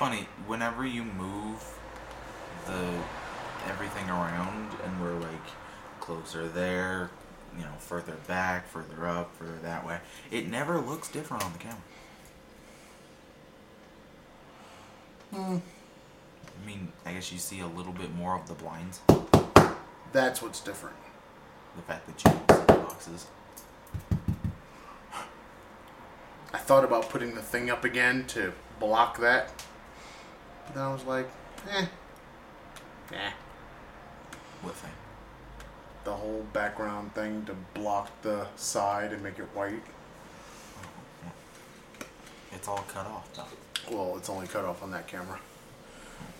funny. Whenever you move the everything around, and we're like closer there, you know, further back, further up, further that way, it never looks different on the camera. Hmm. I mean, I guess you see a little bit more of the blinds. That's what's different. The fact that you see the boxes. I thought about putting the thing up again to block that. But then I was like, eh. Nah. What thing? The whole background thing to block the side and make it white. It's all cut off though. Well, it's only cut off on that camera.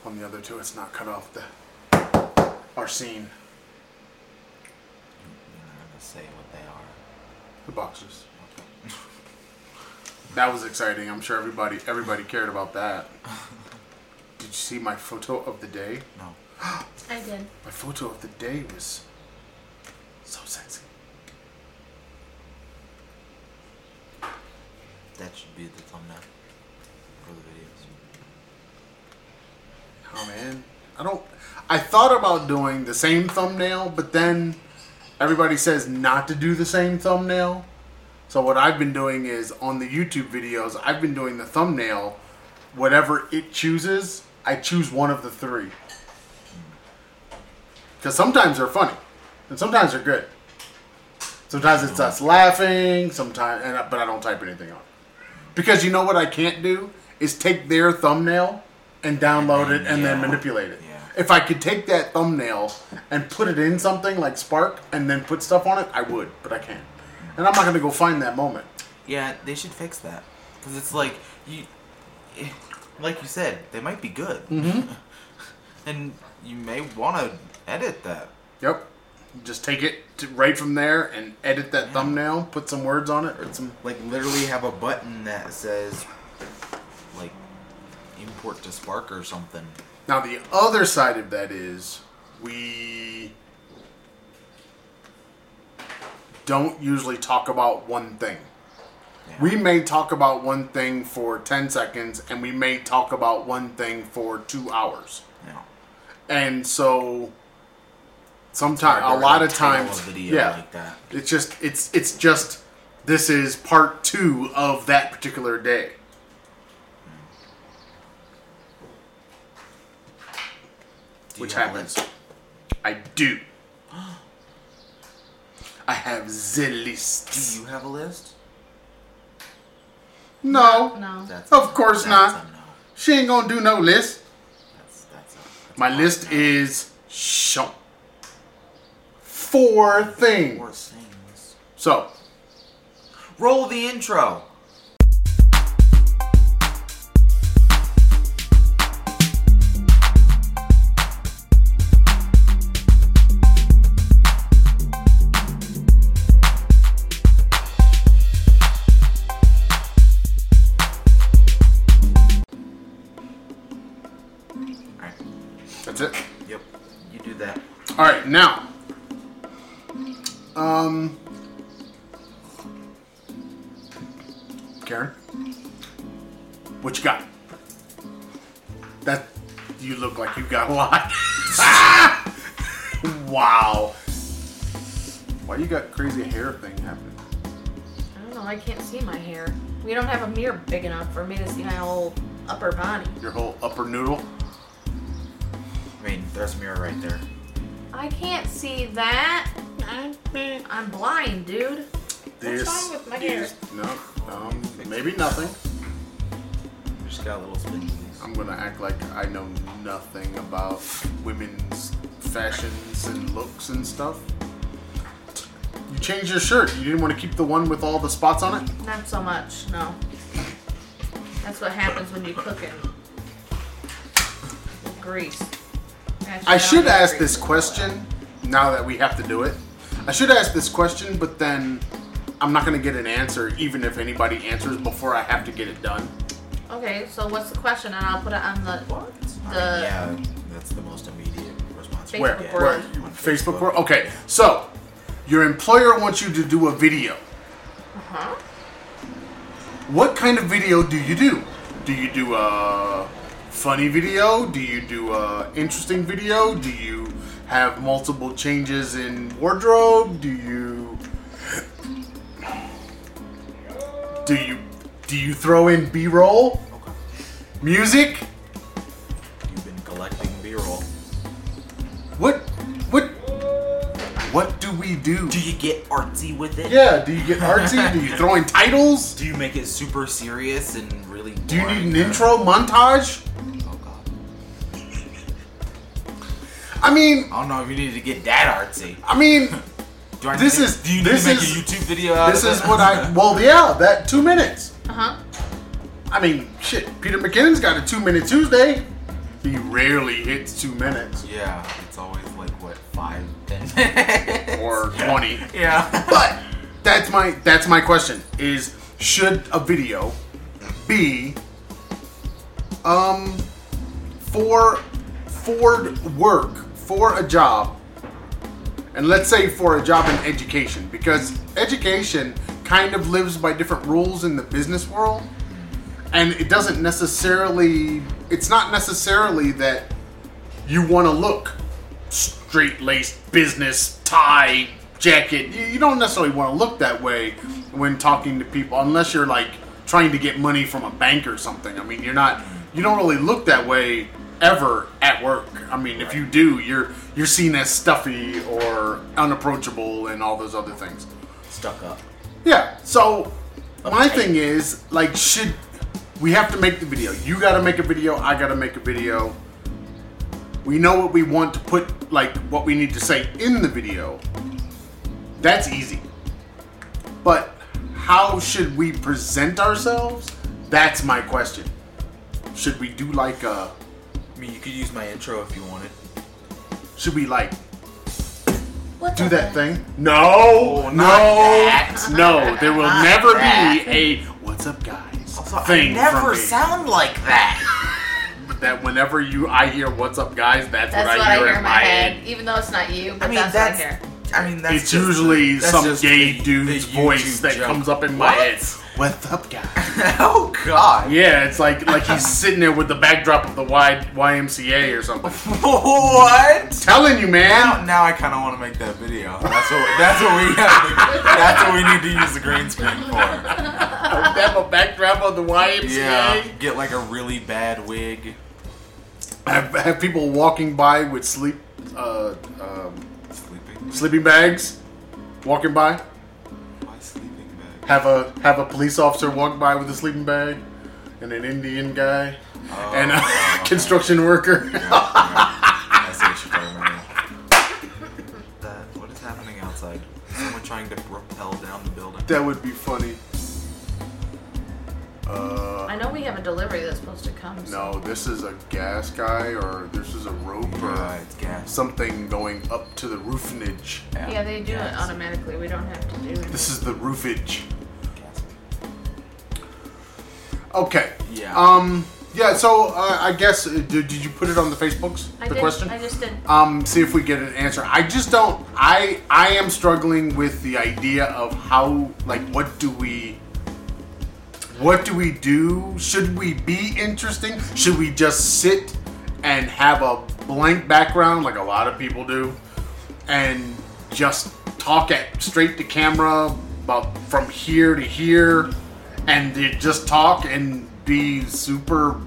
On the other two, it's not cut off the our scene. You're not gonna say what they are. The boxes. That was exciting. I'm sure everybody everybody cared about that. Did you see my photo of the day? No. I did. My photo of the day was so sexy. That should be the thumbnail for the videos. Oh man, I don't. I thought about doing the same thumbnail, but then everybody says not to do the same thumbnail. So what I've been doing is on the YouTube videos, I've been doing the thumbnail. Whatever it chooses, I choose one of the three. Because sometimes they're funny, and sometimes they're good. Sometimes it's us laughing. Sometimes, and I- but I don't type anything on. Because you know what I can't do is take their thumbnail and download And it and then manipulate it. Yeah. If I could take that thumbnail and put it in something like Spark and then put stuff on it, I would, but I can't. And I'm not going to go find that moment. Yeah, they should fix that because it's like you, like you said, they might be good, Mm-hmm. and you may want to edit that. Yep. Just take it to, right from there and edit that thumbnail, put some words on it, or some. Like literally have a button that says like import to Spark or something. Now the other side of that is we don't usually talk about one thing. Yeah. We may talk about one thing for 10 seconds and we may talk about one thing for 2 hours. know, And so sometimes a lot of times yeah. like that. It's just it's it's just this is part 2 of that particular day. Do which you have a happens. list? I do. I have the list. Do you have a list? No, No. That's Of course that's not. No. she ain't gonna do no list. That's that's a, that's My list no. is show. Four four things. things. So, Roll the intro. All right, now. Um. Karen, what you got? That you look like you got a lot. wow. Why you got crazy hair thing happening? I don't know. I can't see my hair. We don't have a mirror big enough for me to see my whole upper body. Your whole upper noodle? I mean, there's a mirror right there. I can't see that. I'm blind, dude. This wrong with my hair? is- No, um, maybe nothing. Just got a little spin. I'm gonna act like I know nothing about women's fashions and looks and stuff. You changed your shirt. You didn't want to keep the one with all the spots on it? Not so much, no. That's what happens when you cook it. grease. Actually, I should ask this question now that we have to do it. I should ask this question, but then I'm not gonna get an answer even if anybody answers before I have to get it done. Okay, so what's the question? And I'll put it on the. What? The- mean, yeah, that's the most immediate response. Facebook Where? Yeah. Where? world. Facebook world? Okay, so your employer wants you to do a video. Uh-huh. What kind of video do you do? Do you do a funny video? Do you do a interesting video? Do you have multiple changes in wardrobe? Do you do you do you throw in B-roll? Okay. Music? You've been collecting B-roll. What what what do we do? Do you get artsy with it? Yeah, do you get artsy? do you throw in titles? Do you make it super serious and really? Do you need an intro montage? I mean, I don't know if you need to get that artsy. I mean, Do I This need, is- Do you need this to make is- a YouTube video out this of is what I. Well, yeah, that two minutes. Uh huh. I mean, shit. Peter McKinnon's got a two-minute Tuesday. He rarely hits two minutes Yeah, it's always like what five, ten minutes or twenty. Yeah. But that's my that's my question: is should a video be um for for work for a job, and let's say for a job in education, because education kind of lives by different rules in the business world, and it doesn't necessarily it's not necessarily that you want to look straight laced business tie jacket. You, don't necessarily want to look that way when talking to people, unless you're like trying to get money from a bank or something. I mean, you're not. You don't really look that way ever at work. I mean, if you do, you're you're seen as stuffy or unapproachable and all those other things. Stuck up. Yeah. So my thing is like, should we have to make the video? You got to make a video. I got to make a video. We know what we want to put, like what we need to say in the video. That's easy. But how should we present ourselves? That's my question. Should we do like a? I mean, you could use my intro if you wanted. Should we like What's do that man? thing? No, oh, not no, that. no. There will Not never that. be a "What's up, guys?" Also, thing I never from me. sound like that. that whenever you I hear "What's up, guys," that's, That's what I hear in my head. even though it's not you. But I mean, that's, that's. what I hear. I mean, that's It's just- usually that's some just gay the- dude's the voice YouTube that joke. comes up in my What? head. What's up, guy? oh God. Yeah, it's like like he's sitting there with the backdrop of the Y YMCA or something. What? Telling you, man. now I kind of want to make that video. That's what. That's what we have. That's what we need to use the green screen for. Have a backdrop of the YMCA. Yeah. Get like a really bad wig. Have, have people walking by with sleep uh, um, Sleeping. sleeping bags, walking by. Why sleeping bag? Have a have a police officer walk by with a sleeping bag, and an Indian guy, Oh, and a oh, okay. construction worker. Yeah, yeah. I see what you're talking about. That. What is happening outside? Someone trying to rappel down the building? That would be funny. Uh, I know we have a delivery that's supposed to come. so- no, this is a gas guy, or this is a rope, Yeah, or it's gas. something going up to the roofage. Yeah, they do it automatically. We don't have to do it. This is the roofage. Gas. Okay. Yeah. Um. Yeah. So uh, I guess uh, did, did you put it on the Facebooks? I the did. question. I just did. um, see if we get an answer. I just don't. I I am struggling with the idea of how like what do we what do we do? Should we be interesting? Should we just sit and have a blank background like a lot of people do, and just talk at straight to camera about from here to here, and you just talk and be super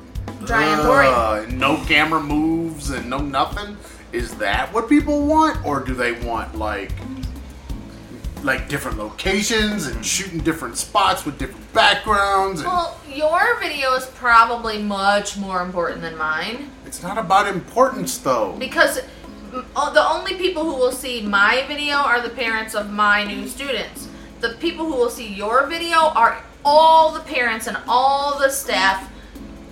Dry and boring. uh, no camera moves and no nothing. Is that what people want, or do they want like like different locations and shooting different spots with different backgrounds? And Well, your video is probably much more important than mine it's not about importance though. because the only people who will see my video are the parents of my new students. The people who will see your video are all the parents and all the staff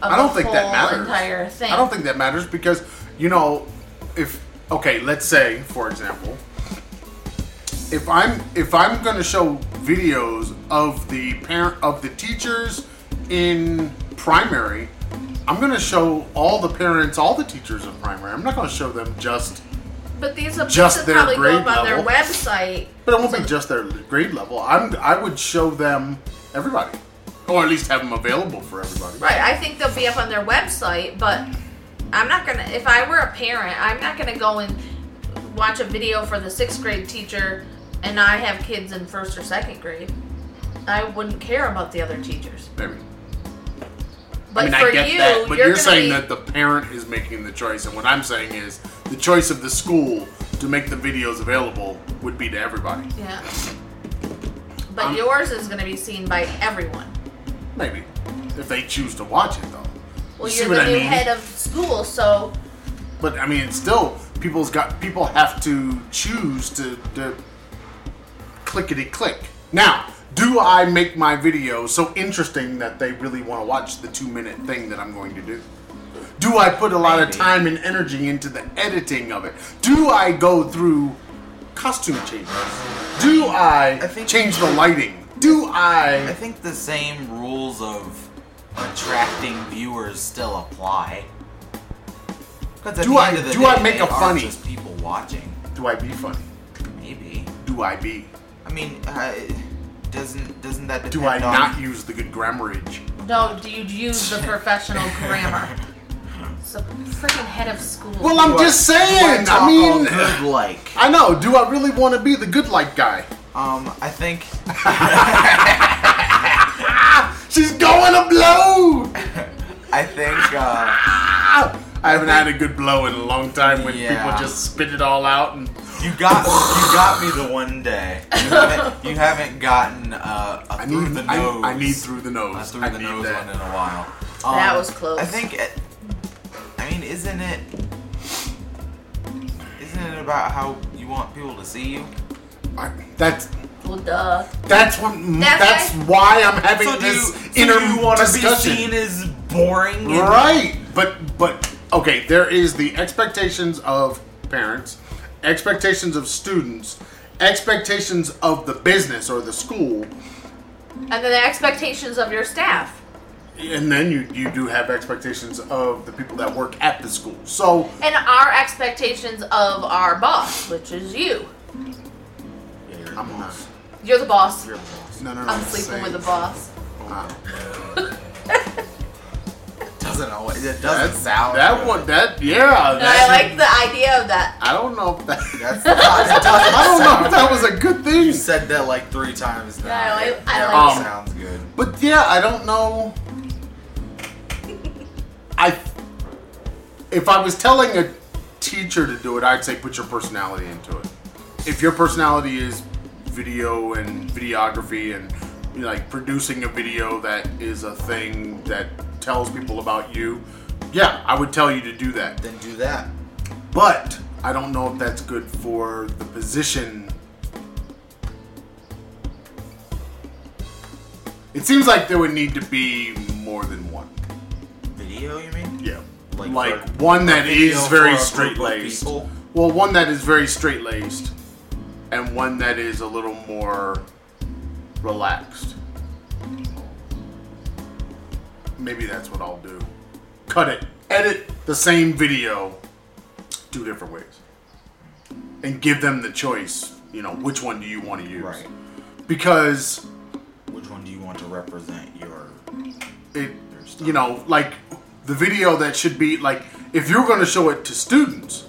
of I don't the think that matters. entire thing. I don't think that matters because you know, if okay, let's say for example, if I'm if I'm going to show videos of the parent of the teachers in primary, I'm going to show all the parents, all the teachers in primary. I'm not going to show them just, But these will Just their probably go up grade on their website. but it won't be just their grade level. I'm I would show them everybody. or at least have them available for everybody. Right. I think they'll be up on their website, but I'm not gonna. If I were a parent, I'm not gonna go and watch a video for the sixth grade teacher, and I have kids in first or second grade. I wouldn't care about the other teachers. Maybe. But I mean, for I get you, that, but you're, you're, saying be, that the parent is making the choice, and what I'm saying is the choice of the school to make the videos available would be to everybody. Yeah. But I'm- yours is gonna be seen by everyone. Maybe if they choose to watch it, though. Well, You see you're what the I new mean? head of school, so But I mean, it's still people's got people have to choose to, to clickety click. Now, do I make my video so interesting that they really want to watch the two minute thing that I'm going to do? Do I put a lot of time and energy into the editing of it? Do I go through costume changes? Do I, I think- change the lighting? Do I I? think the same rules of attracting viewers still apply. 'Cause at Do the I- end of the do day, I make they a funny? Just people watching, Do I be funny? maybe. Do I be? I mean, uh, doesn't doesn't that depend Do I on? not use the good grammarage? no, do you use the professional grammar? It's a freaking head of school. Well, I'm Do just saying. I mean, good like. I know. Do I really want to be the good like guy? Um, I think She's going to blow. I think uh! I haven't had a good blow in a long time when Yeah. people just spit it all out and you got you got me the one day. You haven't, you haven't gotten uh, a I through need the nose. I need through the a nose. through I the need nose that. one in a while. That Um, was close. I think. It, I mean, isn't it? Isn't it about how you want people to see you? I- that's well, duh. that's what That's that's, why I'm having So do you, this so inner you want to be discussion. seen as boring? and- Right, but but okay, there is the expectations of parents, expectations of students, expectations of the business or the school, And then the expectations of your staff. And then you you do have expectations of the people that work at the school. So And our expectations of our boss, which is you. Yeah, you're the I'm not. boss. You're the boss. You're the boss. no, no, no. I'm sleeping with the boss. Wow. Doesn't always. It doesn't That, sound. that good. one, that yeah. And That, I like the idea of that. I don't know if that. That's not, it I don't know if that was a good thing. You said that like three times now. Yeah, I like- It I like it. Um, sounds good. But yeah, I don't know. I if I was telling a teacher to do it, I'd say put your personality into it. If your personality is video and videography and you know, like producing a video that is a thing that tells people about you, yeah, I would tell you to do that. Then do that. But I don't know if that's good for the position. It seems like there would need to be more than one. Video, you mean? Yeah. Like Like, for- one that is very straight laced. Well, one that is very straight laced, and one that is a little more relaxed. Maybe that's what I'll do. Cut it. Edit the same video two different ways. And give them the choice, you know, which one do you want to use? Right. Because Which one do you want to represent your? it Your stuff. you know like the video that should be like if you're going to show it to students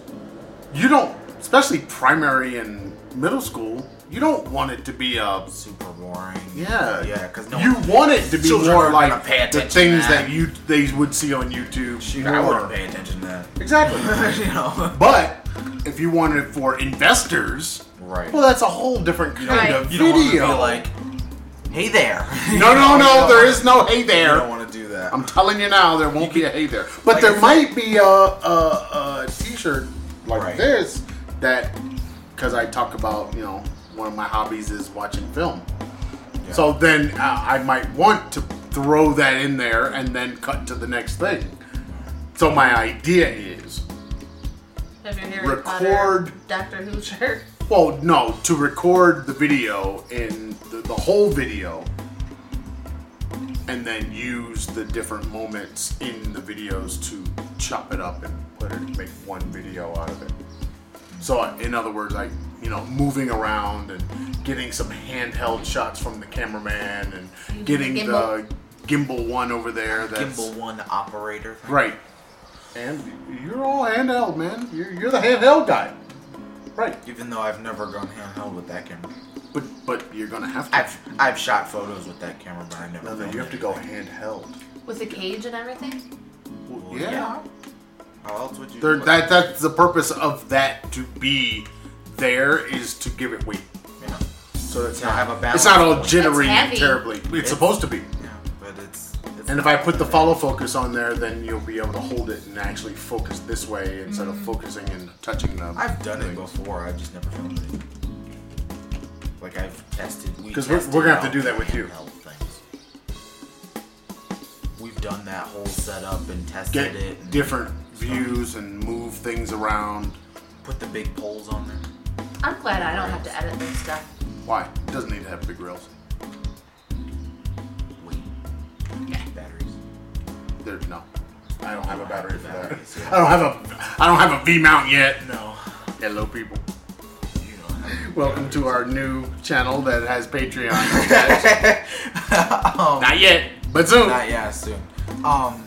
you don't especially primary and middle school you don't want it to be a Super boring. yeah Yeah, because no you want it to be more like the things that. that you they would see on youtube Shoot, I wouldn't pay attention to that. exactly you know. but if you want it for investors Right. well that's a whole different kind Right. of you don't want to video be like, hey there. no no no there is no hey there don't want to do that. I'm telling you now, there won't be a hey there. But like there might be a, a, a t-shirt like Right. this that, because I talk about, you know, one of my hobbies is watching film. Yeah. So then uh, I might want to throw that in there and then cut to the next thing. So my idea is, Have Record- Potter Doctor Who shirt. well, no, to record the video in the, the whole video and then use the different moments in the videos to chop it up and put it make one video out of it. So in other words, like you know, moving around and getting some handheld shots from the cameraman and getting the Gimbal. gimbal one over there. That's Gimbal one operator. Thing. right. And you're all handheld, man. You're you're the handheld guy. Right. Even though I've never gone handheld with that camera. But but you're gonna have to. I've I've shot photos with that camera, but I never. no, no, you have to go handheld. With the cage and everything? Well, Well, yeah. How else would you? There, do it? that that's the purpose of that to be there is to give it weight. Yeah. So it's To not have a balance. it's not all jittery It's and terribly. It's, It's- supposed to be. Yeah, but it's. it's And if I put the follow focus on there, then you'll be able to hold it and actually focus this way instead of mm-hmm. focusing and touching them. I've done it before. I've just never filmed it. Like I've tested. we 'Cause we're- tested we're gonna have to do that with you. handheld Things. We've done that whole setup and tested Get it. And different views and move things around. Put the big poles on there. I'm glad I don't have to edit this stuff. Why? It doesn't need to have big rails. Wait. Okay. Batteries. There, no. I don't have a battery for that. I don't have a. I don't have a V mount yet. No. Hello, people. You don't have. Welcome to our new channel that has Patreon. um, Not yet, but soon. Not yeah, soon. Um,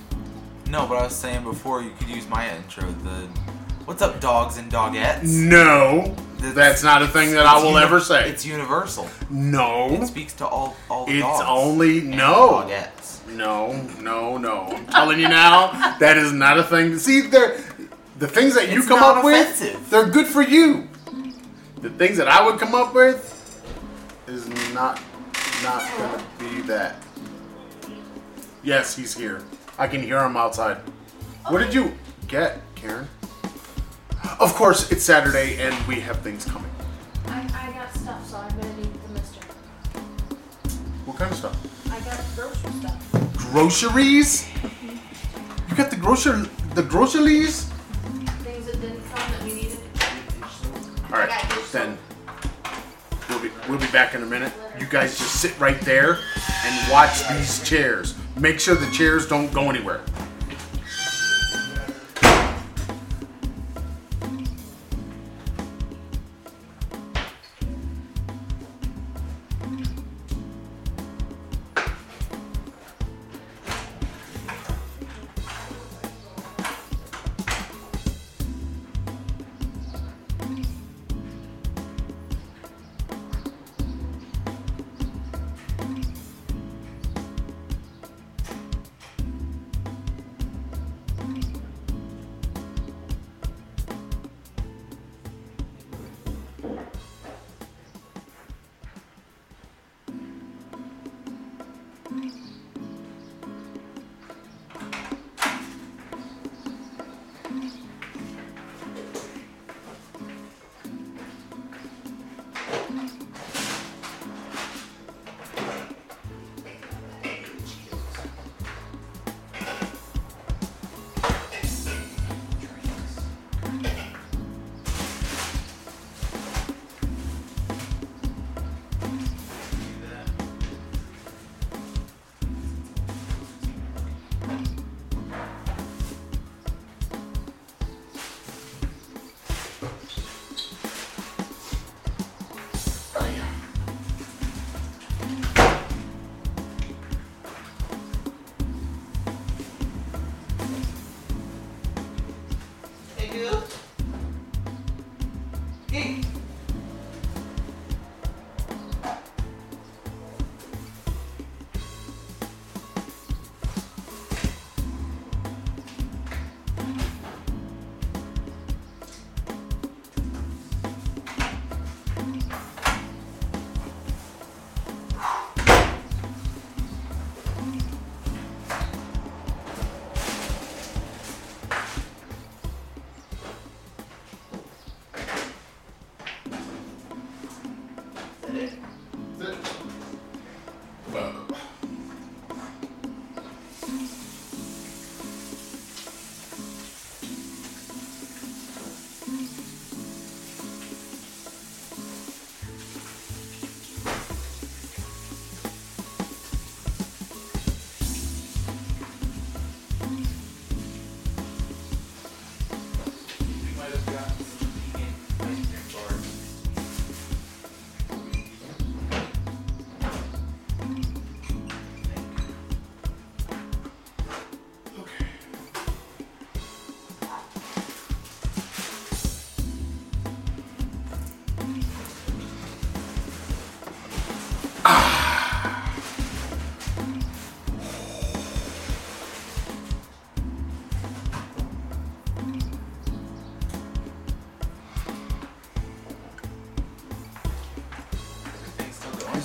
no, but I was saying before you could use my intro. The what's up, dogs and dogettes? No, that's not a thing that I will uni- ever say. It's universal. No, It speaks to all all the it's dogs. only and no, dogettes. no, no, no. I'm telling you now, that is not a thing. See, they're the things that you It's come not up with. They're good for you. Things that I would come up with is not not gonna be that. Yes, he's here. I can hear him outside. What did you get, Karen? Of course, it's Saturday and we have things coming. I, I got stuff, so I'm gonna need the mister. What kind of stuff? I got grocery stuff. Groceries? You got the grocer the groceries? All right, I got dish then we'll be we'll be back in a minute. You guys just sit right there and watch these chairs. Make sure the chairs don't go anywhere.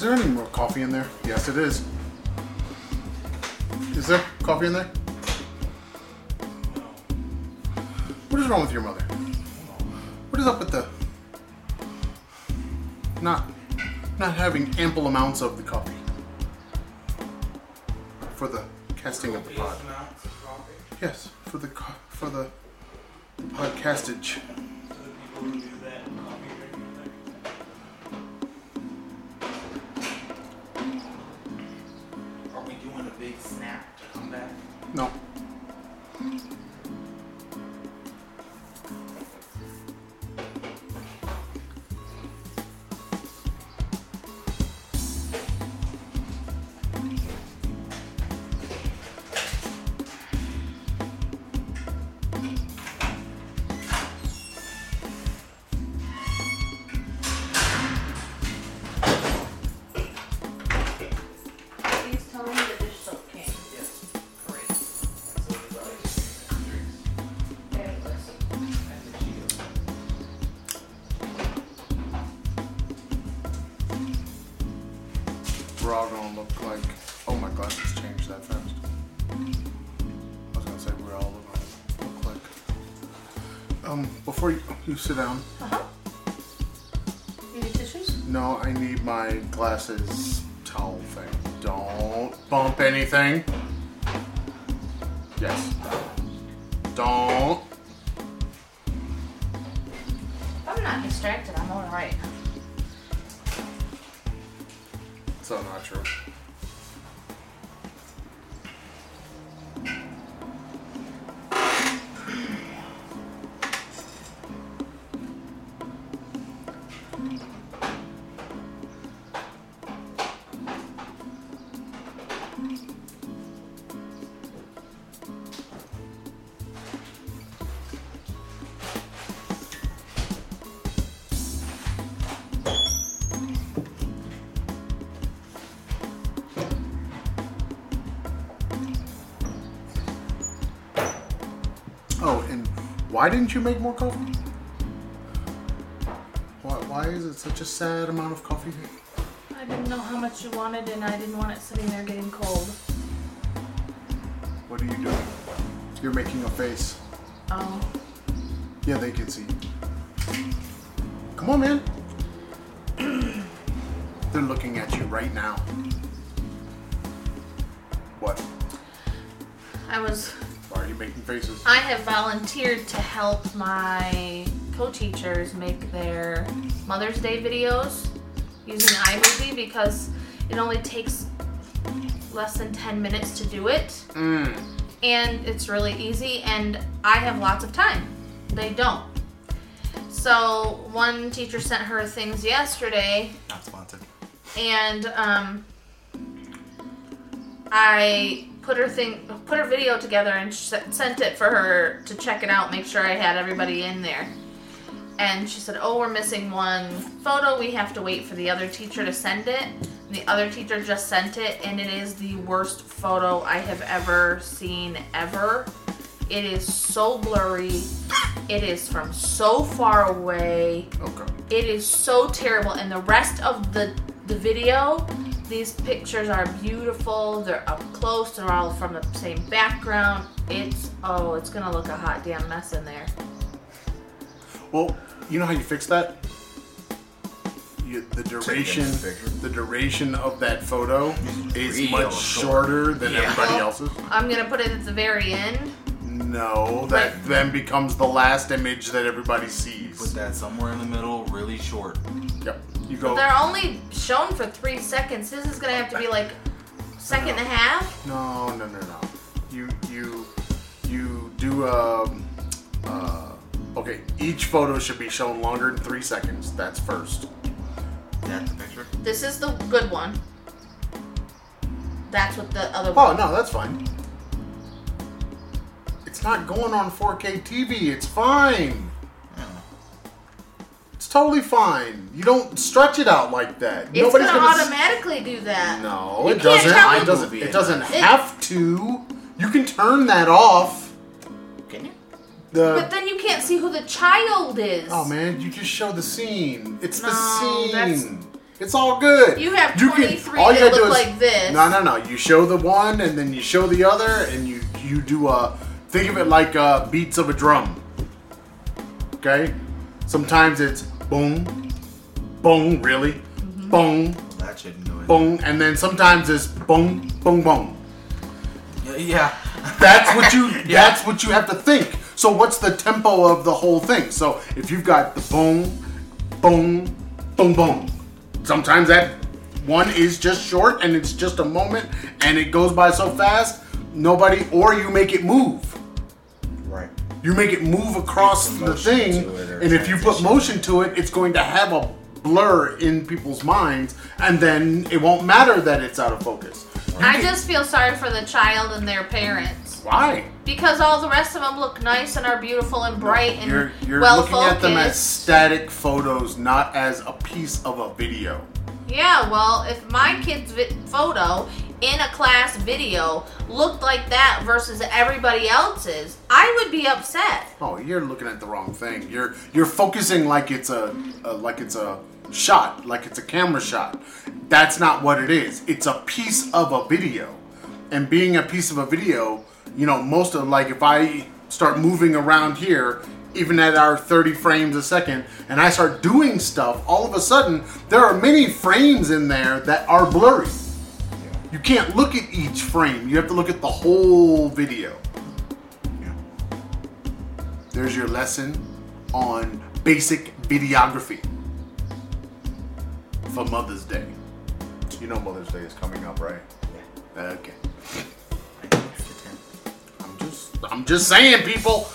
Is there any more coffee in there? Yes, it is. Is there coffee in there? What is wrong with your mother? What is up with the not not having ample amounts of the coffee for the casting of the pod? Yes, for the for the podcastage. Big snap to come back? No. Sit down, Uh huh. You need tissues? no, I need my glasses towel thing. Don't bump anything. Why didn't you make more coffee? Why, why is it such a sad amount of coffee? I didn't know how much you wanted, and I didn't want it sitting there getting cold. What are you doing? You're making a face. Oh. Yeah, they can see. Come on, man. They're looking at you right now. Volunteered to help my co-teachers make their Mother's Day videos using iMovie because it only takes less than 10 minutes to do it Mm. and it's really easy and I have lots of time. They don't. So one teacher sent her things yesterday Not sponsored. and um, I put her thing, video together, and sent it for her to check it out, make sure I had everybody in there. And she said, "Oh, we're missing one photo. We have to wait for the other teacher to send it." And the other teacher just sent it, and it is the worst photo I have ever seen ever. It is so blurry. It is from so far away. Oh, okay. It is so terrible, and the rest of the the video, these pictures are beautiful. They're up close. They're all from the same background. It's oh, it's gonna look a hot damn mess in there. Well, you know how you fix that? You, the duration, the duration of that photo is Real much short. shorter than Yeah. everybody else's. I'm gonna put it at the very end. No, that Right. then becomes the last image that everybody sees. Put that somewhere in the middle, really short. Yep. You go. They're only shown for three seconds. This is gonna have to be like second and a half. No, no, no, no. You you you do um uh okay. Each photo should be shown longer than three seconds. That's first. That's the picture. This is the good one. That's what the other Oh one. no, that's fine. It's not going on 4K TV. It's fine. Yeah. It's totally fine. You don't stretch it out like that. It's Nobody's gonna, gonna. s- automatically do that. no, You it doesn't. It doesn't. It doesn't It- have to. You can turn that off. Can you? The But then you can't see who the child is. Oh man, you just show the scene. It's the No, scene. that's- It's all good. You have can- 23 all you that look do is- like this. No, no, no. You show the one, and then you show the other, and you you do a. Think of it like uh, beats of a drum. Okay. Sometimes it's boom, boom, really, Mm-hmm. boom, Well, that shouldn't go in. boom, and then sometimes it's boom, boom, boom. Yeah, Yeah. That's what you. Yeah. That's what you have to think. So what's the tempo of the whole thing? So if you've got the boom, boom, boom, boom. Sometimes that one is just short and it's just a moment and it goes by so fast. Nobody, or you make it move. Right. You make it move across the thing, to it or and if you put motion to it, it's going to have a blur in people's minds, and then it won't matter that it's out of focus. I just feel sorry for the child and their parents Why? because all the rest of them look nice and are beautiful and bright and You're, you're well looking at them as static photos, not as a piece of a video. Yeah, well, if my kid's vi- photo in a class video looked like that versus everybody else's, I would be upset. Oh, you're looking at the wrong thing. You're you're focusing like it's a, a like it's a shot, like it's a camera shot. That's not what it is. It's a piece of a video. And being a piece of a video, you know, most of like if I start moving around here, even at our 30 frames a second, and I start doing stuff, all of a sudden there are many frames in there that are blurry. You can't look at each frame. You have to look at the whole video. Yeah. There's your lesson on basic videography for Mother's Day. You know Mother's Day is coming up, right? Yeah. Okay. I know it's the 10th. I'm just I'm just saying people,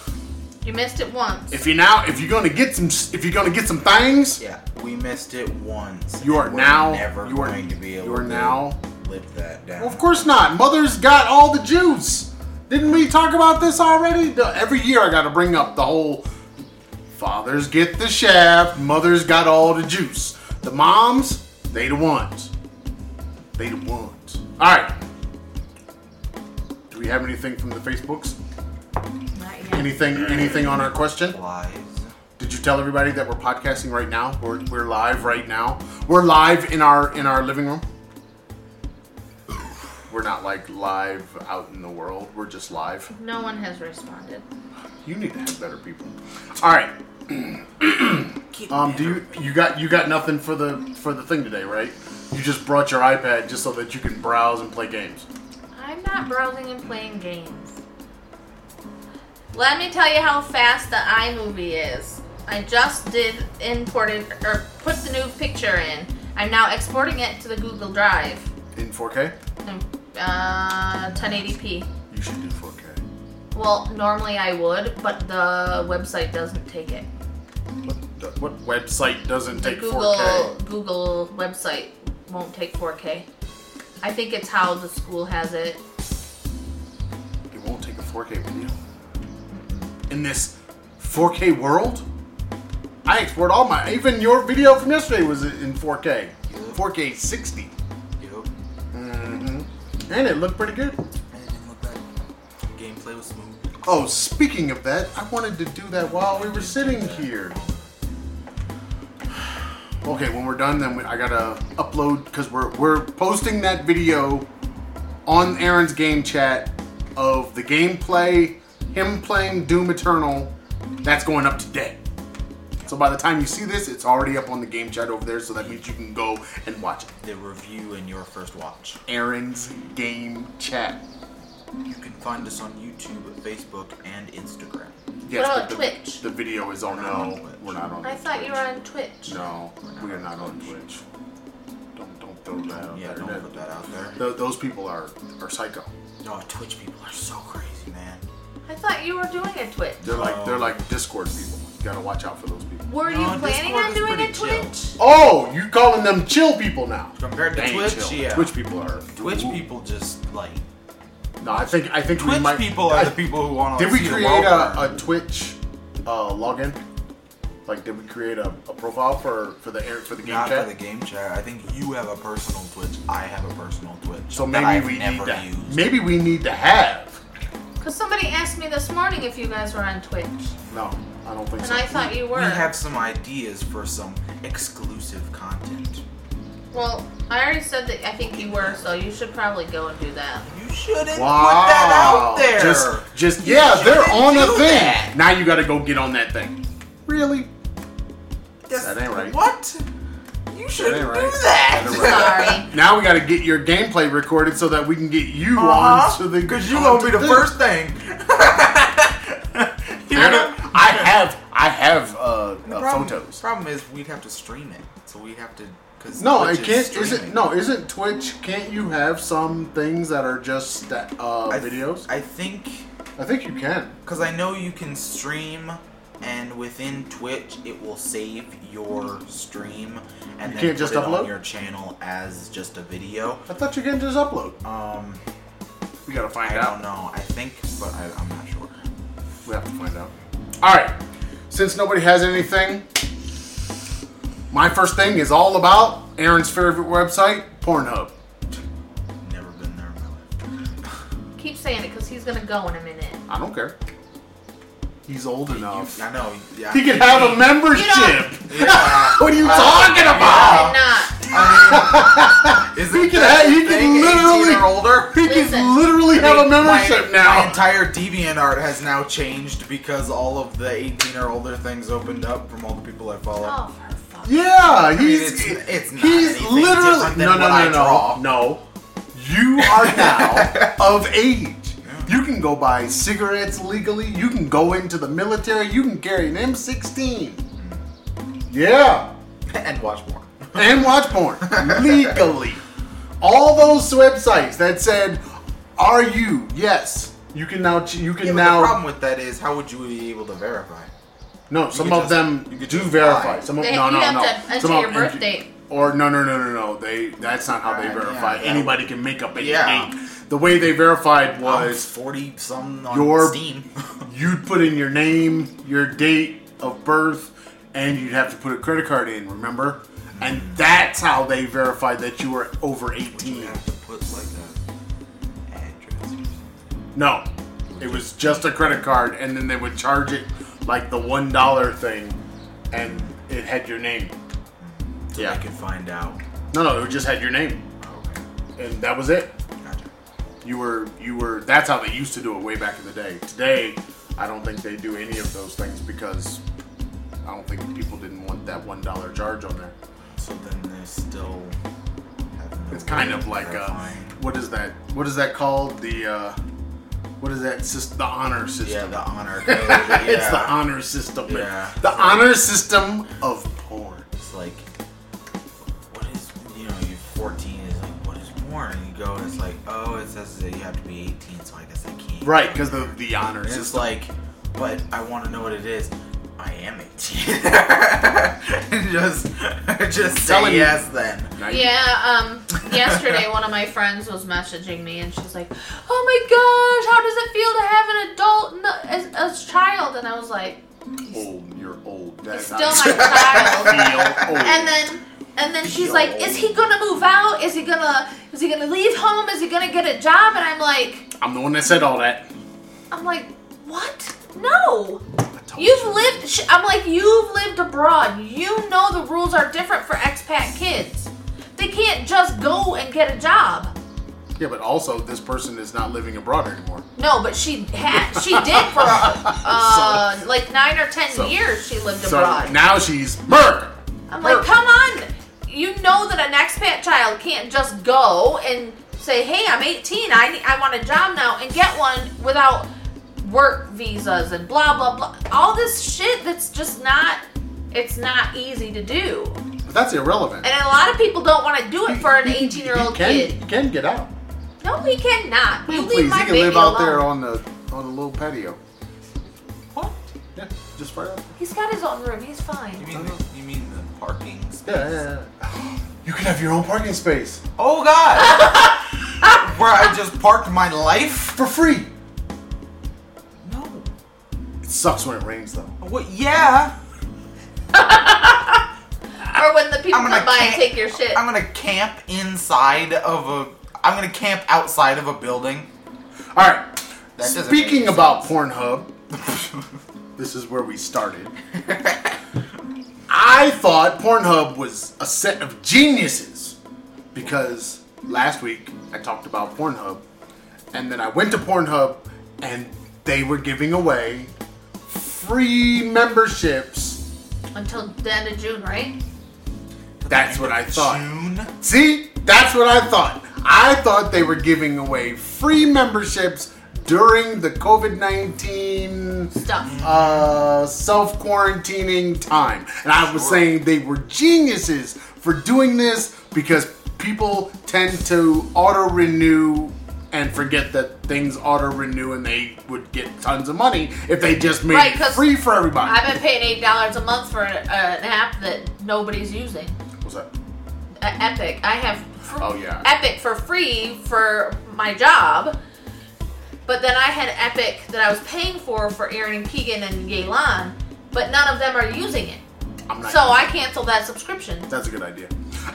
You missed it once. if you're now if you're going to get some if you're going to get some things, Yeah, we missed it once. You are now- never you are- going to be able you are to now- live that down. well, of course not. Mother's got all the juice. Didn't we talk about this already? Every year I got to bring up the whole fathers get the shaft, mothers got all the juice. The moms, they the ones. They the ones. All right. Do we have anything from the Facebooks? Not yet. Anything anything on our question? Lies. Did you tell everybody that we're podcasting right now? We're, we're live right now. We're live in our in our living room. We're not like live out in the world. We're just live. No one has responded. You need to have better people. All right. Um, do you you got you got nothing for the for the thing today, right? You just brought your iPad just so that you can browse and play games. I'm not browsing and playing games. Let me tell you how fast the iMovie is. I just did imported or put the new picture in. I'm now exporting it to the Google Drive. In 4K? Uh, 1080p. You should do 4K. Well, normally I would, but the website doesn't take it. What, what website doesn't The take Google 4K? Google website won't take 4K. I think it's how the school has it. It won't take a 4K video. In this 4K world? I export all my even your video from yesterday was in 4K. 4K 60. And it looked pretty good. And it. Gameplay was smooth. Oh, speaking of that, I wanted to do that while we were sitting here. Okay, when we're done, then we, I gotta upload because we're we're posting that video on Aaron's game chat of the gameplay, him playing Doom Eternal. That's going up today. So by the time you see this, it's already up on the game chat over there. So that means you can go and watch it. The review and your first watch. Aaron's game chat. You can find us on YouTube, Facebook, and Instagram. Yes, about but the, Twitch? The video is on. We're not on No, Twitch. we're not on. I thought you were on Twitch. No, we are not on Twitch. Don't don't throw that out Yeah, there. don't put that out there. tho- those people are are psycho. No, Twitch people are so crazy, man. I thought you were doing a Twitch. They're like they're like Discord people. You gotta watch out for those people. Were you No, planning Discord on is doing a pretty chill. Twitch? Oh, you calling them chill people now? Compared to They ain't Twitch, chill. yeah. Twitch people are. Twitch Ooh. people just like No, I think I think we Twitch might. people are I- the people who want to Did we see create world a, a Twitch uh, login? Like, did we create a, a profile for for the air for the game Not chat? for the game chat. I think you have a personal Twitch. I have a personal Twitch. so that maybe I've we never need to. used. Maybe we need to have. Because somebody asked me this morning if you guys were on Twitch. No, I don't think And so. And I thought you were. We have some ideas for some exclusive content. Well, I already said that I think you were, so you should probably go and do that. You shouldn't Wow. put that out there. Just, just You yeah, they're on a do thing. that. Now you got to go get on that thing. Really? That's- that ain't right. What? You shouldn't ain't do right. that. That Sorry. Now we got to get your gameplay recorded so that we can get you Uh-huh. on to the. Because you gonna be the thing. first thing. you I, know? I have, I have uh, The uh, problem, photos. problem is we'd have to stream it, so we'd have to. Cause No, Twitch it can't. Is Isn't no? Isn't Twitch? Can't you have some things that are just uh, I- videos? I think I think you can. because I know you can stream, and within Twitch it will save your stream and You then can't just put it upload? on your channel as just a video. I thought you can just upload. Um, We gotta find I out. I don't know. I think, but I, I'm not sure. We have to find out. All right. Since nobody has anything, my first thing is all about Aaron's favorite website, Pornhub. Never been there in my life. Keep saying it because he's gonna go in a minute. I don't care. He's old enough. I know. Yeah. He can have a membership. Yeah. what are you Uh, talking about? I'm not. I mean, is He it can have- he can literally- older? He Listen. can literally have a membership my, now. My entire DeviantArt has now changed because all of the 18 or older things opened up from all the people I follow. Oh, for fuck's yeah, mean, he's it's- it's not he's literally than no no what I no draw. no no. You are now of age. You can go buy cigarettes legally. You can go into the military. You can carry an M16. Yeah, and watch more. and watch porn legally. All those websites that said, "Are you?" Yes, you can now. You can Yeah, now. the problem with that is, how would you be able to verify? No, some of just- them you do verify. lie. Some of They- no, you no, have no. to Some of your them- birth date. Or no, no, no, no, no. They that's not how they verify. yeah, Anybody can make up any Yeah. date. The way they verified was 40 some on Your- Steam. you'd put in your name, your date of birth, and you'd have to put a credit card in. Remember? And that's how they verified that you were over you 18. have to put like a address. No, it was just a credit card, and then they would charge it like the one dollar thing, and it had your name. So Yeah. I could find out. No, no, it just had your name, Oh, okay. and that was it. You were, you were. That's how they used to do it way back in the day. Today, I don't think they do any of those things because I don't think people didn't want that one dollar charge on there. So then they still have no It's kind of like uh, what is that? What is that called? The uh, what is that? System, the honor system. Yeah, the honor code. it's the honor system. Yeah. The honor system of porn. It's like, what is, you know, you're 14, is like, what is porn? And you go, and it's like, oh, it says that you have to be 18, so I guess I can't. Right, because the the honor And system. it's like, but I want to know what it is. I am 18. just, just say yes then. Yeah, um, yesterday one of my friends was messaging me and she's like, "Oh my gosh, how does it feel to have an adult n- as, as child?" And I was like, "Oh, You're old. That's "Still not- my child." Feel old. And then and then she's like, "Is he gonna move out? Is he gonna is he gonna leave home? Is he gonna get a job?" And I'm like, I'm the one that said all that. I'm like, "What? No." You've you. lived. I'm like, you've lived abroad. You know the rules are different for expat kids. They can't just go and get a job. Yeah, but also this person is not living abroad anymore. No, but she had. She did for uh, like nine or ten So- years. She lived So abroad. now she's America. I'm like, come on. You know that an expat child can't just go and say, "Hey, I'm 18. I need, I want a job now," and get one without work visas and blah blah blah. All this shit that's just not. It's not easy to do. But that's irrelevant. And a lot of people don't want to do it for an 18 year old can, kid. He can get out. No, he cannot. You leave Please, my he can baby live out alone. there on the on the little patio. What? Yeah, just right out. He's got his own room. He's fine. You fine. mean, the, you mean the parking space? Yeah, yeah, yeah. You could have your own parking space Oh, God! Where I just parked my life? for free. No. It sucks when it rains though. What? Yeah. Or when the people I'm gonna come by and camp- take your shit. I'm gonna camp inside of a. I'm gonna camp outside of a building. All right. That Speaking about Pornhub, this is where we started. I thought Pornhub was a set of geniuses because last week I talked about Pornhub, and then I went to Pornhub, and they were giving away free memberships. Until the end of June, right? That's what I thought. June. See, that's what I thought. I thought they were giving away free memberships during the COVID 19 Stuff. uh, self quarantining time. And I was saying they were geniuses for doing this because people tend to auto renew and forget that things auto renew and they would get tons of money if they just made Right, it 'cause free for everybody. I've been paying eight dollars a month for an, uh, an app that nobody's using. What's that? Uh, Epic. I have fr- Oh, yeah. Epic for free for my job. But then I had Epic that I was paying for for Aaron and Keegan and Galen, but none of them are using it. I'm not So I canceled that subscription. That's a good idea.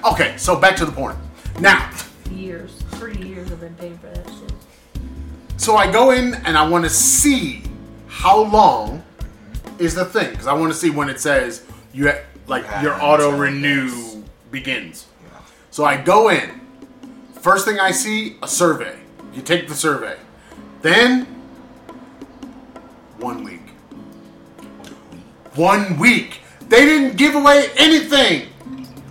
Okay, so back to the porn. Now, Years, three years I've been paying for that shit. So I go in and I want to see how long is the thing because I want to see when it says you ha- like Yeah, your auto renew begins. Yeah. So I go in. First thing I see a survey. You take the survey. Then one week. One week. They didn't give away anything.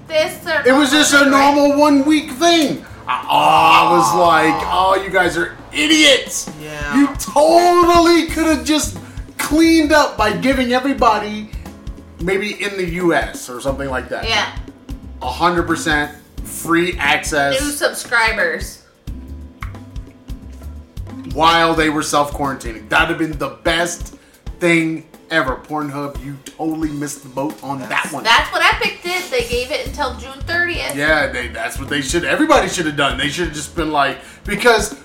This It was just a right? normal one week thing. I, oh, I was like, oh, you guys are idiots. Yeah. You totally could have just cleaned up by giving everybody, maybe in the US or something like that, Yeah, 100% free access. new subscribers. While they were self quarantining. That'd have been the best thing ever. Pornhub, you totally missed the boat on that one. That's what Epic did. They gave it until June 30th. Yeah, they, that's what they should. Everybody should have done. They should have just been like, because,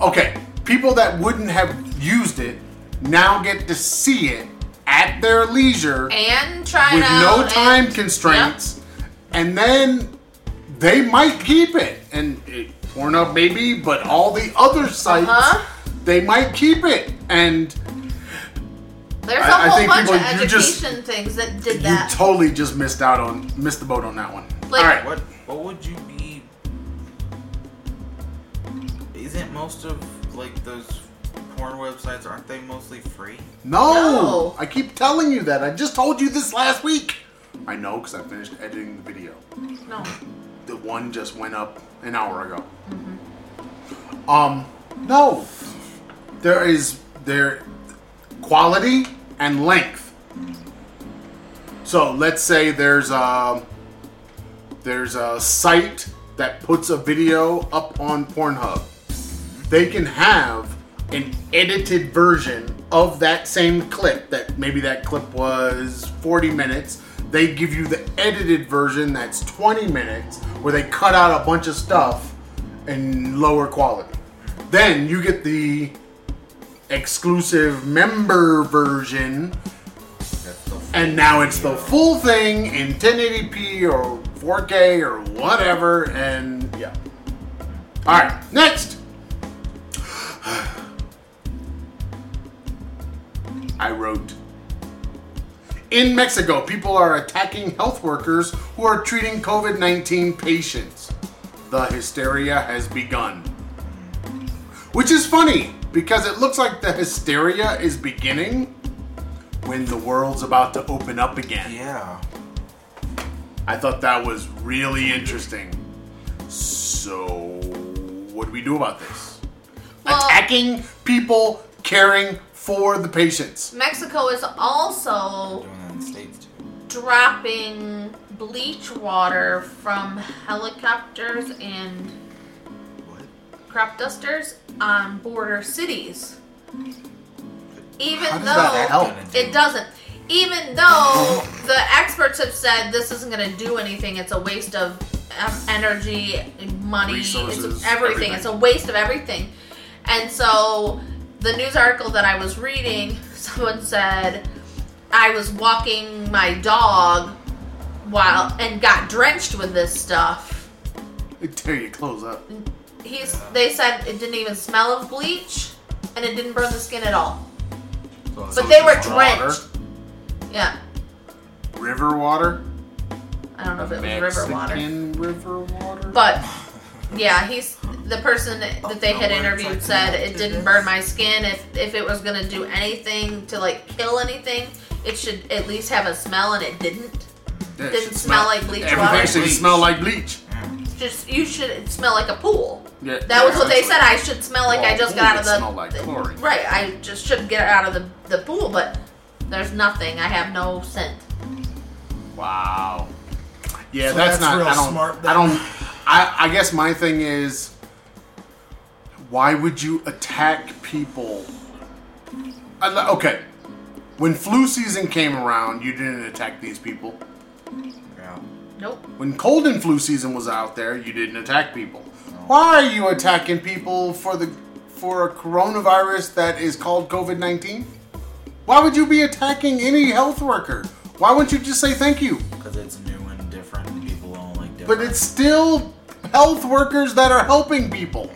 okay, people that wouldn't have used it now get to see it at their leisure And try with it no time and- constraints, and then they might keep it. And it, Pornhub maybe, but all the other sites Uh-huh. they might keep it. And There's a I- I whole think bunch people- of you just- education things that did you that. totally just missed out on missed the boat on that one. Like- all right, What what would you be? Isn't most of like those porn websites aren't they mostly free? No, No. I keep telling you that. I just told you this last week. I know because I finished editing the video. no. The one just went up an hour ago. Um, no, there is there quality and length. So let's say there's a there's a site that puts a video up on Pornhub. They can have an edited version of that same clip that maybe that clip was 40 minutes. They give you the edited version that's 20 minutes where they cut out a bunch of stuff in lower quality. Then you get the exclusive member version and now it's the full thing in 1080p or 4K or whatever, and yeah. All right, next. I wrote. In Mexico, people are attacking health workers who are treating COVID 19 patients. The hysteria has begun. Which is funny because it looks like the hysteria is beginning when the world's about to open up again. Yeah. I thought that was really interesting. So, what do we do about this? Well- Attacking people caring for the patients. Mexico is also Doing that in the states too. dropping bleach water from helicopters and What? crop dusters on border cities. Even How does though that help? it doesn't. Even though the experts have said this isn't going to do anything, it's a waste of energy, money, Resources, it's everything. everything. It's a waste of everything. And so, the news article that I was reading, someone said, I was walking my dog while and got drenched with this stuff. They tear your clothes up. He's. They said it didn't even smell of bleach, and it didn't burn the skin at all. So But they were Water, drenched. Yeah, River water. I don't know if it was river water, Mexican river water. but Yeah, he's the person that oh, they had interviewed said it didn't burn my skin. If if it was gonna do anything to like kill anything, it should at least have a smell, and it didn't. Yeah, it Didn't should smell like bleach Everything water? should Bleach. smell like bleach. Mm. Just you should smell like a pool. Yeah, That was what they said. I should smell like I just got out of the smell like chlorine. right. I just should get out of the the pool, but there's nothing. I have no scent. Wow. Yeah, So that's, that's not. real I don't. smart I don't. I, I guess my thing is, why would you attack people? Okay, when flu season came around, you didn't attack these people. Yeah. Nope. When cold and flu season was out there, you didn't attack people. Why are you attacking people for the for a coronavirus that is called COVID nineteen? Why would you be attacking any health worker? Why wouldn't you just say thank you? Because it's new and different. and People don't like different. But it's still health workers that are helping people.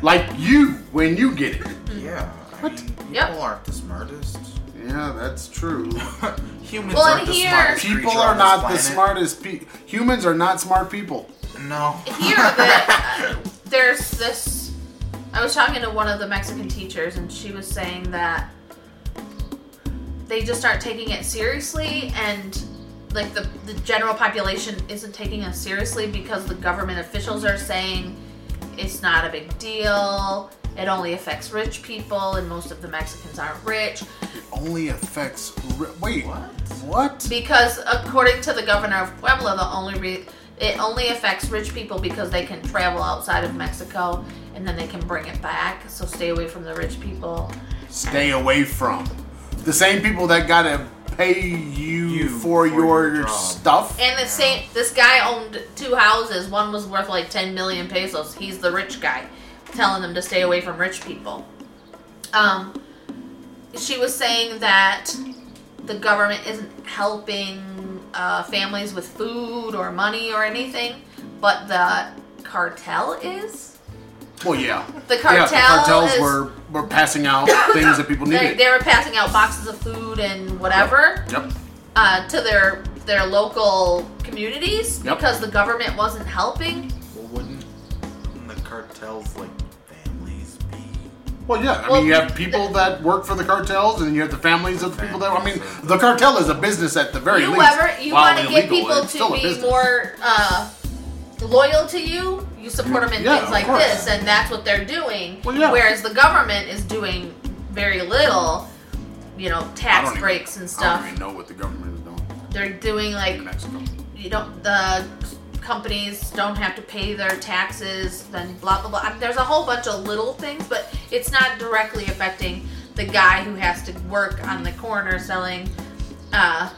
Hey, man. Like you when you get it. Yeah. I What? mean, people Yep. aren't the smartest. Yeah, that's true. Humans Well, aren't the here- smartest People are on this not the smartest people. Humans are not smart people. No. Here, that uh, there's this. I was talking to one of the Mexican teachers, and she was saying that they just aren't taking it seriously, and like the the general population isn't taking us seriously because the government officials are saying it's not a big deal. It only affects rich people, and most of the Mexicans aren't rich. It only affects. Ri- Wait, What? what? Because according to the governor of Puebla, the only re- it only affects rich people because they can travel outside of Mexico and then they can bring it back. So stay away from the rich people. Stay away from the same people that gotta pay you, You for, for your, your stuff. And the same this guy owned two houses. One was worth like 10 million pesos. He's the rich guy telling them to stay away from rich people. Um she was saying that the government isn't helping uh, families with food or money or anything, but the cartel is. Well, yeah. The yeah, the cartels is. were were passing out things that people needed. they were passing out boxes of food and whatever Yep. uh, to their their local communities Yep. because the government wasn't helping. Well, wouldn't the cartels like families be? Well, yeah. I Well, mean, you have people that work for the cartels, and you have the families of the people that. I mean, the cartel is a business at the very you least. ever you want to get people to be more uh, loyal to you. You support them in Yeah, things like course. this, and that's what they're doing. Well, yeah. Whereas the government is doing very little. You know, tax don't even- breaks and I stuff. don't even know what the government is doing They're doing like in you don't the companies don't have to pay their taxes then blah blah blah I mean, there's a whole bunch of little things but it's not directly affecting the guy who has to work on the corner selling uh,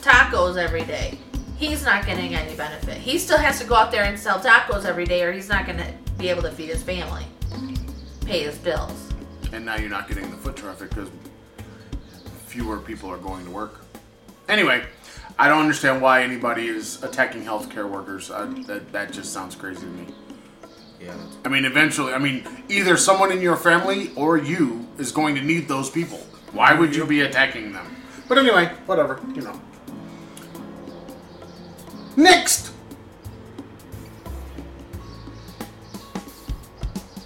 tacos every day he's not getting any benefit he still has to go out there and sell tacos every day or he's not going to be able to feed his family pay his bills And now you're not getting the foot traffic because fewer people are going to work. Anyway, I don't understand why anybody is attacking healthcare workers. Uh, that that just sounds crazy to me. Yeah. I mean, eventually, I mean, either someone in your family or you is going to need those people. Why would you be attacking them? But anyway, whatever, you know. Next,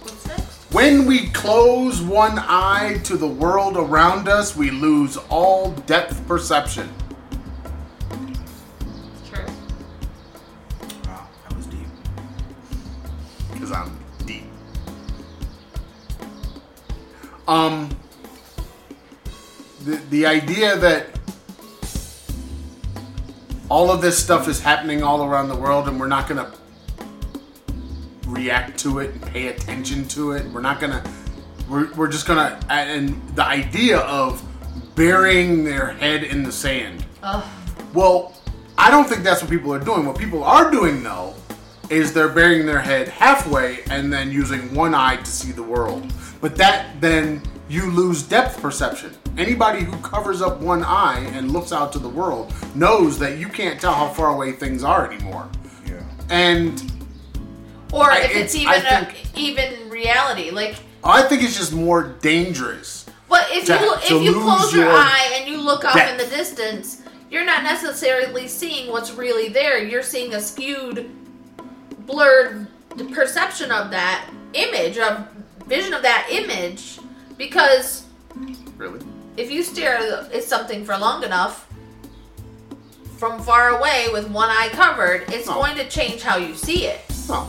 what's next when we close one eye to the world around us, we lose all depth perception. true wow, that was deep. Because I'm deep. Um, the, the idea that all of this stuff is happening all around the world and we're not going to react to it and pay attention to it. We're not going to, we're, we're just going to, and the idea of burying their head in the sand. Ugh. Well, I don't think that's what people are doing. What people are doing, though, is they're burying their head halfway and then using one eye to see the world. But that then you lose depth perception. Anybody who covers up one eye and looks out to the world knows that you can't tell how far away things are anymore. Yeah. And or I- if it's, it's- even I a, think- even reality like I think it's just more dangerous. But if to- you if you close your your eye and you look off in the distance, you're not necessarily seeing what's really there. You're seeing a skewed, blurred perception of that image, of vision of that image, because Really? if you stare at something for long enough from far away with one eye covered, it's Oh. going to change how you see it. No.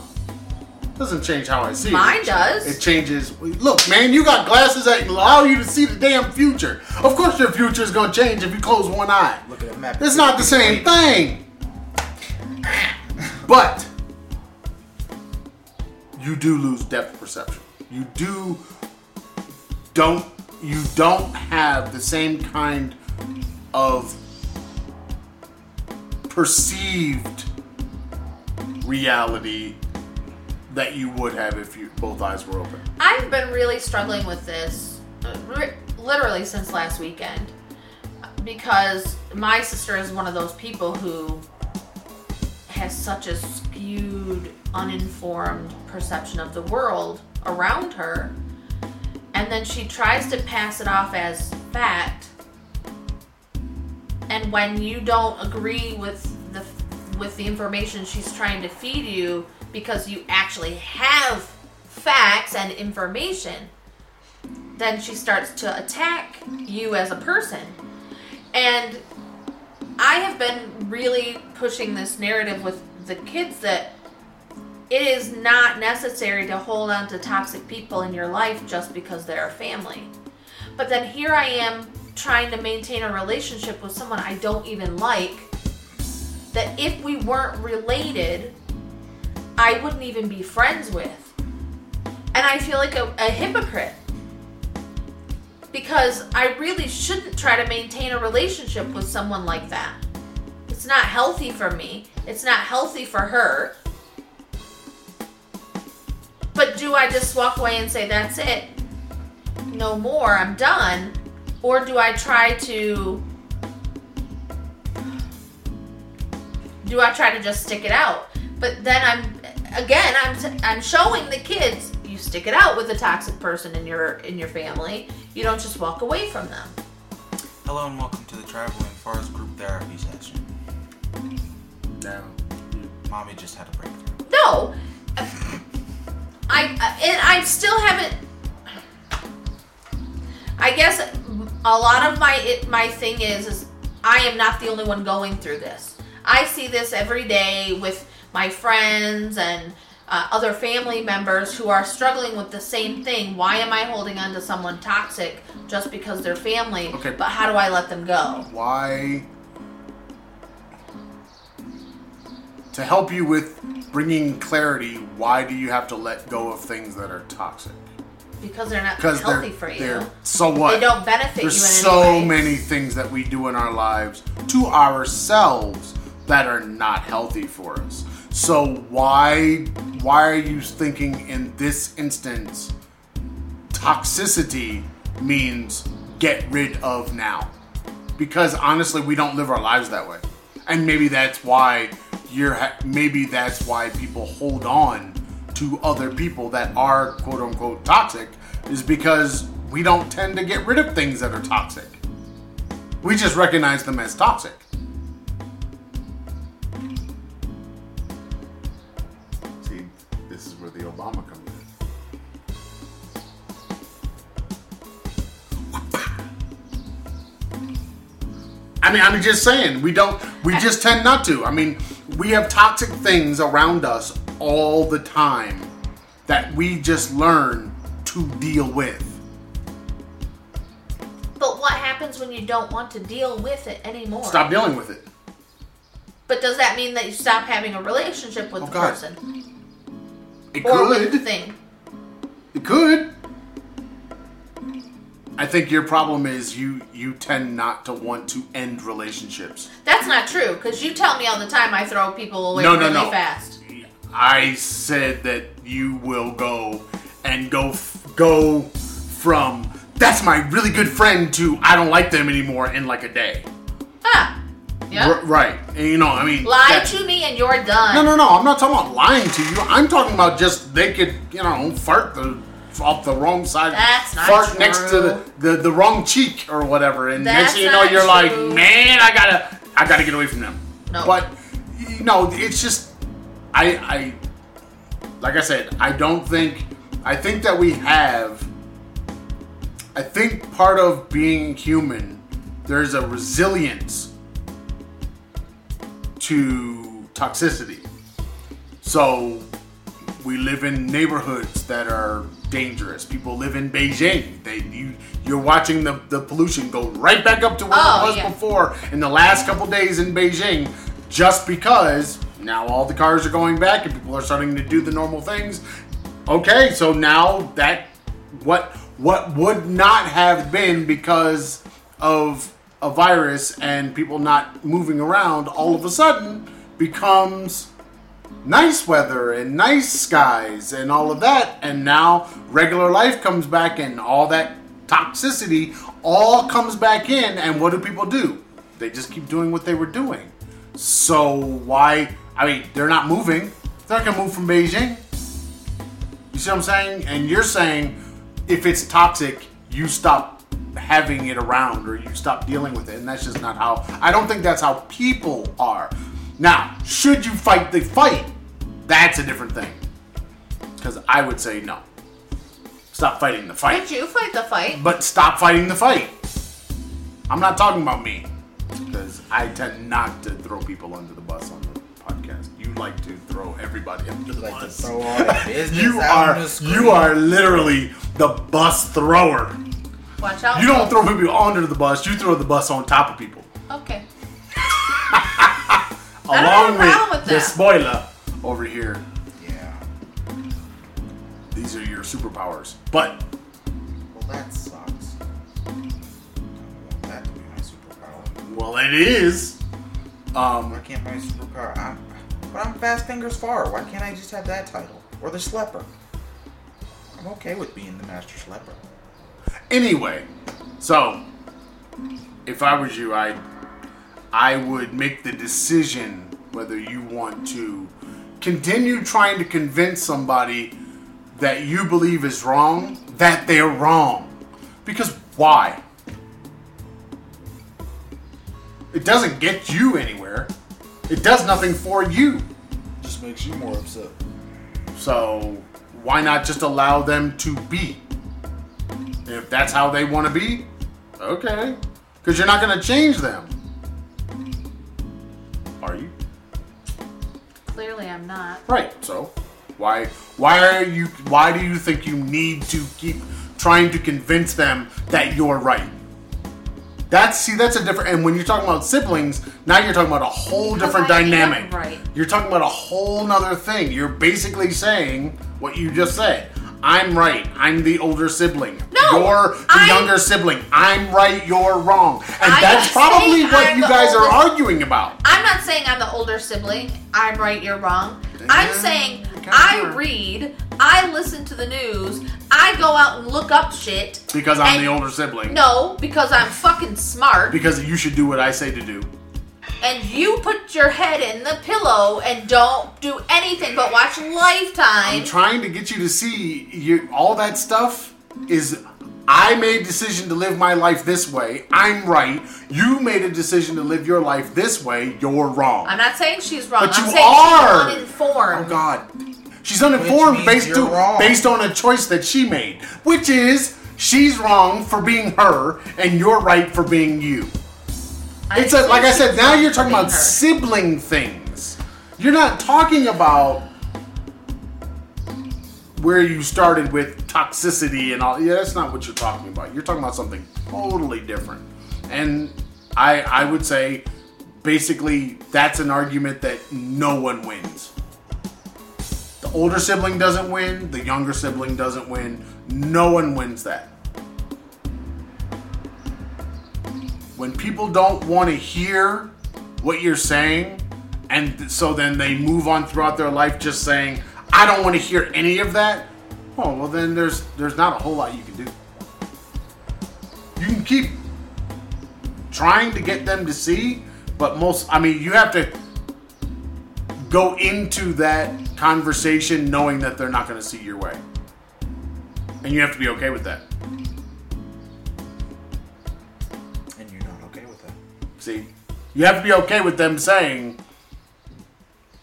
Doesn't change how I see Mine it. does. It changes. Look, man, you got glasses that allow you to see the damn future. Of course, your future is gonna change if you close one eye. Look at the map. It's not the same thing. But you do lose depth perception. You do don't you don't have the same kind of perceived reality that you would have if you both eyes were open. I've been really struggling with this uh, literally since last weekend because my sister is one of those people who has such a skewed, uninformed perception of the world around her. And then she tries to pass it off as fact. And when you don't agree with the with the information she's trying to feed you because you actually have facts and information, then she starts to attack you as a person. And I have been really pushing this narrative with the kids that it is not necessary to hold on to toxic people in your life just because they're a family. But then here I am trying to maintain a relationship with someone I don't even like. That if we weren't related, I wouldn't even be friends with. And I feel like a, a hypocrite. Because I really shouldn't try to maintain a relationship with someone like that. It's not healthy for me. It's not healthy for her. But do I just walk away and say, that's it? No more, I'm done? Or do I try to. Do I try to just stick it out? But then I'm. Again, I'm, t- I'm showing the kids you stick it out with a toxic person in your in your family. You don't just walk away from them. Hello and welcome to the Traveling Forest Group Therapy Session. No, Mommy just had a breakthrough. No, I and I still haven't. I guess a lot of my it, my thing is is I am not the only one going through this. I see this every day with my friends and uh, other family members who are struggling with the same thing. Why am I holding on to someone toxic just because they're family? Okay. But how do I let them go? why to help you with bringing clarity why do you have to let go of things that are toxic? Because they're not healthy they're, for you. they're so what? They don't benefit there's you in so many things that we do in our lives to ourselves that are not healthy for us. So why why are you thinking in this instance toxicity means get rid of now? Because honestly we don't live our lives that way. And maybe that's why you're maybe that's why people hold on to other people that are quote unquote toxic is because we don't tend to get rid of things that are toxic. We just recognize them as toxic. See this is where the obama comes in. I mean, I'm just saying, we don't, we just tend not to. I mean, we have toxic things around us all the time that we just learn to deal with. But what happens when you don't want to deal with it anymore? Stop dealing with it. But does that mean that you stop having a relationship with Oh, the God. person It or with the could. thing? It could. I think your problem is you you tend not to want to end relationships. That's not true because you tell me all the time I throw people away No, no, really no. fast. I said that you will go and go f- go from that's my really good friend to I don't like them anymore in like a day. Ah, yeah. R- right. And, you know, I mean, Lie to me and you're done. No, no, no. I'm not talking about lying to you. I'm talking about just they could, you know, fart the off the wrong side, That's not fart next to the, the the wrong cheek or whatever, and next thing you know, you're like, man, I gotta, I gotta get away from them. No. But you know, it's just, I, I, like I said, I don't think. I think that we have. I think part of being human, there's a resilience to toxicity. So we live in neighborhoods that are dangerous. People live in Beijing. They you you're watching the, the pollution go right back up to where Oh, it was yeah. before in the last couple days in Beijing, just because now all the cars are going back and people are starting to do the normal things. Okay, so now that what what would not have been because of a virus and people not moving around all of a sudden becomes nice weather and nice skies and all of that. And now regular life comes back and all that toxicity all comes back in. And what do people do? They just keep doing what they were doing. So why i mean they're not moving. They're not gonna move from beijing. You see what i'm saying? And you're saying if it's toxic you stop having it around or you stop dealing with it. And that's just not how i don't think that's how people are. Now should you fight the fight that's a different thing. Because i would say no. Stop fighting the fight. Would you fight the fight? but stop fighting the fight. I'm not talking about me. Because i tend not to throw people under the bus on the podcast. You like to throw everybody under the Like to bus. throw all business you are the you are literally the bus thrower. Watch out. you don't throw people under the bus, you throw the bus on top of people. Okay. Along have a problem with the spoiler over here. Yeah. These are your superpowers. But Well, that sucks. I don't want that to be my superpower. well it is. Um Why can't my superpower? I'm, but I'm fast fingers far. Why can't I just have that title or the schlepper? I'm okay with being the master schlepper. anyway, so if I was you, I I would make the decision whether you want to continue trying to convince somebody that you believe is wrong that they're wrong. Because why? It doesn't get you anywhere. It does nothing for you. Just makes you more upset. So why not just allow them to be? If that's how they want to be, okay. Because you're not going to change them. Are you? Clearly, I'm not. Right. So why why are you why do you think you need to keep trying to convince them that you're right? That's see that's a different and when you're talking about siblings, now you're talking about a whole Because different I am dynamic. right. You're talking about a whole nother thing. You're basically saying what you just said. I'm right. I'm the older sibling. No, You're the I'm- younger sibling. I'm right. You're wrong. And I'm that's probably what I'm you guys are arguing about. I'm not saying I'm the older sibling. I'm right, you're wrong. I'm saying I read, I listen to the news, I go out and look up shit. Because I'm And- the older sibling. No, because I'm fucking smart. Because you should do what I say to do. And you put your head in the pillow and don't do anything but watch Lifetime. I'm trying to get you to see you, all that stuff is I made a decision to live my life this way. I'm right. You made a decision to live your life this way. You're wrong. I'm not saying she's wrong. But I'm you saying are. she's uninformed. oh God, she's uninformed based to, wrong. based on a choice that she made, which is she's wrong for being her and you're right for being you. I It's a, like I said. Now you're talking about her. sibling things. You're not talking about where you started with toxicity and all. Yeah, that's not what you're talking about. You're talking about something totally different. And I, I would say, basically, that's an argument that no one wins. The older sibling doesn't win. The younger sibling doesn't win. No one wins that. When people don't want to hear what you're saying and so then they move on throughout their life just saying i don't want to hear any of that oh well then there's there's not a whole lot you can do. You can keep trying to get them to see but most i mean you have to go into that conversation knowing that they're not going to see your way. And you have to be okay with that See, you have to be okay with them saying,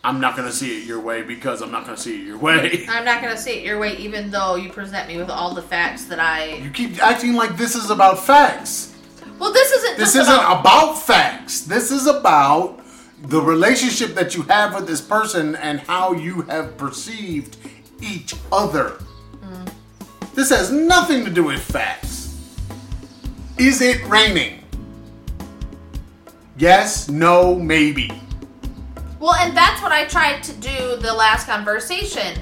I'm not gonna see it your way because I'm not gonna see it your way. I'm not gonna see it your way, even though you present me with all the facts that I. You keep acting like this is about facts. Well, this isn't. This isn't about, about facts. This is about the relationship that you have with this person and how you have perceived each other. Mm. This has nothing to do with facts. Is it raining? Yes, no, maybe. Well, and that's what I tried to do the last conversation.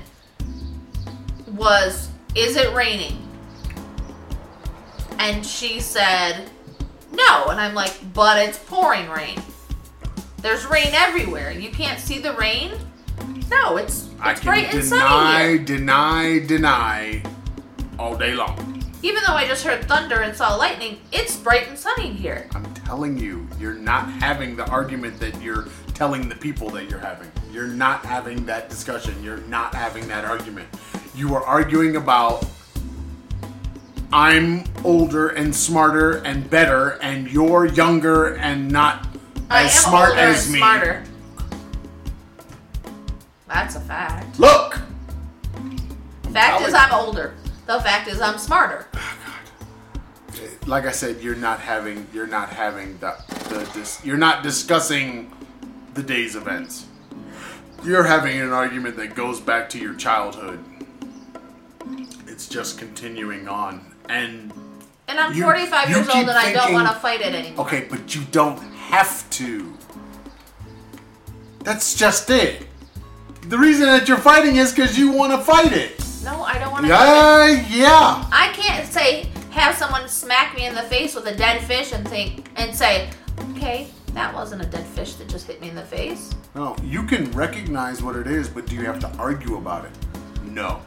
Was is it raining? And she said no, and I'm like, but it's pouring rain. There's rain everywhere. You can't see the rain. No, it's I can bright and sunny deny, deny, deny all day long. Even though I just heard thunder and saw lightning, it's bright and sunny here. I'm telling you, you're not having the argument that you're telling the people that you're having. You're not having that discussion. You're not having that argument. You are arguing about I'm older and smarter and better, and you're younger and not I as smart older as and me. smarter. That's a fact. Look, Fact is. I'm older. The fact is, I'm smarter. Oh, like I said, you're not having you're not having the, the dis, you're not discussing the day's events. You're having an argument that goes back to your childhood. It's just continuing on, and And I'm You- 45 you years old and I don't want to fight it anymore. okay, but you don't have to. That's just it. The reason that you're fighting is because you want to fight it. No, I don't want to. Yeah, yeah. I can't say have someone smack me in the face with a dead fish and think and say, okay, that wasn't a dead fish that just hit me in the face. No, you can recognize what it is, but do you have to argue about it? No.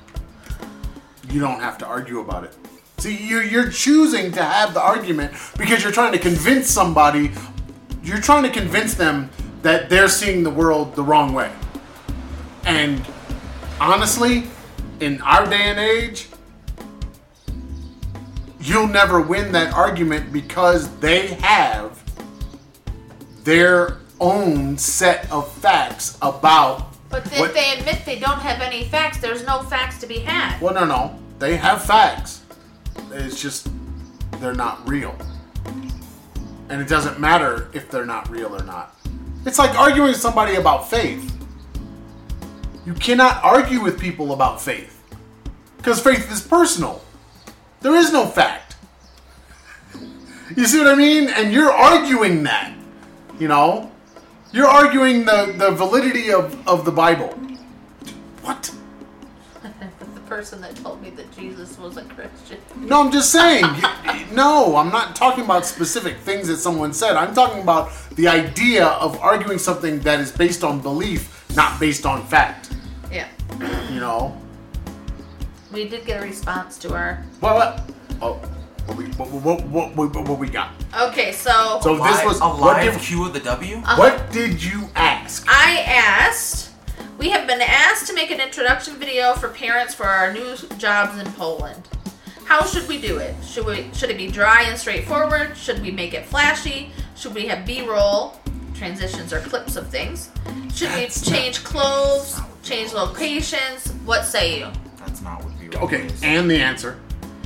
You don't have to argue about it. See, you're, you're choosing to have the argument because you're trying to convince somebody, you're trying to convince them that they're seeing the world the wrong way. And honestly, in our day and age, you'll never win that argument because they have their own set of facts about But if what- they admit they don't have any facts, there's no facts to be had. well no no. They have facts. It's just they're not real. And it doesn't matter if they're not real or not. It's like arguing with somebody about faith you cannot argue with people about faith. Because faith is personal. There is no fact. You see what i mean? And you're arguing that you know? You're arguing the, the validity of, of the bible. What? The person that told me that Jesus was a Christian. No, I'm just saying. no, I'm not talking about specific things that someone said. I'm talking about the idea of arguing something that is based on belief, not based on fact. Yeah. You know? We did get a response to our. What? Uh, what? Oh, what we what, what, what, what, what we got? Okay, so, So this was a what live did, Q of the W. Uh-huh. what did you ask? I asked. We have been asked to make an introduction video for parents for our new jobs in Poland. How should we do it? Should we should it be dry and straightforward? Should we make it flashy? Should we have B-roll, transitions or clips of things? Should That's we change clothes, change locations? What say you? That's not what we. Okay, and the answer.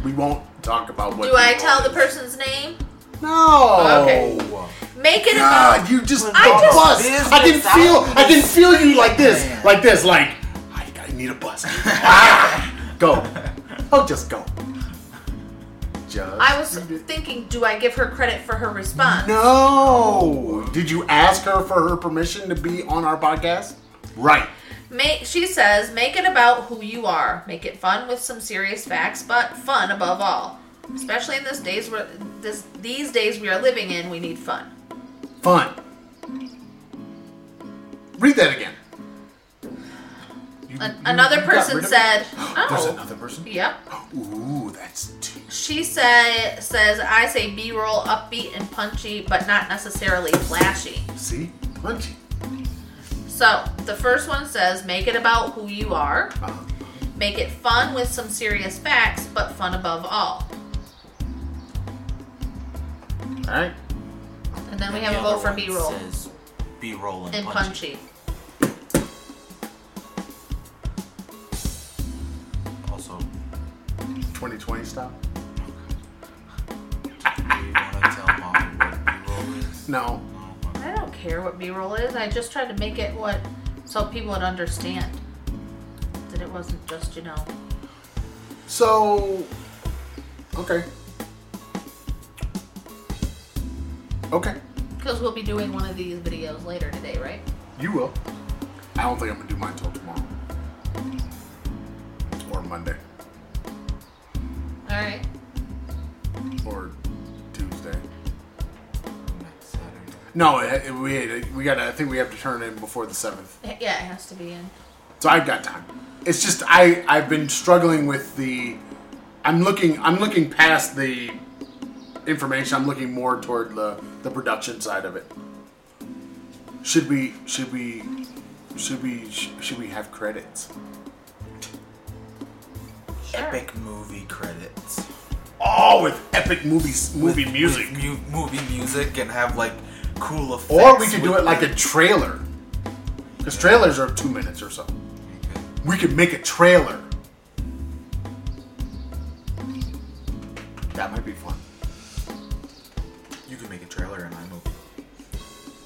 We won't talk about what. Do I the tell the person's name? No. Okay. Make it God, about you just I the just- bus. I can without feel. I can this feel you like this, man. like this, like I, I need a bus. ah, go. Oh, just go. I was thinking, do I give her credit for her response? No. Did you ask her for her permission to be on our podcast? Right. Make, she says, make it about who you are. Make it fun with some serious facts, but fun above all. Especially in this days where this these days we are living in, we need fun. Fun. Read that again. You- An- you- another you got person rid of said, it? "Oh, There's another person. yep." Ooh, that's two. She said, "says I say B-roll, upbeat and punchy, but not necessarily flashy." See, punchy. So the first one says, "Make it about who you are. Uh, Make it fun with some serious facts, but fun above all." all right. And then we have the a vote for one B-roll Says B-roll and, and punchy. punchy. 2020 style? no. I don't care what B roll is. I just tried to make it what so people would understand that it wasn't just, you know. So, okay. Okay. Because we'll be doing one of these videos later today, right? You will. I don't think I'm going to do mine until tomorrow or Monday. All right. or Tuesday. No, it, it- we we got. I think we have to turn in before the seventh. Yeah, it has to be in. So I've got time. It's just I I've been struggling with the. I'm looking I'm looking past the information. I'm looking more toward the the production side of it. Should we should we should we should we have credits? Sure. Epic movie credits. Oh, with epic movies movie With- music. with mu- movie music and have like cool effects. or we could do it like a trailer. Because trailers are two minutes or so. Okay. We could make a trailer. That might be fun. You can make a trailer in iMovie.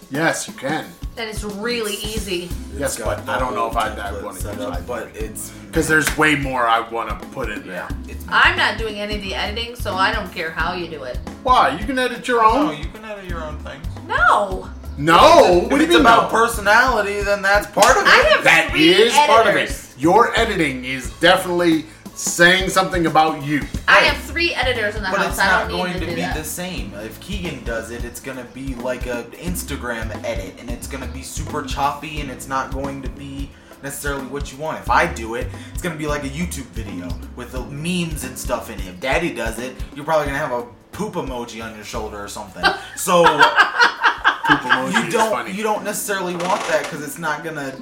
Yes, you can. That is really easy. Yes, It's but got the I don't know if whole I'd have template one of set these. up, but it's Because there's way more I want to put in there. yeah, it's I'm not doing any of the editing, so I don't care how you do it. Why? You can edit your Oh, own. you can edit your own things. No. No. If What do you it's mean about no? personality, then that's part of it. I have That three is part of it. Your editing is definitely saying something about you. I have three editors in the but house. it's I not don't going need to to do be that. the same. If Keegan does it, it's gonna be like a Instagram edit, and it's gonna be super choppy, and it's not going to be necessarily what you want. If I do it, it's gonna be like a YouTube video with the memes and stuff in it. If Daddy does it, you're probably gonna have a poop emoji on your shoulder or something. So Poop emoji you is don't funny. you don't necessarily want that because it's not gonna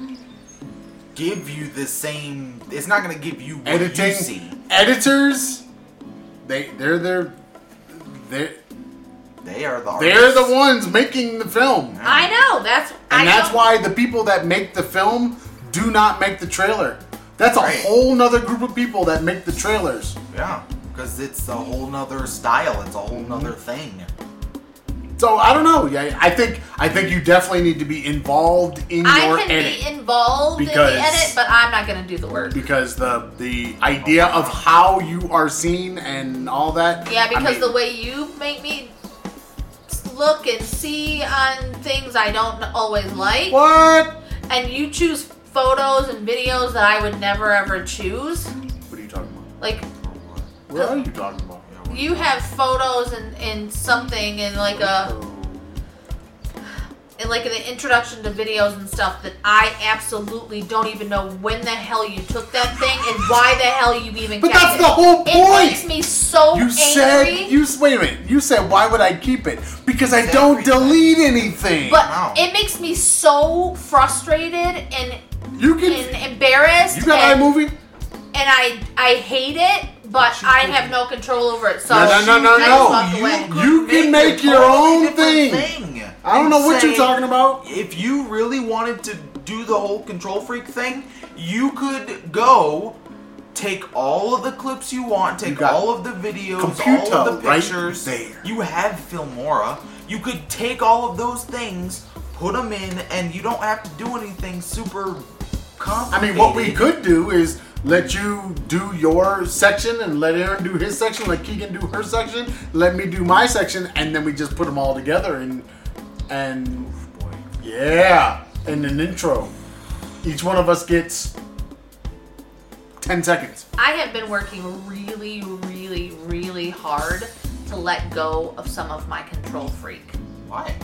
give you the same. It's not gonna give you what editing you see. editors. They they're they're they They are the they're the ones making the film. I know. That's And I that's don't- why the people that make the film do not make the trailer. That's a Right. whole nother group of people that make the trailers. Yeah, because it's a whole nother style. It's a whole nother thing. So I don't know. Yeah, I think I think you definitely need to be involved in I your edit. I can be involved Because- in the edit, but I'm not going to do the work. because the the idea of how you are seen and all that. Yeah, I because mean, the way you make me look and see on things I don't always like, what? and you choose photos and videos that I would never ever choose. What are you talking about? Like what? What are uh, you talking about? Yeah, what- you have photos and and something and like a and like the introduction to videos and stuff that I absolutely don't even know when the hell you took that thing and why the hell you even But kept that's it. the whole point. It point. makes me so You angry. said you wait a minute. You said why would I keep it? Because I don't delete anything. but Wow. it makes me so frustrated and, you can. and embarrassed. you got and, iMovie? and I I hate it, but But I have no control over it. So No, no, no, no, I just no. walk You could You can a make your totally own thing. thing. I don't know what you're talking about. If you really wanted to do the whole control freak thing, you could go take all of the clips you want, take got all of the videos, Computer all of the right pictures. there. You have Filmora. You could take all of those things, put them in, and you don't have to do anything super complicated. I mean, what we could do is let you do your section and let Aaron do his section, let Keegan do her section, let me do my section, and then we just put them all together and and Boy. yeah, and an intro. Each one of us gets ten seconds. I have been working really, really, really hard to let go of some of my control freak. Why?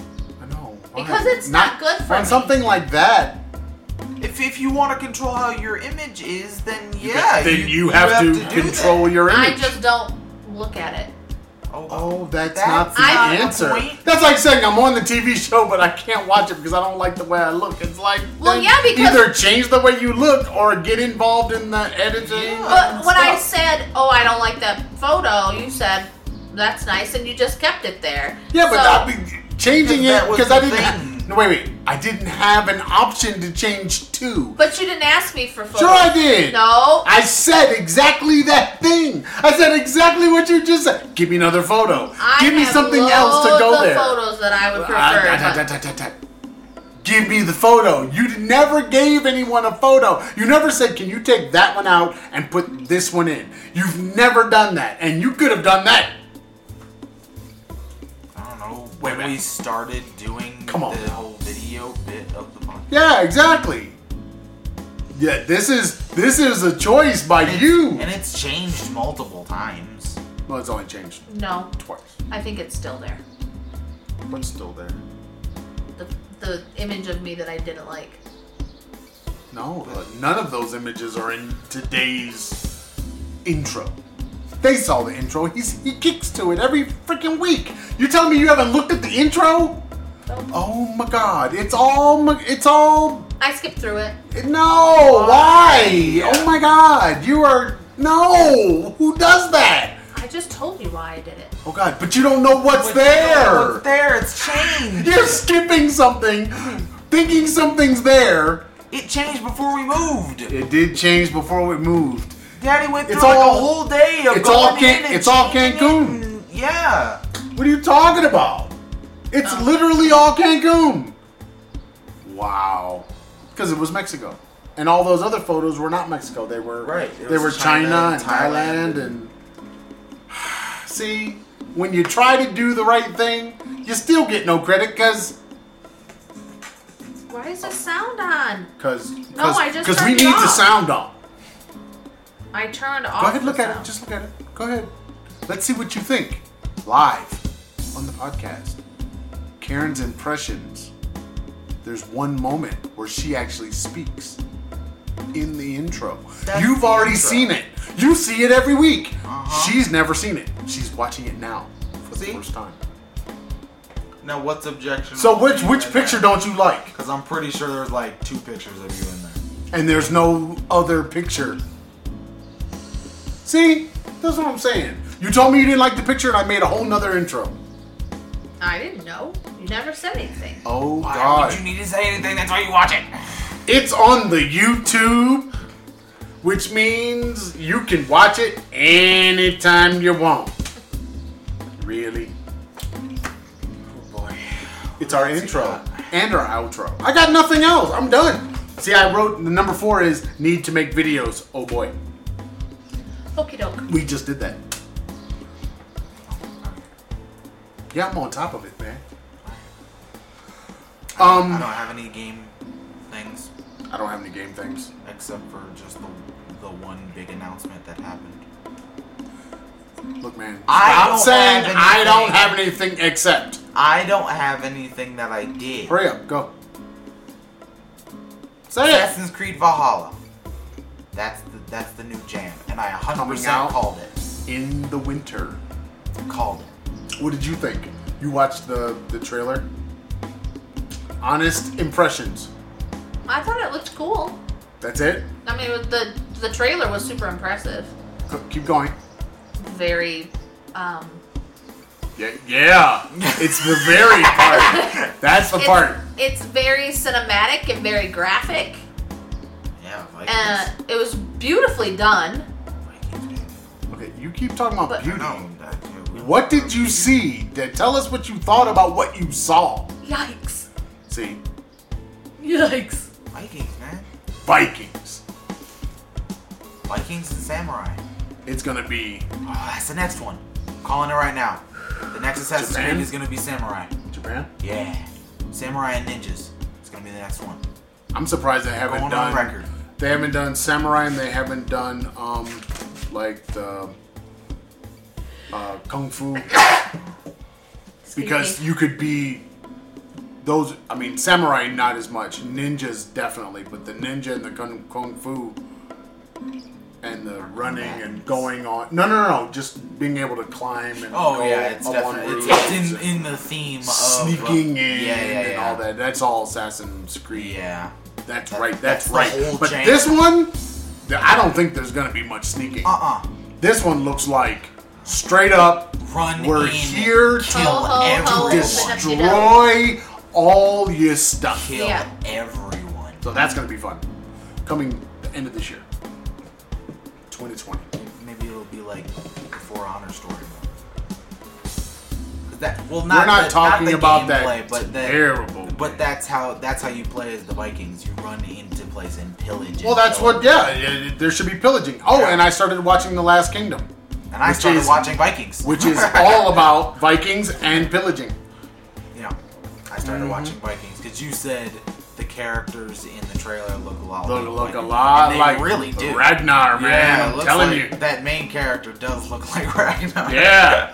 I know why? Because it's not good for on me. something like that. If, if you want to control how your image is, then yeah, then you, have, to, do control that. your image. I just don't look at it. Oh, Oh, oh that's, That's not the not answer. That's like saying I'm on the TV show, but I can't watch it because I don't like the way I look. It's like Well, yeah, because- either change the way you look or get involved in the editing. Yeah. But and when I said, "Oh, I don't like that photo," you said, "That's nice," and you just kept it there. yeah, but So- I be changing Because it because I didn't. thing. No, wait, wait. I didn't have an option to change to. But you didn't ask me for photos. Sure, I did. No. I said exactly that thing. I said exactly what you just said. Give me another photo. I Give me something else to go there. photos that I would uh, uh, prefer. Uh, but- da, da, da, da. Give me the photo. You never gave anyone a photo. You never said, "Can you take that one out and put this one in?" You've never done that, and you could have done that. When wait. we started doing Come on. the whole video bit of the podcast. Yeah, exactly. Yeah, this is this is a choice by you. And it's changed multiple times. Well, it's only changed no, twice, I think it's still there. but it's still there. The the image of me that I didn't like. No, uh, none of those images are in today's intro. They saw the intro. He's, he kicks to it every freaking week. You telling me you haven't looked at the intro? Um, oh my god! It's all it's all I skipped through it. no. Why? Oh my god! You are no. Who does that? I just told you why I did it. Oh god! But you don't know what's But you know there. What's there? It's changed. You're skipping something, thinking something's there. It changed before we moved. It did change before we moved. Daddy went through It's like all- a whole day of it's all going Can- in and it's all Cancun. and- yeah. What are you talking about? It's Oh. literally all Cancun. Wow. Because it was Mexico. And all those other photos were not Mexico. They were Right. They were China, China, and Thailand, Thailand and See, when you try to do the right thing, you still get no credit cuz Why is the sound on? cuz No, I just cuz we turned it need the sound on. I turned off. Go ahead, the look at sound. it. Just look at it. Go ahead. Let's see what you think. Live on the podcast. Karen's impressions. There's one moment where she actually speaks in the intro. That's You've the already intro. seen it. You see it every week. Uh-huh. She's never seen it. She's watching it now for the first time. Now, what's objection? So which which picture don't you like? Because I'm pretty sure there's like two pictures of you in there. And there's no other picture. See? That's what I'm saying. You told me you didn't like the picture and I made a whole nother intro. I didn't know. You never said anything. Oh Why god. would you need to say anything? That's why you watch it. It's on the YouTube, which means you can watch it anytime you want. Really? Oh boy. It's our What's intro and our outro. I got nothing else. I'm done. See, I wrote the number four is need to make videos. Oh boy. Okie doke. We just did that. Yeah, I'm on top of it, man. I Um, don't have any game things I don't have any game things. except for just the the one big announcement that happened. Look, man. I stop don't saying have I don't have anything except. I don't have anything that I did. Hurry up, go. Say it. Assassin's Creed Valhalla. That's the that's the new jam, and I 100% Coming out. called it. In the winter. Called it. What did you think? You watched the the trailer? Honest impressions. I thought it looked cool. That's it. I mean, with the the trailer was super impressive. Co- Keep going. Very, um, Yeah, yeah. It's the very part. That's the it's, part. it's very cinematic and very graphic. Yeah, Uh, Vikings. it was beautifully done. Okay, you keep talking about But- beauty. know. that- What did you see? That tell us what you thought about what you saw. Yikes! See, Yikes! Vikings, man. Vikings. Vikings and Samurai. It's gonna be Oh, that's the next one. calling it right now. The next Assassin's Japan? Creed is gonna be Samurai. Japan. Yeah. Samurai and Ninjas. It's gonna be the next one. I'm surprised they haven't Going done on record. They haven't done samurai and they haven't done um like the uh, kung fu because me. you could be those. I mean, samurai not as much. Ninjas definitely, but the ninja and the kung, kung fu and the running and going on. No, no, no, no. Just being able to climb and Oh go yeah, it's definitely it's, it's in in the theme of sneaking in Yeah, yeah, and yeah. all that. That's all Assassin's Creed. Yeah. That's That- right. That's, that's the right. whole But jam. this one, I don't think there's gonna be much sneaking. Uh uh This one looks like straight up. Run We're in, here kill Ho, ho, ho, destroy all your stuff. Kill Yeah. everyone. So that's gonna be fun. Coming the end of this year, 2020. Maybe it'll be like the For Honor story That, well, not We're not the, talking not the about gameplay, that but that, terrible. But that's how that's how you play as the Vikings. You run into place and pillage. and Well, that's kill what. Yeah, there should be pillaging. Oh, Yeah. and I started watching The Last Kingdom, And I started is- watching Vikings, which is all about Vikings and pillaging. yeah. I started Mhm. watching Vikings because you said the characters in the trailer look a lot Look, like look a lot And they like really do. Ragnar, man. Yeah, I'm telling like you. that main character does look like Ragnar. Yeah.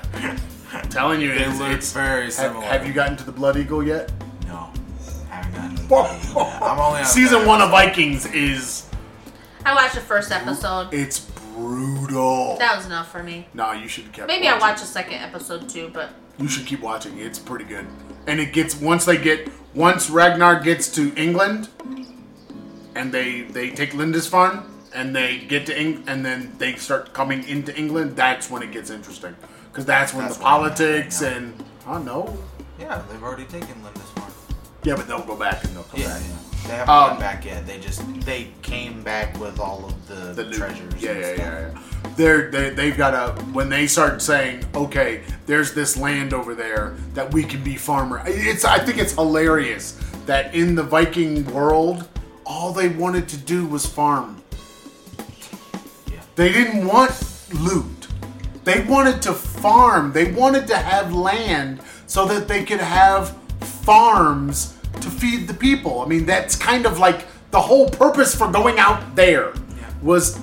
I'm telling you, it it's, look it's very have, similar. have you gotten to the Blood Eagle yet? I'm only on Season third one of. Vikings is I watched the first episode. it's brutal. That was enough for me. nah, you should keep. Maybe I'll watch the second episode too, but You should keep watching. It's pretty good. And it gets once they get once Ragnar gets to England, and they they take Lindisfarne and they get to Eng- and then they start coming into England. That's when it gets interesting because that's when That's the when- politics yeah. and I don't know. Yeah, they've already taken Lindisfarne. Yeah, but they'll go back and they'll come Yeah, back. yeah. They haven't Um, gone back yet. They just they came back with all of the, the loot. treasures. Yeah, and yeah, stuff. yeah, yeah. They're they they've got a when they start saying, okay, there's this land over there that we can be farmer. It's I think it's hilarious that in the Viking world, all they wanted to do was farm. Yeah. They didn't want loot. They wanted to farm. They wanted to have land so that they could have farms to feed the people. I mean, that's kind of like the whole purpose for going out there was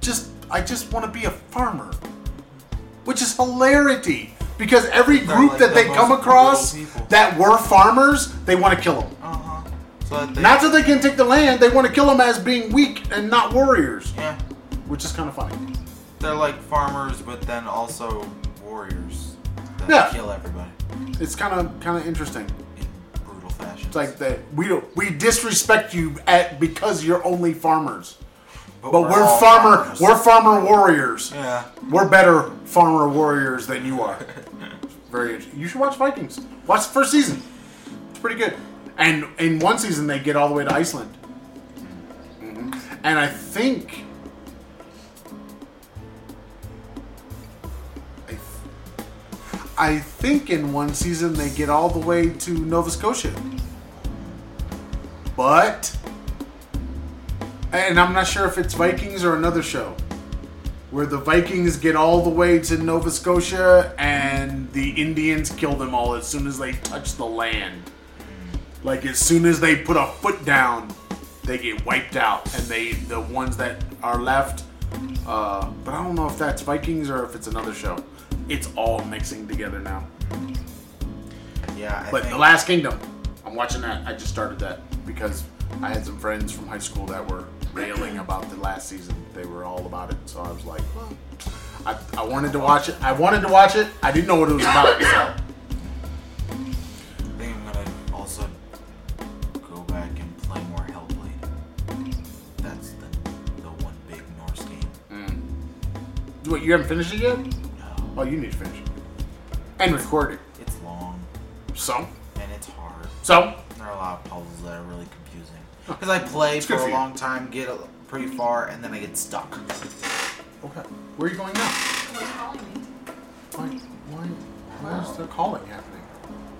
just I just want to be a farmer. Which is hilarity because every group like that the they come across that were farmers, they want to kill them. Uh-huh. So that Not that they can take the land, they want to kill them as being weak and not warriors, yeah, which is kind of funny. they're like farmers, but then also warriors that Yeah. kill everybody It's kind of kind of interesting. In brutal fashion. It's like that we don't we disrespect you at because you're only farmers, but we're, all farmer farmers. we're farmer warriors. yeah. We're better farmer warriors than you are. Very interesting. You should watch Vikings. Watch the first season. It's pretty good. And in one season they get all the way to Iceland. Mhm. And I think I think in one season they get all the way to Nova Scotia. But and I'm not sure if it's Vikings or another show where the Vikings get all the way to Nova Scotia and the Indians kill them all as soon as they touch the land. Like as soon as they put a foot down, they get wiped out, and they the ones that are left. Uh, but I don't know if that's Vikings or if it's another show. It's all mixing together now. Yeah, I But think, The Last Kingdom, I'm watching that. I just started that because I had some friends from high school that were railing about the last season. They were all about it, so I was like, well, I, I wanted to watch it. I wanted to watch it. I didn't know what it was about. So I think I'm gonna also go back and play more Hellblade. That's the the one big Norse game. Mm. what? You haven't finished it yet? No, Oh, you need to finish it and record it. it's long So, and it's hard. so There are a lot of puzzles that are really confusing. Because I play It's for good for a you. long time, get a, pretty far, and then I get stuck. okay. Where are you going now? someone's calling me. Why? Why? Why is the calling happening?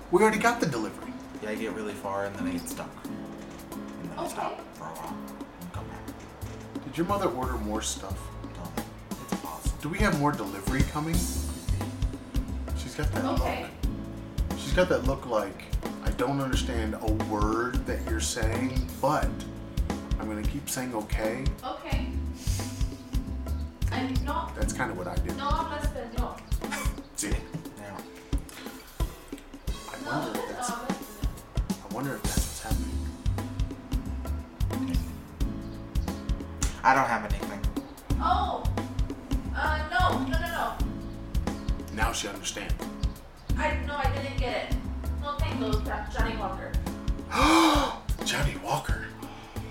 We already got the delivery. Yeah, I get really far, and then I get stuck. And then I Okay. stop for a while and come back. Did your mother order more stuff? Don't. It's possible. Do we have more delivery coming? She's got that Okay. look. She's got that look like I don't understand a word that you're saying, but I'm gonna keep saying okay. Okay. I'm not. That's kind of what I do. No habla español. See, Now, I wonder if that's I wonder if that's what's happening. I don't have anything. She understands. I no, I didn't get it. No tengo that Johnnie Walker. Johnnie Walker.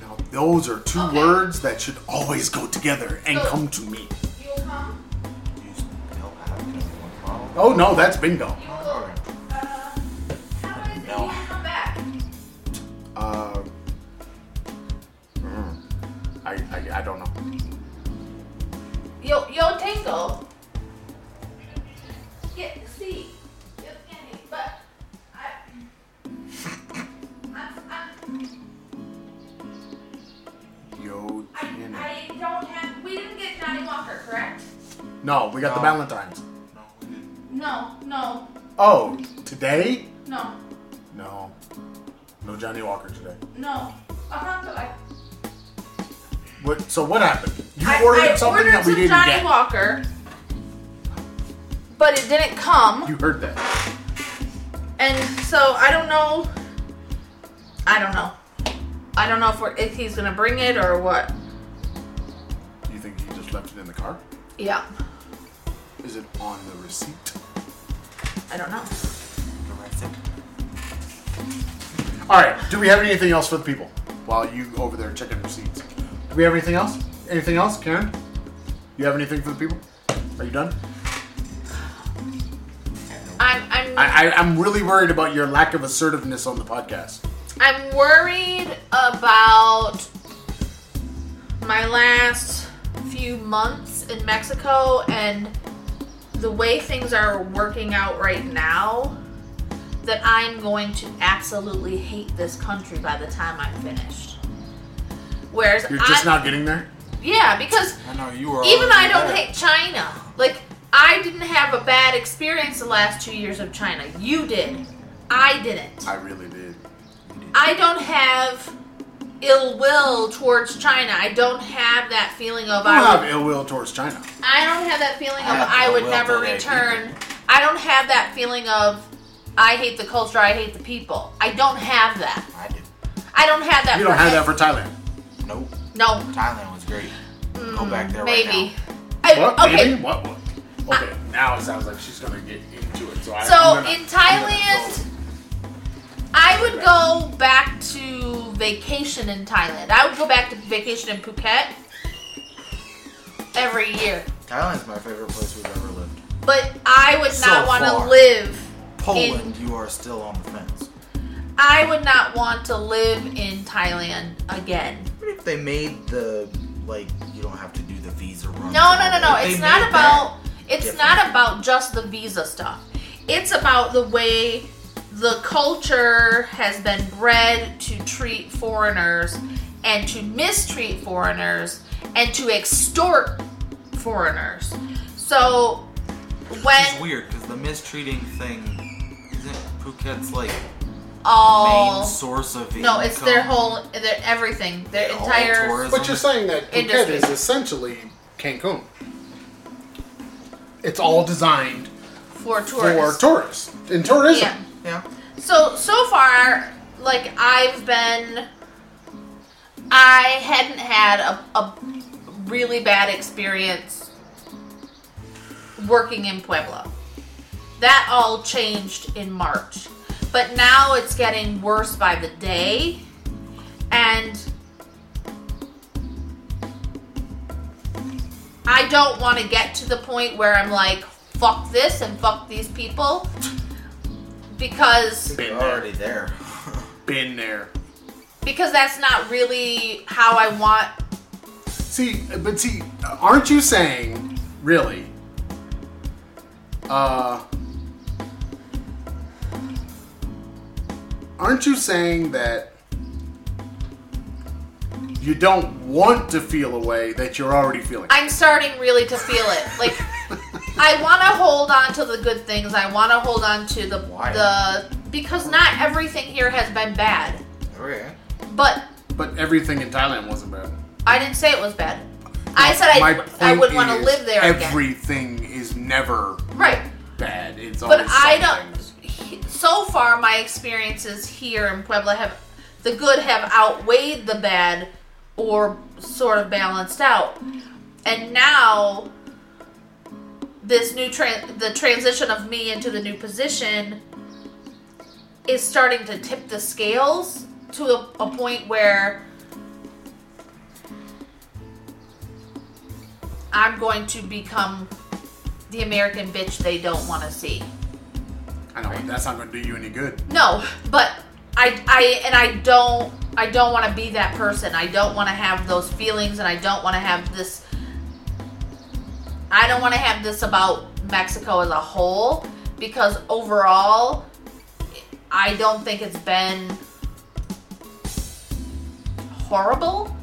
Now those are two Okay. words that should always go together and So- come to me. You'll come. Use help out of one bottle. Oh no, that's bingo. You some Johnny get. Walker, but it didn't come. You heard that? And so I don't know. I don't know. I don't know if, we're, if he's gonna bring it or what. You think he just left it in the car? Yeah, Is it on the receipt? I don't know. The rest of All right. Do we have anything else for the people while you over there checking receipts? Do we have anything else? Anything else, Karen? You have anything for the people? Are you done? I'm I'm I, I, I'm really worried about your lack of assertiveness on the podcast. I'm worried about my last few months in Mexico and the way things are working out right now. That I'm going to absolutely hate this country by the time I'm finished. Whereas You're just I, not getting there. Yeah, because I know you were. even I don't hate China. Like I didn't have a bad experience the last two years of China. You did. I didn't. I really did. I don't have ill will towards China. I don't have that feeling of I would, have ill will towards China. I don't have that feeling of I have I would never return. I don't have that feeling of I hate the culture, I hate the people. I don't have that. I did. I don't have that. You don't have that for Thailand. Nope. No, Thailand was great. Go back there Mm, maybe. right I, What? okay, Maybe? What? what? Okay, now it sounds like she's gonna get into it. So, I, So I'm gonna- in Thailand. I would go back to vacation in Thailand. I would go back to vacation in Phuket every year. now. Thailand's my favorite place we've ever lived. But I would So not want to live. Poland, you are still on the fence. I would not want to live in Thailand again. What if they made the like you don't have to do the visa run? No, no, no, no. It's not about. It's different. not about just the visa stuff. It's about the way the culture has been bred to treat foreigners and to mistreat foreigners and to extort foreigners. So when It's weird because the mistreating thing isn't Phuket's like all main source of income. no, it's their whole, their everything, their All entire. tourism. But you're saying that Phuket Industry. is essentially Cancun. It's all designed for tourists. for tourists in tourism. Yeah. Yeah. So so far, like I've been, I hadn't had a, a really bad experience working in Puebla. That all changed in March, but now it's getting worse by the day, and I don't want to get to the point where I'm like, fuck this and fuck these people. Because You're Been already there. Been there. because that's not really how I want. See, but see, aren't you saying really? Uh, aren't you saying that you don't want to feel a way that you're already feeling? I'm starting really to feel it. Like I want to hold on to the good things. I want to hold on to the Why? the because not everything here has been bad. okay. But but everything in Thailand wasn't bad. I didn't say it was bad. I said I I point would want to is, live there again. Everything is never Right. bad. It's all But I some don't. So far, my experiences here in Puebla have the good have outweighed the bad, or sort of balanced out. And now, this new tran the transition of me into the new position is starting to tip the scales to a, a point where I'm going to become the American bitch they don't want to see. I know that's not going to do you any good. No, but I, I, and I don't, I don't want to be that person. I don't want to have those feelings, and I don't want to have this. I don't want to have this about Mexico as a whole because overall, I don't think it's been horrible.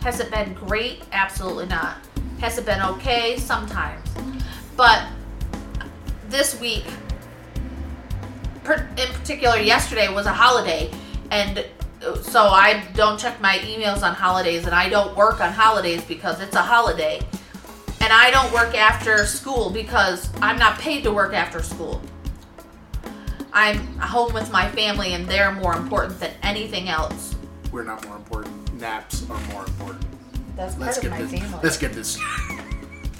Has it been great? Absolutely not. Has it been okay? Sometimes. But this week, per- in particular, yesterday was a holiday, and so I don't check my emails on holidays, and I don't work on holidays because it's a holiday. And I don't work after school because I'm not paid to work after school. I'm home with my family, and they're more important than anything else. We're not more important. Naps are more important. That's part Let's of get my this. family. Let's get this.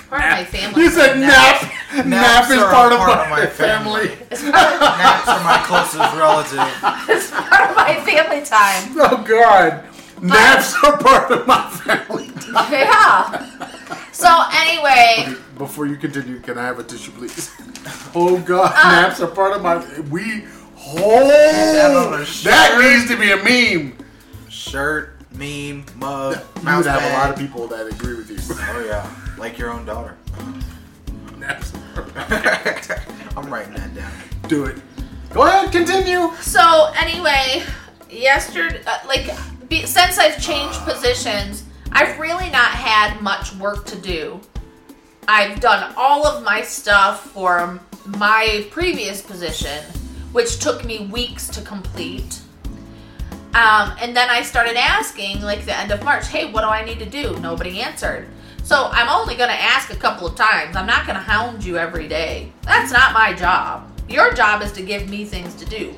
Part of my family. You said nap. Nap, Naps is are part, of, part my of my family. family. It's part of, Naps are my closest relative. it's part of my family time. Oh God. Naps are part of my family. Yeah. So anyway, Before you continue, can I have a tissue, please? Oh God, Uh. naps are part of my. We. that Oh, that needs to be a meme. Shirt, meme, mug, You would have a lot of people that agree with you. Oh yeah, like your own daughter. Naps. I'm writing that down. Do it. Go ahead, continue. so anyway, yesterday, uh, like be, since I've changed positions, I've really not had much work to do. I've done all of my stuff for my previous position, which took me weeks to complete. Um, and then I started asking, like the end of March, hey, what do I need to do? Nobody answered. So I'm only going to ask a couple of times. I'm not going to hound you every day. That's not my job. Your job is to give me things to do.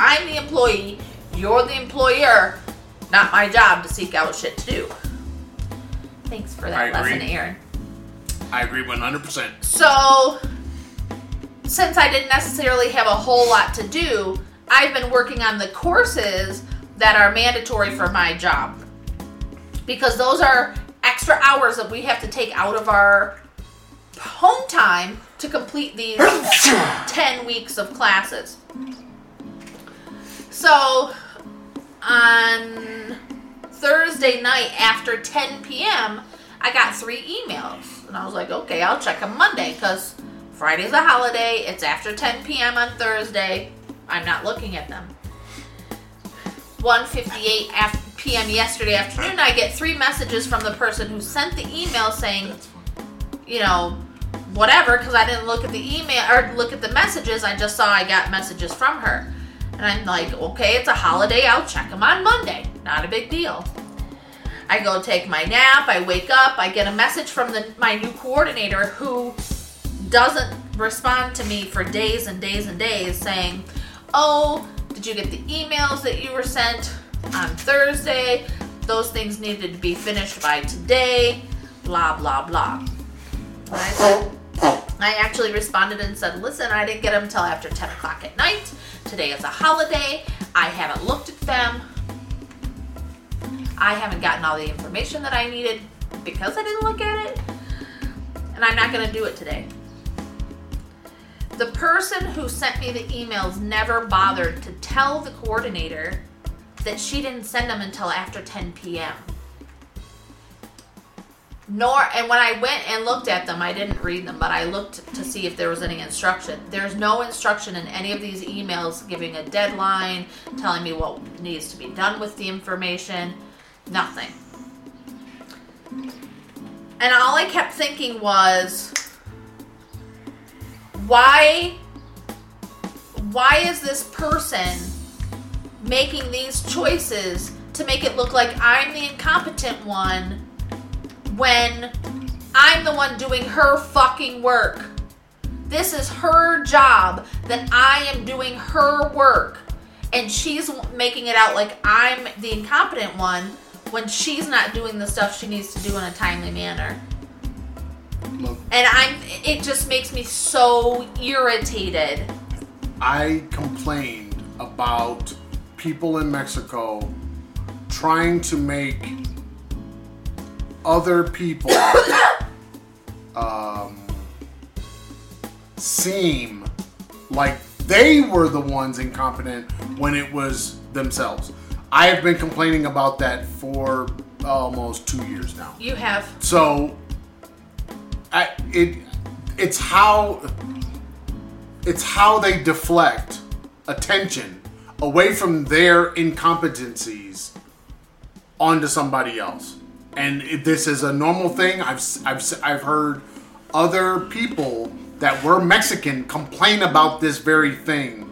I'm the employee, you're the employer. Not my job to seek out shit to do. Thanks for that I agree. lesson, Aaron. I agree 100%. So, since I didn't necessarily have a whole lot to do, I've been working on the courses that are mandatory for my job. Because those are extra hours that we have to take out of our home time to complete these 10 weeks of classes. So, on Thursday night after 10 p.m., I got three emails. And I was like, okay, I'll check them Monday because Friday's a holiday. It's after 10 p.m. on Thursday. I'm not looking at them. 1:58 af- p.m. yesterday afternoon, I get three messages from the person who sent the email saying, you know, whatever, because I didn't look at the email or look at the messages. I just saw I got messages from her. And I'm like, okay, it's a holiday. I'll check them on Monday. Not a big deal. I go take my nap. I wake up. I get a message from the, my new coordinator who doesn't respond to me for days and days and days saying, oh, did you get the emails that you were sent on Thursday? Those things needed to be finished by today. Blah, blah, blah. I said, I actually responded and said, listen, I didn't get them until after 10 o'clock at night. Today is a holiday. I haven't looked at them. I haven't gotten all the information that I needed because I didn't look at it. And I'm not going to do it today. The person who sent me the emails never bothered to tell the coordinator that she didn't send them until after 10 p.m. Nor, and when I went and looked at them, I didn't read them, but I looked to see if there was any instruction. There's no instruction in any of these emails giving a deadline, telling me what needs to be done with the information, nothing. And all I kept thinking was, why why is this person making these choices to make it look like I'm the incompetent one when I'm the one doing her fucking work? This is her job that I am doing her work and she's making it out like I'm the incompetent one when she's not doing the stuff she needs to do in a timely manner Look, and I'm it just makes me so irritated. I complained about people in Mexico trying to make other people um, seem like they were the ones incompetent when it was themselves. I have been complaining about that for almost two years now. You have So, I, it it's how it's how they deflect attention away from their incompetencies onto somebody else. and if this is a normal thing. I've I've I've heard other people that were Mexican complain about this very thing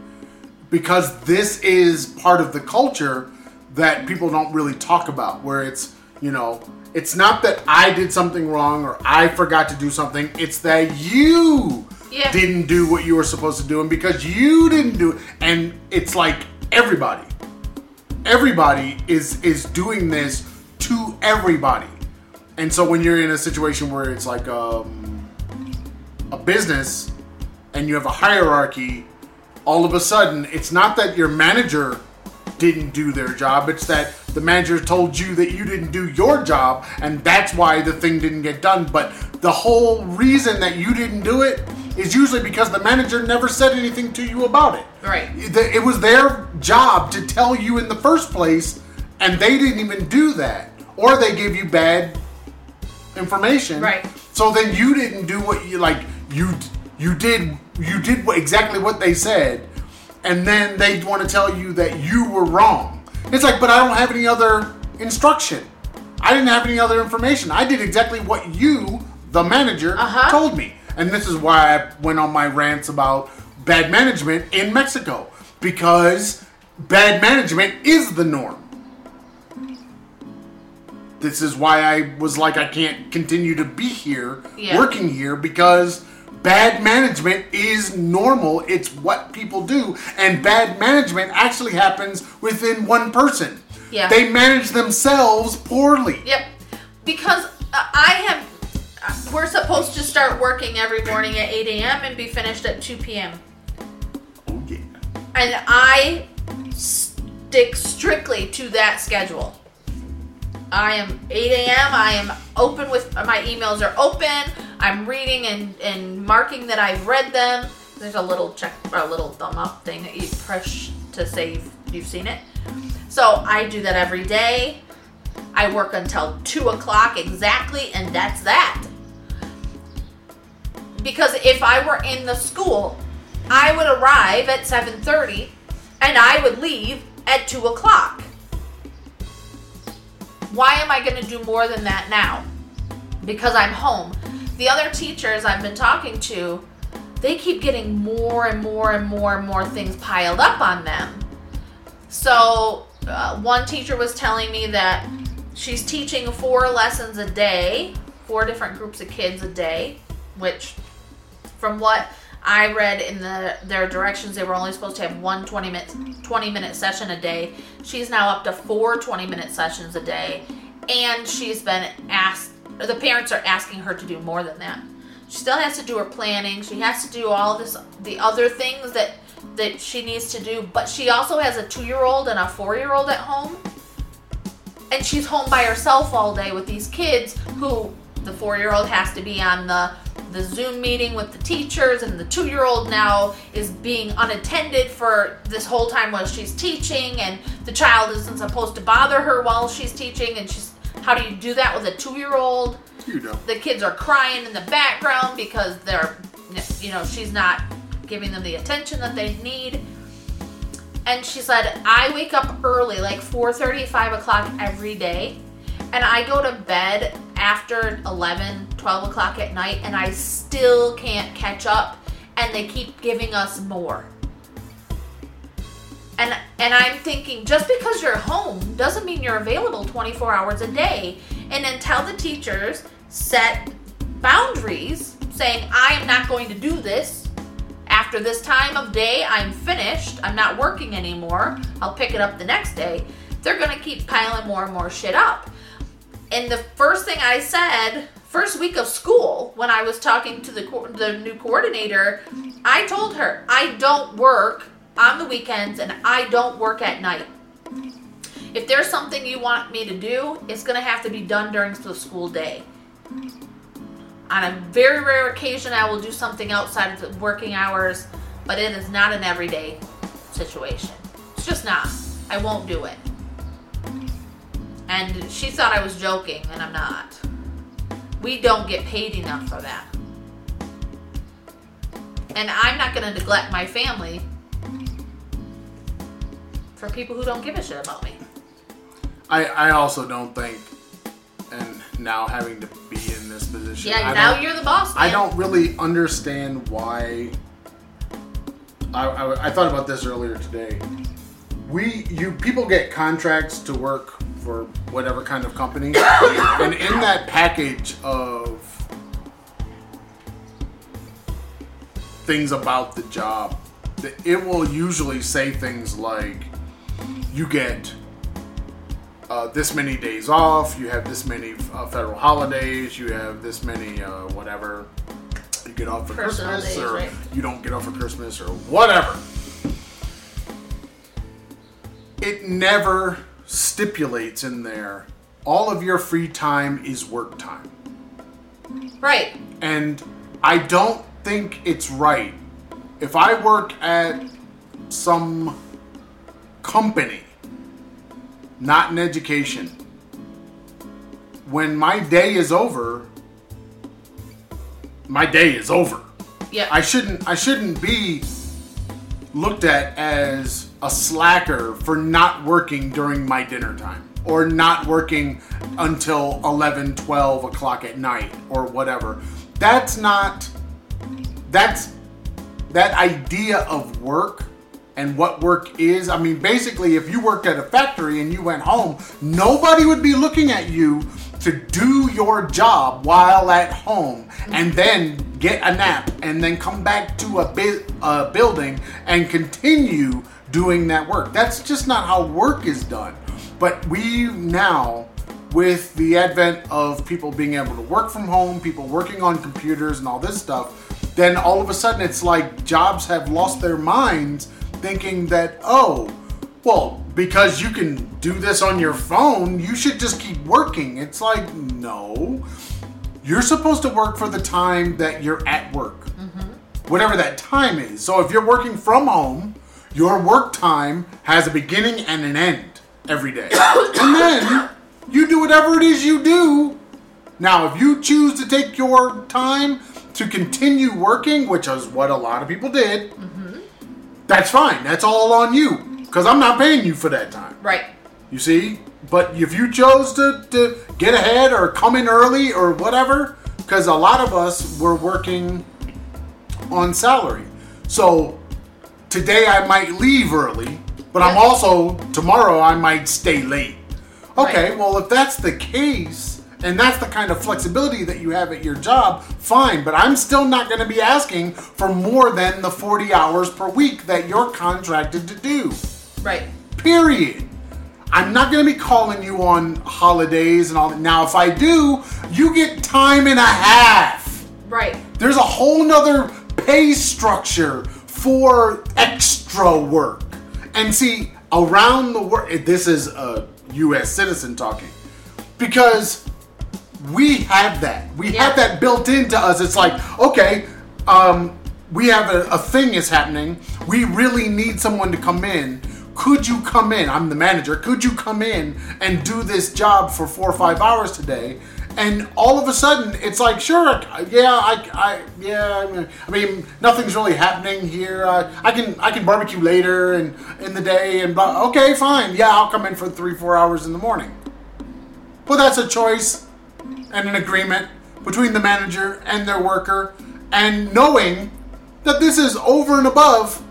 because this is part of the culture that people don't really talk about. Where it's you know. It's not that I did something wrong or I forgot to do something. It's that you Yeah. didn't do what you were supposed to do, and because you didn't do it, and it's like everybody, everybody is is doing this to everybody, and so when you're in a situation where it's like um, a business and you have a hierarchy, all of a sudden it's not that your manager didn't do their job, it's that the manager told you that you didn't do your job, and that's why the thing didn't get done. But the whole reason that you didn't do it is usually because the manager never said anything to you about it. Right. It was their job to tell you in the first place, and they didn't even do that. Or they gave you bad information. Right. So then you didn't do what you like. You you did you did exactly what they said, and then they want to tell you that you were wrong. It's like, but I don't have any other instruction. I didn't have any other information. I did exactly what you, the manager, Uh-huh. told me. And this is why I went on my rants about bad management in Mexico because bad management is the norm. This is why I was like, I can't continue to be here, Yeah. working here, because bad management is normal. It's what people do. And bad management actually happens within one person. Yeah. They manage themselves poorly. Yep. Because uh, I have, uh, we're supposed to start working every morning at 8 a.m. and be finished at 2 p.m. Oh, yeah. And I stick strictly to that schedule. I am 8 a.m. I am open with my emails are open. I'm reading and, and marking that I've read them. There's a little check or a little thumb up thing that you push to say you've, you've seen it. So I do that every day. I work until two o'clock exactly, and that's that. Because if I were in the school, I would arrive at 7:30 and I would leave at 2 o'clock. Why am I going to do more than that now? Because I'm home. The other teachers I've been talking to, they keep getting more and more and more and more things piled up on them. So, uh, one teacher was telling me that she's teaching four lessons a day, four different groups of kids a day, which from what I read in the their directions, they were only supposed to have one 20 minute 20 minute session a day. She's now up to four 20 minute sessions a day, and she's been asked. The parents are asking her to do more than that. She still has to do her planning. She has to do all this, the other things that that she needs to do. But she also has a two year old and a four year old at home, and she's home by herself all day with these kids who the four year old has to be on the the Zoom meeting with the teachers, and the two year old now is being unattended for this whole time while she's teaching, and the child isn't supposed to bother her while she's teaching, and she's how do you do that with a two year old? You know. the kids are crying in the background because they're you know she's not giving them the attention that they need and she said i wake up early like 4.30 5 o'clock every day and i go to bed after 11 12 o'clock at night and i still can't catch up and they keep giving us more. And and i'm thinking just because you're home doesn't mean you're available 24 hours a day. And then tell the teachers set boundaries saying i am not going to do this. After this time of day i'm finished. I'm not working anymore. I'll pick it up the next day. They're going to keep piling more and more shit up and the first thing i said first week of school when i was talking to the co- the new coordinator i told her i don't work on the weekends and i don't work at night. If there's something you want me to do it's going to have to be done during the school day. On a very rare occasion i will do something outside of the working hours but it is not an everyday situation. It's just not. I won't do it and she thought i was joking and i'm not we don't get paid enough for that and i'm not going to neglect my family for people who don't give a shit about me I, I also don't think, and now having to be in this position. Yeah, I now you're the boss. Man. I don't really understand why. I, I, I thought about this earlier today. We you people get contracts to work for whatever kind of company, and in that package of things about the job, it will usually say things like, "You get." uh, this many days off. You have this many uh, federal holidays. You have this many uh, whatever. You get off for Personal Christmas, days, or right. you don't get off for Christmas, or whatever. It never stipulates in there. All of your free time is work time, Right. and I don't think it's right. If I work at some company not in education. When my day is over, my day is over. Yeah. I shouldn't I shouldn't be looked at as a slacker for not working during my dinner time or not working until 11 12 o'clock at night or whatever that's not that's that idea of work and what work is. I mean, basically, if you worked at a factory and you went home, nobody would be looking at you to do your job while at home and then get a nap and then come back to a, bu- a building and continue doing that work. That's just not how work is done. But we now, with the advent of people being able to work from home, people working on computers and all this stuff, then all of a sudden it's like jobs have lost their minds thinking that, oh, well, because you can do this on your phone, you should just keep working. It's like, no. You're supposed to work for the time that you're at work, mm-hmm. whatever that time is. So if you're working from home, your work time has a beginning and an end every day. and then you do whatever it is you do now, if you choose to take your time to continue working, which is what a lot of people did, mm-hmm. that's fine. That's all on you. Because I'm not paying you for that time. right. You see? But if you chose to, to get ahead or come in early or whatever, because a lot of us were working on salary. So today I might leave early, but I'm also, tomorrow I might stay late. Okay, Right. well, if that's the case, and that's the kind of flexibility that you have at your job, fine, but I'm still not going to be asking for more than the 40 hours per week that you're contracted to do. Right. Period. I'm not going to be calling you on holidays and all that. Now, if I do, you get time and a half. Right. There's a whole nother pay structure for extra work. And see, around the world, this is a U.S. citizen talking, because we have that. We Yeah. have that built into us. It's like, okay, um, we have a, a thing is happening. We really need someone to come in. Could you come in? I'm the manager. Could you come in and do this job for four or five hours today? And all of a sudden, it's like, sure, yeah, I, I yeah, I mean- nothing's really happening here. Uh, I can, I can barbecue later and in the day, and blah. Okay, fine. Yeah, I'll come in for three, four hours in the morning. Well, that's a choice and an agreement between the manager and their worker, and knowing that this is over and above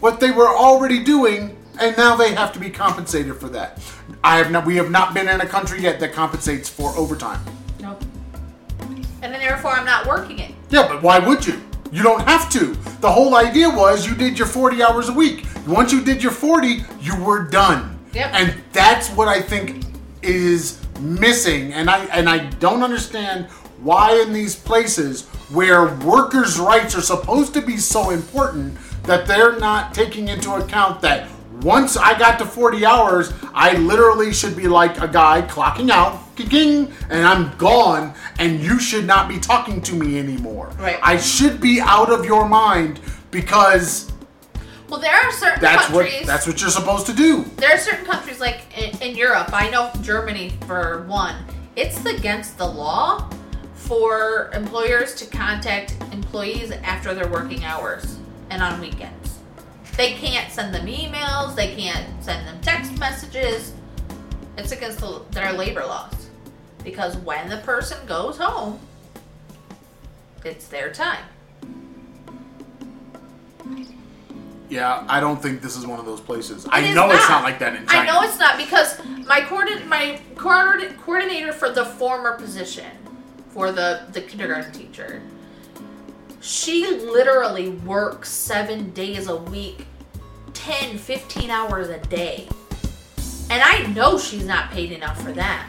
what they were already doing, and now they have to be compensated for that. I have not. We have not been in a country yet that compensates for overtime. And then therefore I'm not working it. Yeah, but why would you? You don't have to. The whole idea was you did your 40 hours a week. Once you did your 40, you were done. Yep. And that's what I think is missing. And I and I don't understand why in these places where workers' rights are supposed to be so important that they're not taking into account that once I got to 40 hours, I literally should be like a guy clocking out, and I'm gone, and you should not be talking to me anymore. Right. I should be out of your mind because Well, there are certain that's what that's what you're supposed to do. there are certain countries like in, in Europe. I know Germany for one. It's against the law for employers to contact employees after their working hours and on weekends. They can't send them emails. They can't send them text messages. It's against the, their labor laws. Because when the person goes home, it's their time. Yeah, I don't think this is one of those places. It I know it's not like that in China. I know it's not because my coordin- my coordin- coordinator for the former position for the the kindergarten teacher. She literally works 7 days a week, 10, 15 hours a day. And I know she's not paid enough for that.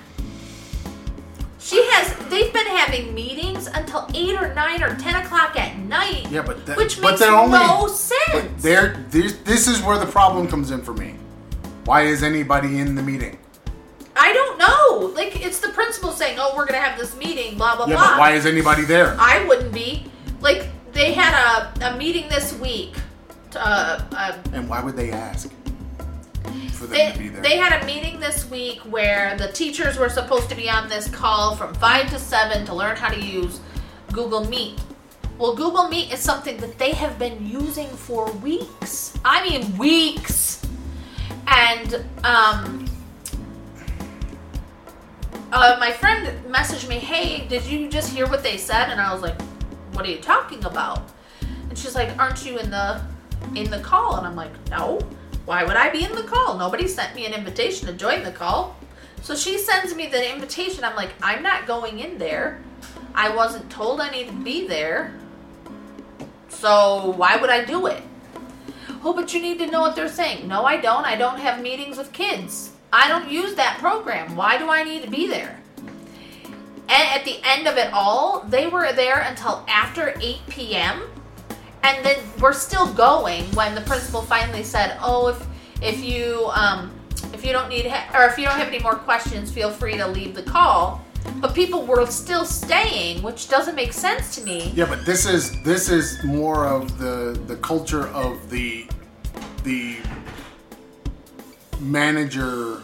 She has they've been having meetings until 8 or 9 or 10 o'clock at night. Yeah, but that, which but makes only, no sense. They're, this, this is where the problem comes in for me. Why is anybody in the meeting? I don't know. Like it's the principal saying, "Oh, we're gonna have this meeting." Blah blah Yeah, blah. but why is anybody there? I wouldn't be. Like they had a, a meeting this week. Uh, uh, And why would they ask for them they, to be there? they had a meeting this week where the teachers were supposed to be on this call from five to seven to learn how to use Google Meet. Well, Google Meet is something that they have been using for weeks. I mean, weeks. And um, uh, my friend messaged me, "Hey, did you just hear what they said?" And I was like, "What are you talking about?" And she's like, "Aren't you in the in the call?" And I'm like, "No. Why would I be in the call? Nobody sent me an invitation to join the call." So she sends me the invitation. I'm like, "I'm not going in there. I wasn't told I need to be there. So why would I do it?" Oh, but you need to know what they're saying. No, I don't. I don't have meetings with kids. I don't use that program. Why do I need to be there? And at the end of it all, they were there until after 8 p.m. And then we're still going when the principal finally said, "Oh, if if you um, if you don't need ha- or if you don't have any more questions, feel free to leave the call." But people were still staying, which doesn't make sense to me. Yeah, but this is this is more of the the culture of the the manager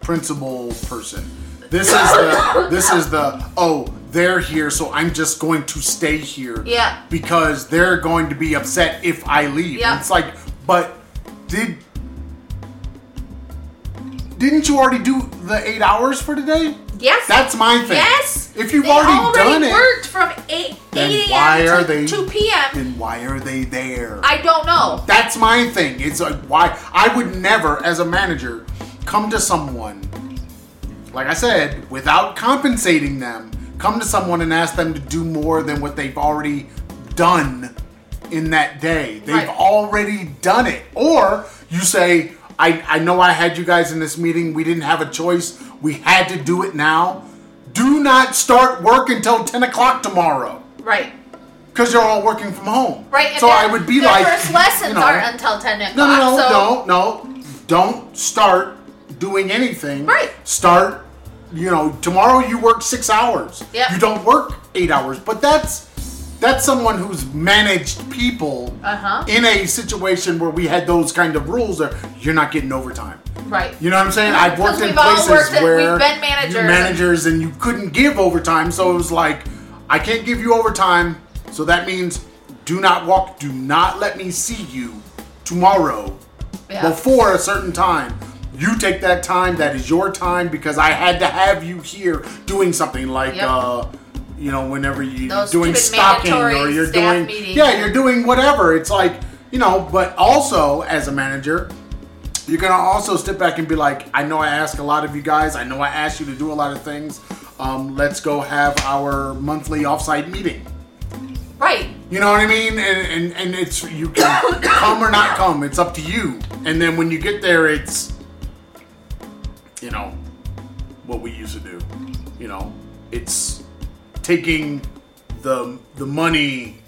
principal person. This is the this is the oh they're here so I'm just going to stay here Yeah. because they're going to be upset if I leave. Yeah. It's like but did didn't you already do the eight hours for today? Yes. That's my thing. Yes. If you've they already done it- worked from 8, Then 8 why a.m. are to they- 2 p.m. Then why are they there? I don't know. That's my thing. It's like why I would never, as a manager, come to someone, like I said, without compensating them, come to someone and ask them to do more than what they've already done in that day. They've Right. already done it. Or you say, I, I know I had you guys in this meeting. We didn't have a choice. We had to do it now. Do not start work until 10 o'clock tomorrow Right. because you're all working from home. Right. So I would be like, first lessons you know, aren't until 10 o'clock. no, no, no, so no, no. Don't start doing anything. Right. Start. You know, tomorrow you work six hours. Yep. You don't work eight hours, but that's that's someone who's managed people Uh-huh. in a situation where we had those kind of rules. That you're not getting overtime. Right. You know what I'm saying? I've worked in places worked at- where we've been managers and- managers and you couldn't give overtime, so it was like, I can't give you overtime, so that means do not walk, do not let me see you tomorrow Yeah. before a certain time. You take that time, that is your time, because I had to have you here doing something like, Yep. uh, you know, whenever you're doing stocking or you're doing, meetings. yeah, you're doing whatever. It's like, you know, but also as a manager, you're gonna also step back and be like, I know I ask a lot of you guys. I know I asked you to do a lot of things. Um, let's go have our monthly offsite meeting. Right. You know what I mean? And and, and it's you can come or not come. It's up to you. And then when you get there, it's you know what we used to do. You know, it's taking the the money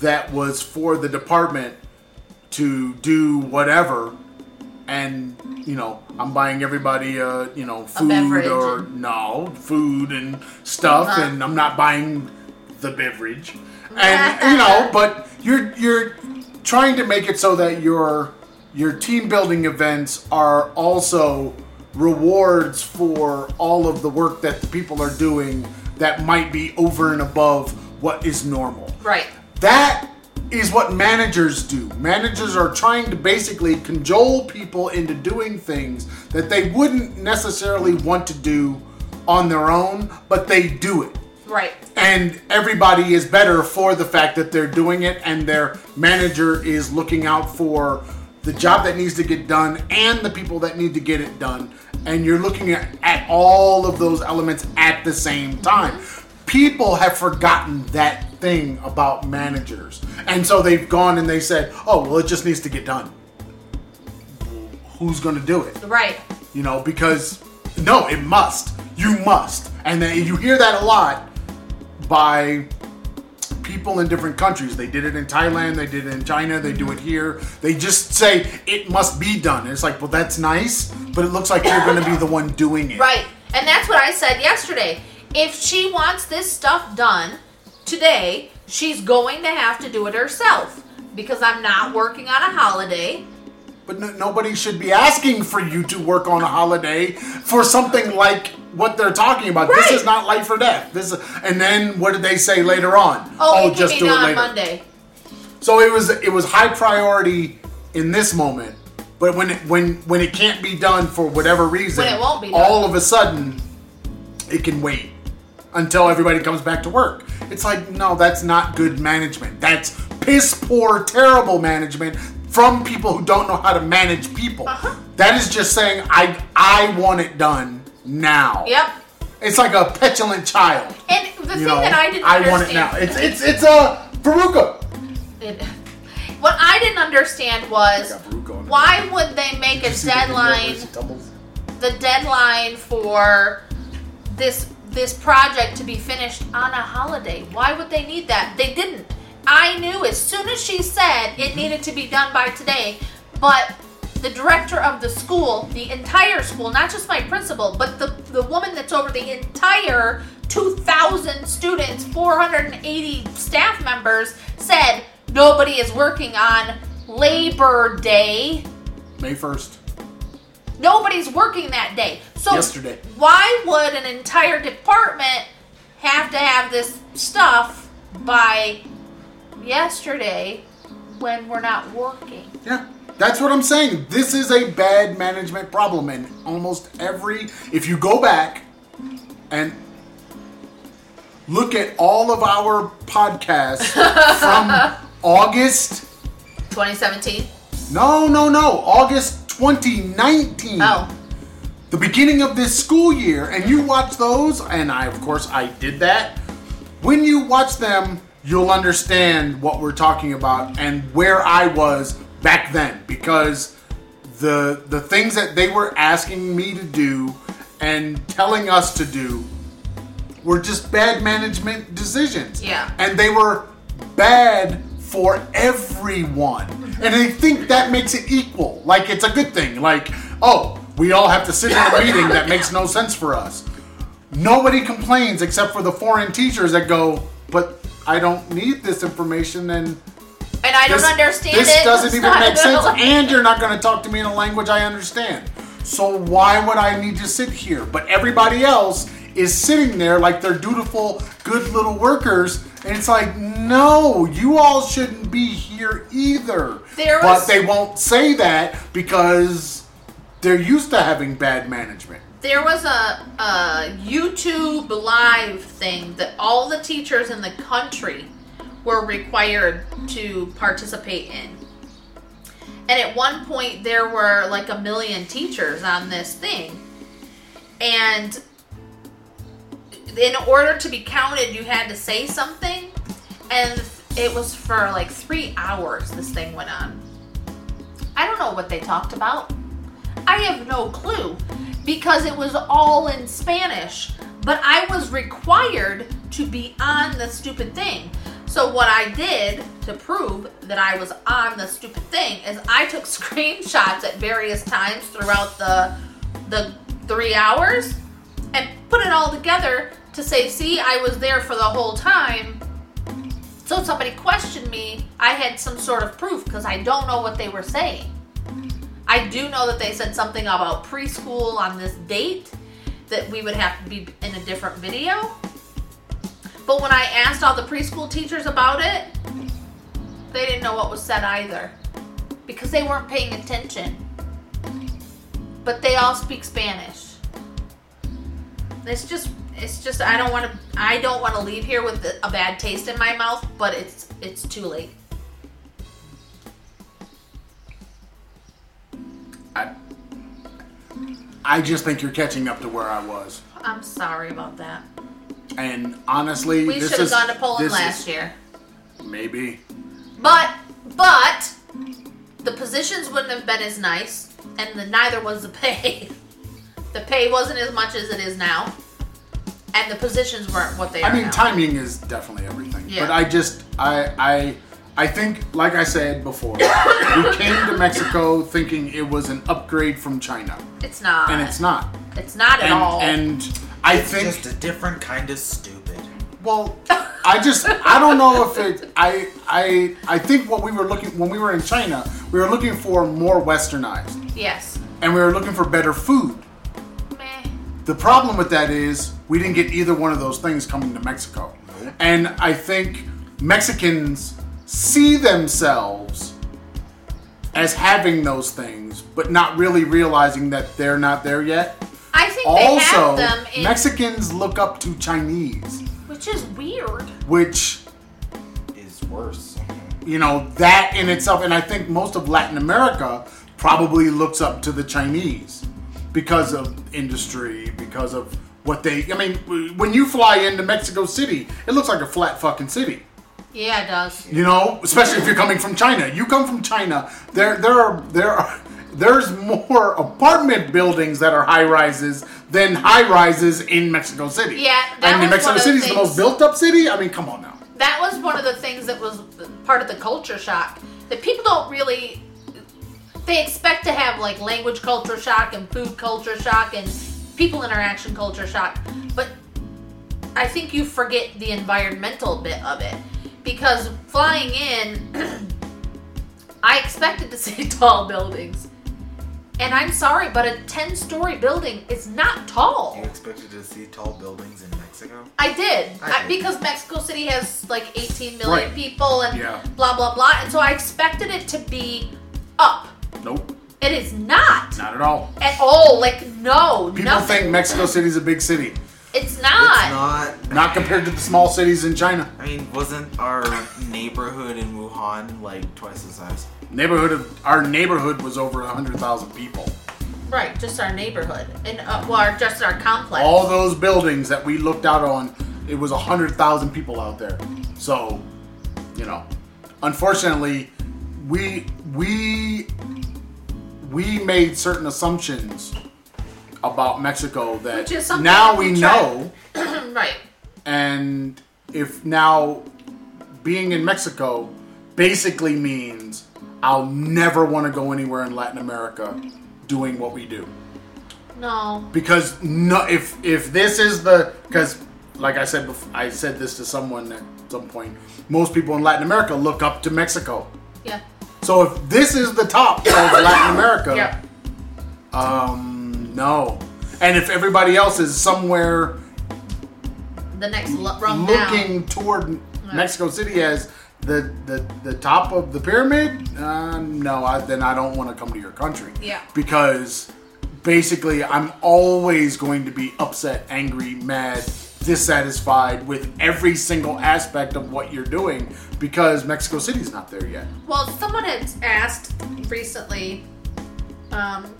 that was for the department to do whatever and you know i'm buying everybody uh you know food or no food and stuff Uh-huh. and i'm not buying the beverage and you know but you're you're trying to make it so that your your team building events are also rewards for all of the work that the people are doing that might be over and above what is normal Right. that is what managers do. Managers are trying to basically cajole people into doing things that they wouldn't necessarily want to do on their own, but they do it. Right. And everybody is better for the fact that they're doing it and their manager is looking out for the job that needs to get done and the people that need to get it done. And you're looking at, at all of those elements at the same time. People have forgotten that thing about managers. And so they've gone and they said, oh, well, it just needs to get done. Who's going to do it? Right. you know, because no, it must. You must. And then you hear that a lot by people in different countries. They did it in Thailand, they did it in China, they do it here. They just say it must be done. And it's like, well, that's nice, but it looks like you're going to be the one doing it. Right. And that's what I said yesterday. If she wants this stuff done today, she's going to have to do it herself because I'm not working on a holiday. But no, nobody should be asking for you to work on a holiday for something like what they're talking about. This is not life or death. This, is, and then what did they say later on? Oh, you oh, just do it later. Monday. So it was it was high priority in this moment, but when it when when it can't be done for whatever reason, When it won't be done. all of a sudden it can wait until everybody comes back to work. It's like no, that's not good management. That's piss poor, terrible management from people who don't know how to manage people. Uh-huh. That is just saying I I want it done now. Yep. It's like a petulant child. And the thing know, that I didn't I want it now. It's it's it's a Veruca. It- what I didn't understand was I got Veruca on it. why would they make a See the video where deadline the deadline for this this project to be finished on a holiday. Why would they need that? They didn't. I knew as soon as she said it mm-hmm. needed to be done by today, but the director of the school, the entire school, not just my principal, but the the woman that's over the entire 2000 students, 480 staff members said nobody is working on Labor Day. May first. Nobody's working that day. So Yesterday. why would an entire department have to have this stuff by yesterday when we're not working? Yeah. That's what I'm saying. This is a bad management problem, and almost every if you go back and look at all of our podcasts from August. 2017. No, no, no. August 2019. Oh, the beginning of this school year and you watch those and i of course i did that when you watch them you'll understand what we're talking about and where i was back then because the the things that they were asking me to do and telling us to do were just bad management decisions Yeah. and they were bad for everyone. And they think that makes it equal. Like it's a good thing. Like, oh, we all have to sit in a meeting that makes no sense for us. Nobody complains except for the foreign teachers that go, but I don't need this information and and I don't this, understand this it. doesn't It's even make sense and you're not going to talk to me in a language I understand. So why would I need to sit here? But everybody else is sitting there like they're dutiful, good little workers, and it's like, no, you all shouldn't be here either. There but they won't say that because they're used to having bad management. There was a, a YouTube live thing that all the teachers in the country were required to participate in. And at one point, there were like a million teachers on this thing. And in order to be counted, you had to say something. And it was for like three hours, this thing went on. I don't know what they talked about. I have no clue because it was all in Spanish. But I was required to be on the stupid thing. So what I did to prove that I was on the stupid thing is I took screenshots at various times throughout the the 3 hours and put it all together to say, "See, I was there for the whole time." So if somebody questioned me, I had some sort of proof because I don't know what they were saying. I do know that they said something about preschool on this date that we would have to be in a different video. But when I asked all the preschool teachers about it, they didn't know what was said either because they weren't paying attention. But they all speak Spanish. It's just, it's just. I don't want to. I don't want to leave here with a bad taste in my mouth. But it's, it's too late. I just think you're catching up to where I was. I'm sorry about that. And honestly, We should have gone to Poland last is- year. Maybe. But, but, the positions wouldn't have been as nice, and the, neither was the pay. the pay wasn't as much as it is now, and the positions weren't what they are I mean, now. timing is definitely everything. Yeah. But I just, I, I, I think, like I said before, we came to Mexico thinking it was an upgrade from China, It's not. and it's not. It's not at And, all. and I It's think, just a different kind of stupid. well, I just, I don't know if it. I, I, I think what we were looking when we were in China, we were looking for more westernized, yes. and we were looking for better food. Meh. The problem with that is we didn't get either one of those things coming to Mexico. And I think Mexicans see themselves as having those things, but not really realizing that they're not there yet. I think Also, they have them in, Mexicans look up to Chinese, which is weird. which, Is worse. you know, that in itself, and I think most of Latin America probably looks up to the Chinese because of industry, because of what they, I mean, when you fly into Mexico City, it looks like a flat fucking city. Yeah, it does. You know, especially if you're coming from China. You come from China, there there are there are there's more apartment buildings that are high rises than high rises in Mexico City. Yeah, that Mexico one of the City is the most built up city. I mean, come on now. That was one of the things that was part of the culture shock. That people don't really. They expect to have like language culture shock and food culture shock and people interaction culture shock, but I think you forget the environmental bit of it because flying in, I expected to see tall buildings, and I'm sorry, but a ten-story building is not tall. You expected to see tall buildings in Mexico? I did I I- because Mexico City has like 18 million Right. people and Yeah. blah blah blah, and so I expected it to be up. Nope, It is not not at all. at all. Like no, People nothing. think Mexico City is a big city, it's not. It's not. not compared to the small cities in China. I mean, wasn't our neighborhood in Wuhan like twice the size? Neighborhood of our neighborhood was over hundred thousand people. Right, just our neighborhood and uh, well, our- just our complex. All those buildings that we looked out on, it was hundred thousand people out there. So, you know, unfortunately, we we we made certain assumptions about Mexico that Which is something now we we know, right. and if now being in Mexico basically means I'll never want to go anywhere in Latin America doing what we do No. because no if if this is the because like i said before, i said this to someone at some point most people in latin america look up to mexico Yeah. so if this is the top of latin america Yeah. um no and if everybody else is somewhere The next lo- rung looking down. toward mexico city as the, the the top of the pyramid uh, no I, then i don't want to come to your country Yeah. because basically i'm always going to be upset angry mad dissatisfied with every single aspect of what you're doing because mexico city's not there yet Well, someone had asked recently, um,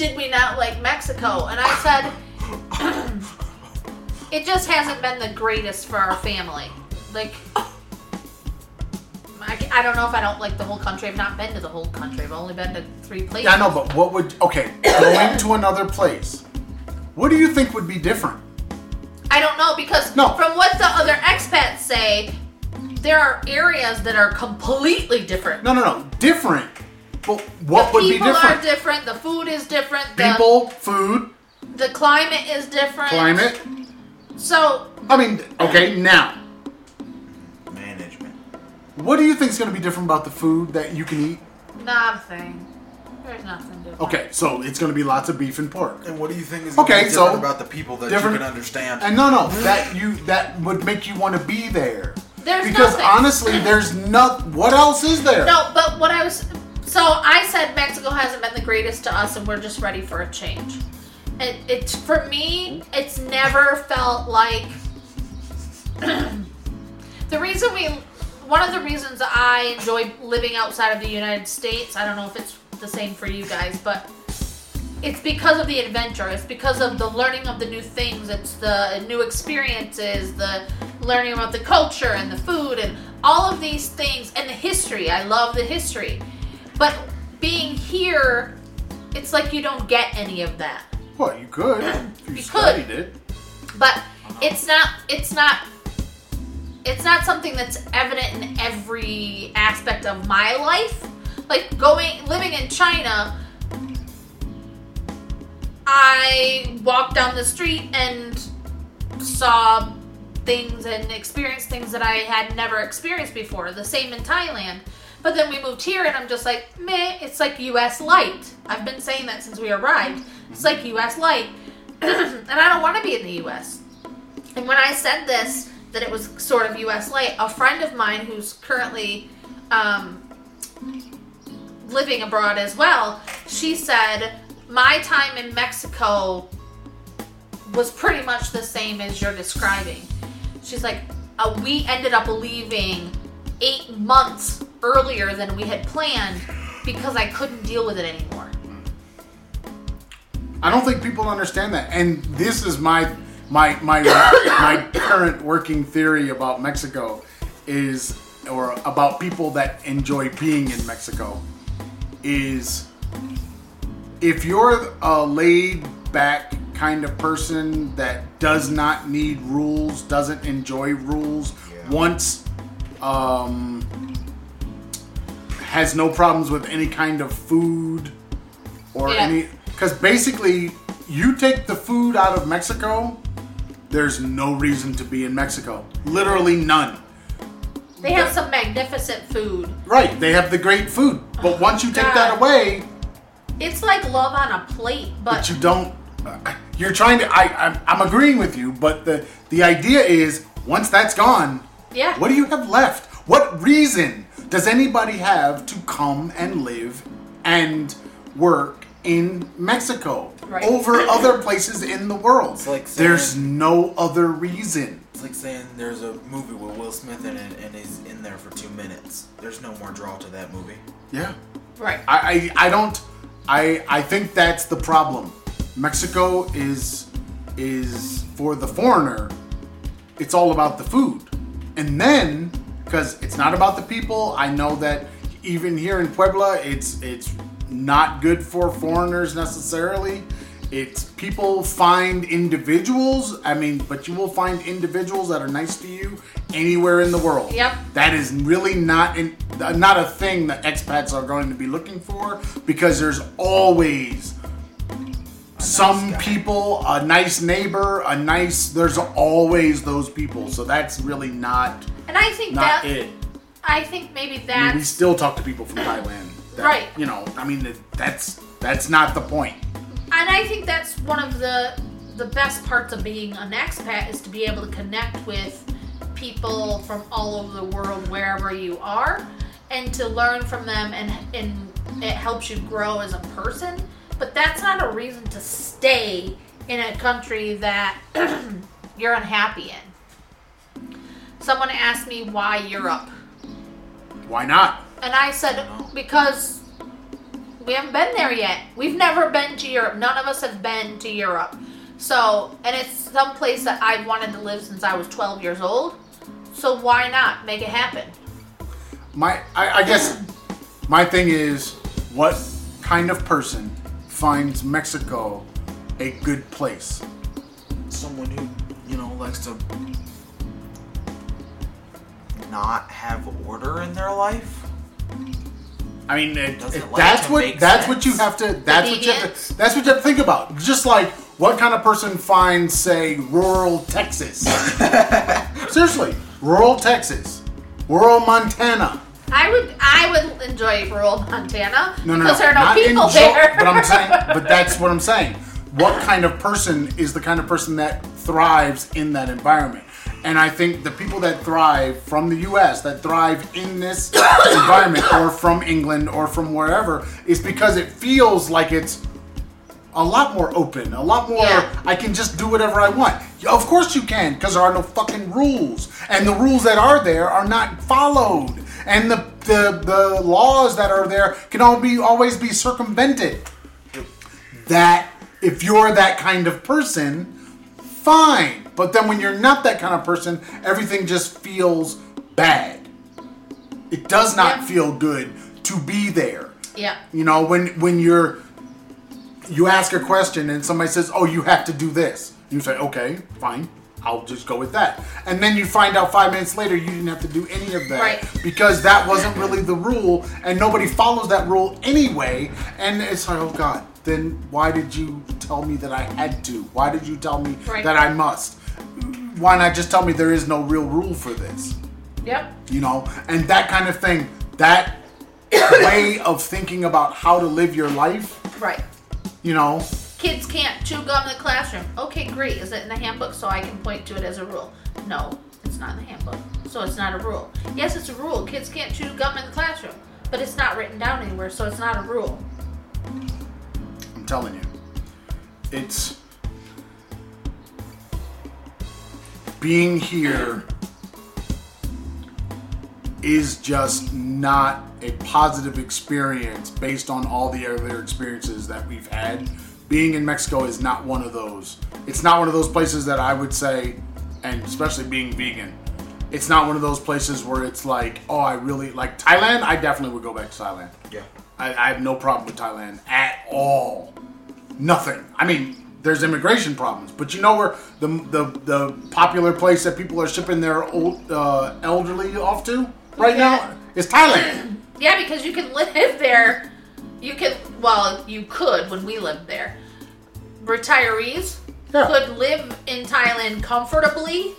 did we not like Mexico? And I said, it just hasn't been the greatest for our family. Like, I, I don't know if I don't like the whole country. I've not been to the whole country. I've only been to three places. yeah i know but what would okay going to another place what do you think would be different I don't know because No. from what the other expats say, there are areas that are completely different. no no no different but what the would be different? people are different. The food is different. The, people food the climate is different. climate So i mean okay now Management. what do you think is going to be different about the food that you can eat nothing. There's nothing different. okay so it's going to be lots of beef and pork And what do you think is Okay, okay, so- different about the people that different- you can understand? And no, no, that you that would make you want to be there. There's nothing. because nothing. honestly, there's not. What else is there? No, but what I was so I said Mexico hasn't been the greatest to us, and we're just ready for a change. it, it's for me. It's never felt like the reason we. One of the reasons I enjoy living outside of the United States. I don't know if it's the same for you guys, but it's because of the adventure. It's because of the learning of the new things. It's the new experiences, the learning about the culture and the food and all of these things and the history. I love the history. But being here, it's like you don't get any of that. Well, you could if you, You studied could. it. But it's not it's not it's not something that's evident in every aspect of my life. Like going living in China, I walked down the street and saw things and experienced things that I had never experienced before. The same in Thailand. But then we moved here and I'm just like, meh, it's like US light. I've been saying that since we arrived. It's like US light. and I don't want to be in the US. And when I said this, that it was sort of US light, a friend of mine who's currently um, living abroad as well, she said, My time in Mexico was pretty much the same as you're describing. She's like, uh, We ended up leaving eight months earlier than we had planned because I couldn't deal with it anymore. I don't think people understand that. And this is my my my my current working theory about Mexico is or about people that enjoy being in Mexico is if you're a laid back kind of person that does not need rules, doesn't enjoy rules, Yeah. wants um has no problems with any kind of food or Yeah. any because basically you take the food out of Mexico, there's no reason to be in Mexico. Literally none. They have some magnificent food. Right, they have the great food, but once you take God. that away, It's like love on a plate, but, but you don't. uh, You're trying to. I, I'm, I'm agreeing with you, but the the idea is once that's gone, yeah. what do you have left? What reason does anybody have to come and live and work in Mexico Right. over other places in the world? It's like saying- There's no other reason. It's like saying there's a movie with Will Smith in it and he's in there for two minutes. There's no more draw to that movie. Yeah. right. I, I, I don't I I think that's the problem. Mexico is is for the foreigner. It's all about the food, and then because it's not about the people. I know that even here in Puebla, it's it's not good for foreigners necessarily. It's people find individuals. I mean, but you will find individuals that are nice to you anywhere in the world. Yep. That is really not in, not a thing that expats are going to be looking for because there's always some guy. people, a nice neighbor, a nice. There's always those people. So that's really not And I think not that it. I think maybe I mean, we still talk to people from Thailand. that- Right. You know, I mean, that's that's not the point. and I think that's one of the the best parts of being an expat is to be able to connect with people from all over the world wherever you are and to learn from them and and it helps you grow as a person but that's not a reason to stay in a country that you're unhappy in someone asked me why Europe Why not? and I said, because we haven't been there yet. We've never been to Europe. None of us have been to Europe. So, and it's some place that I've wanted to live since I was 12 years old. So why not make it happen? My, I, I guess, my thing is, what kind of person finds Mexico a good place? Someone who, you know, likes to not have order in their life. I mean, it, it it- like that's what make that's what you have to that's what you have to that's what you have to think about. Just like what kind of person finds, say, rural Texas? Seriously, rural Texas, rural Montana. I would I would enjoy rural Montana No, no, because no, there are no not people enjoy, there. But I'm saying, but that's what I'm saying. What kind of person is the kind of person that thrives in that environment? And I think the people that thrive from the U.S. that thrive in this environment, or from England, or from wherever, is because it feels like it's a lot more open, a lot more. Yeah. I can just do whatever I want. Of course you can, because there are no fucking rules, and the rules that are there are not followed, and the the, the laws that are there can all be always be circumvented. That if you're that kind of person, fine. But then when you're not that kind of person, everything just feels bad. It does not Yeah. feel good to be there. Yeah. You know, when when you're you ask a question and somebody says, "Oh, you have to do this," you say, "Okay, fine, I'll just go with that." And then you find out five minutes later you didn't have to do any of that Right. because that wasn't really the rule, and nobody follows that rule anyway. And it's like, oh God, then why did you tell me that I had to? Why did you tell me Right. that I must? Why not just tell me there is no real rule for this? Yep. you know, and that kind of thing. That way of thinking about how to live your life, Right. you know, Kids can't chew gum in the classroom. Okay, great. Is it in the handbook so I can point to it as a rule? No, it's not in the handbook. So it's not a rule. Yes, it's a rule. Kids can't chew gum in the classroom. But it's not written down anywhere, so it's not a rule. I'm telling you, it's being here is just not a positive experience based on all the other experiences that we've had. Being in Mexico is not one of those. It's not one of those places that I would say, and especially being vegan, it's not one of those places where it's like, oh, I really like Thailand. I definitely would go back to Thailand. Yeah. I, I have no problem with Thailand at all. Nothing. I mean, there's immigration problems, but you know where the the, the popular place that people are shipping their old uh, elderly off to right Yeah. now is Thailand. Yeah, because you can live there. You can, well, you could when we lived there. Retirees Yeah. could live in Thailand comfortably,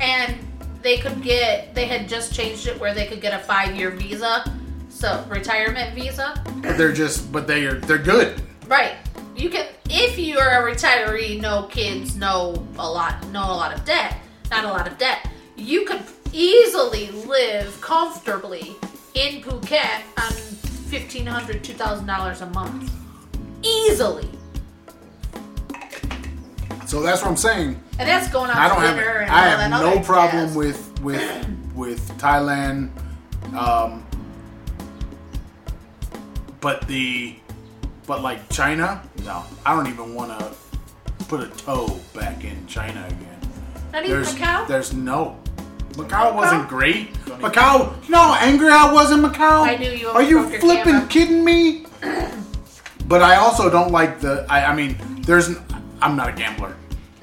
and they could get, they had just changed it where they could get a five year visa, so retirement visa. But they're just, but they are they're good. Right. You can, if you are a retiree, no kids, no a lot, no a lot of debt, not a lot of debt, you could easily live comfortably in Phuket on fifteen hundred, two thousand dollars a month, easily, So that's what I'm saying. and that's going on. I don't have dinner and I all that have other no problem jazz. with with with Thailand. Um, but the but like China, no, I don't even want to put a toe back in China again. Not even There's Macau. there's no. Macau wasn't Macau? great. Macau, you know how angry I was in Macau? I knew you Are you almost broke your flipping camera. kidding me? But I also don't like the. I, I mean, there's. I'm not a gambler.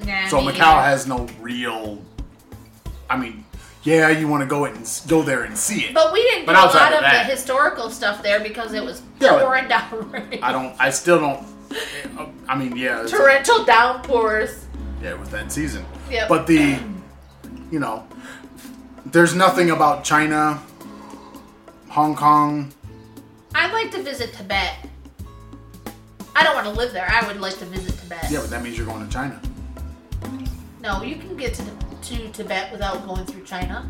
Nah, So me Macau either. has no real. I mean, yeah, you want to go and go there and see it. But we didn't But do a lot of of that- the historical stuff there because it was Yeah, but- pouring down rain. I don't. I still don't. I mean, yeah, it's- Torrential downpours. yeah, with that season. Yep. But the, you know, there's nothing about China, Hong Kong. I'd like to visit Tibet. I don't want to live there. I would like to visit Tibet. Yeah, but that means you're going to China. No, you can get to, to Tibet without going through China.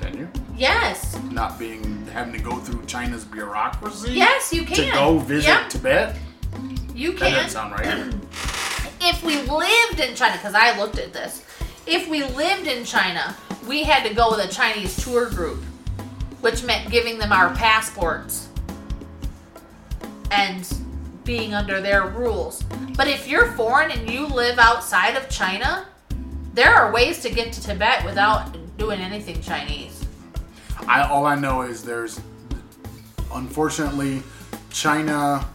Can you? Yes. Not being having to go through China's bureaucracy. Yes, you can. To go visit Yep, Tibet. you That can. doesn't sound right. if we lived in China, because I looked at this, if we lived in China, we had to go with a Chinese tour group, which meant giving them our passports and being under their rules. But if you're foreign and you live outside of China, there are ways to get to Tibet without doing anything Chinese. I all I know is there's unfortunately China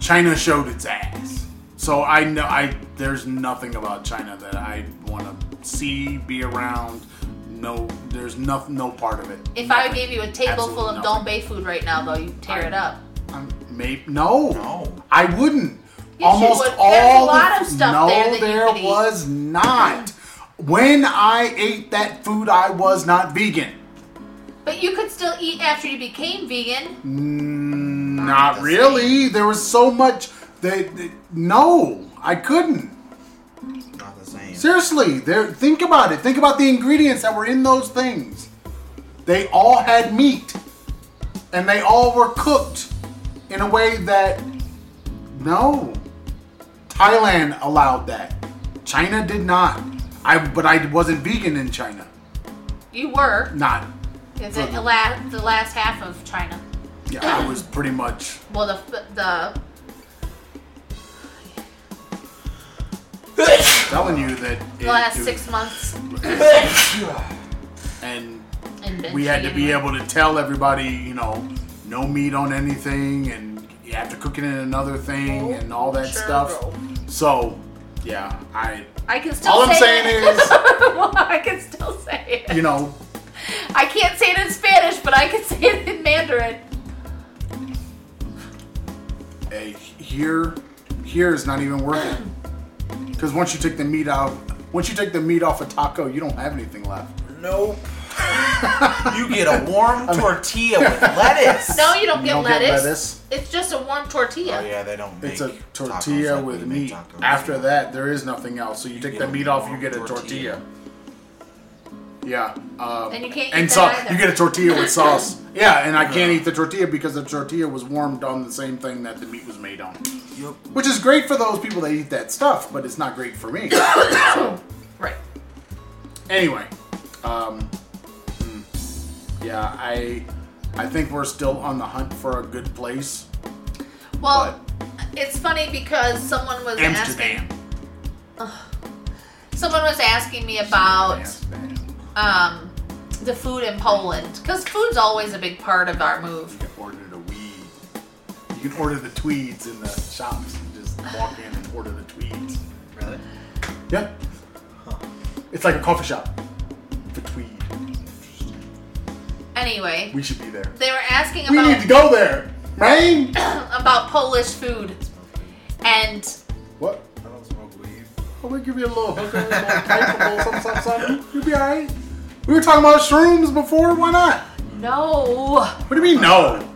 China showed its ass. So I know I there's nothing about China that I want to see, be around. No, there's no no part of it. If I gave you a table full of Absolutely Don food right now, though, you'd tear I- it up. I'm, may, no, No. I wouldn't. Yes, you Almost. There's a all lot of stuff no, there that you there could eat. was not. When I ate that food, I was not vegan. But you could still eat after you became vegan. Mm, Not Not the really. There was so much that, that- no, I couldn't. Not the same. Seriously, there. Think about it. Think about the ingredients that were in those things. They all had meat, and they all were cooked in a way that no. Thailand allowed that. China did not. I but I wasn't vegan in China. You were. Not. Is it the last, the last half of China? Yeah, I was pretty much Well, the the telling you that the it- last it- six months and binge we had to be able to tell everybody, you know, no meat on anything, and you have to cook it in another thing, and all that Sure, stuff. bro. So, yeah, I, I can still. all I'm saying it. is, well, I can still say it. you know, I can't say it in Spanish, but I can say it in Mandarin. hey, here, here is not even worth it, because once you take the meat out, once you take the meat off a taco, you don't have anything left. Nope. You get a warm tortilla with lettuce. No, you don't You get don't lettuce. get lettuce. It's just a warm tortilla. Oh yeah, they don't make It's a tortilla like with meat. After that, there is nothing else. So you, take the meat off, you get a tortilla. tortilla. Yeah. Um, And you can't eat and that so either. you get a tortilla with sauce. Yeah, and I can't eat the tortilla because the tortilla was warmed on the same thing that the meat was made on. Yup. Which is great for those people that eat that stuff, but it's not great for me. so, Right. anyway, um, yeah, I I think we're still on the hunt for a good place. Well, it's funny because someone was Amsterdam. asking. Someone was asking me about um, the food in Poland because food's always a big part of our move. You can order the weed. You can order the tweeds in the shops and just walk in and order the tweeds. Really? Yeah. It's like a coffee shop for tweed. Anyway, We should be there. they were asking about. We need to go there, man. about Polish food, and what? I don't smoke weed. Oh, we give you a little hooker, a little pipe, a little something, something, something. You'll be alright. We were talking about shrooms before. Why not? no, What do you mean no?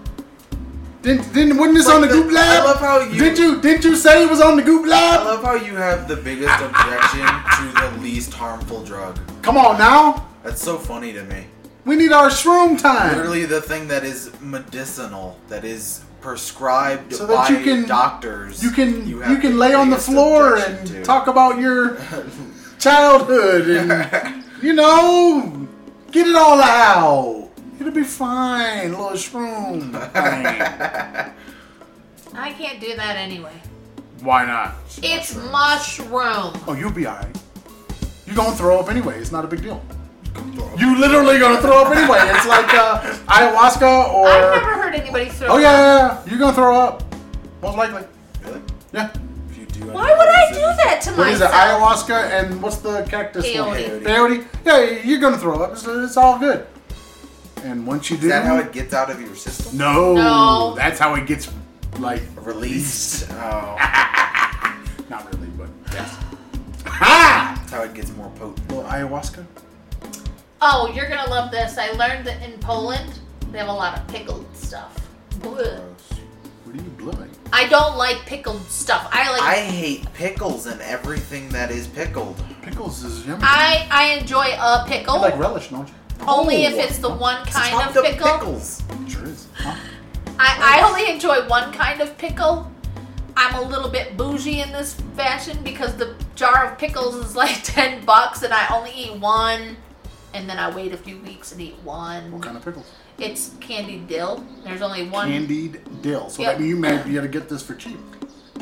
Didn't didn't wasn't this Like on the the- Goop Lab? I love how you- didn't you didn't you say it was on the Goop Lab? I love how you have the biggest objection to the least harmful drug. Come on now. That's so funny to me. We need our shroom time. Literally the thing that is medicinal, that is prescribed So that by you can- doctors. You can you, have can lay on the floor and to. talk about your childhood and you know get it all out. It'll be fine, little shroom. I can't do that anyway. Why not? It's mushroom. Oh, you'll be alright. You're gonna throw up anyway. It's not a big deal. You literally gonna throw up anyway. It's like uh, ayahuasca or. I've never heard anybody throw. Oh yeah, yeah, yeah, you're gonna throw up. Most likely. Really? Yeah. If you do Why would I do that to myself? What is it? Ayahuasca and what's the cactus one? Peyote. Peyote. Yeah, you're gonna throw up. It's, it's all good. And once you do, Is that how it gets out of your system? No, No. that's how it gets like Released. Oh. not really, but yes. Ha! That's how it gets more potent. Little ayahuasca. Oh, you're gonna love this. I learned that in Poland they have a lot of pickled stuff. Blech. What are you blowing? I don't like pickled stuff. I like. I I hate pickles and everything that is pickled. Pickles is yummy. I, I enjoy a pickle You like relish, don't you? only No. if oh. it's the one kind Chopped of pickle. pickles. Sure is. Huh? I, I only enjoy one kind of pickle. I'm a little bit bougie in this fashion because the jar of pickles is like ten bucks and I only eat one, and then I wait a few weeks and eat one. What kind of pickles? It's candied dill. There's only one, Candied dill. So Yep. that you may you got to get this for cheap.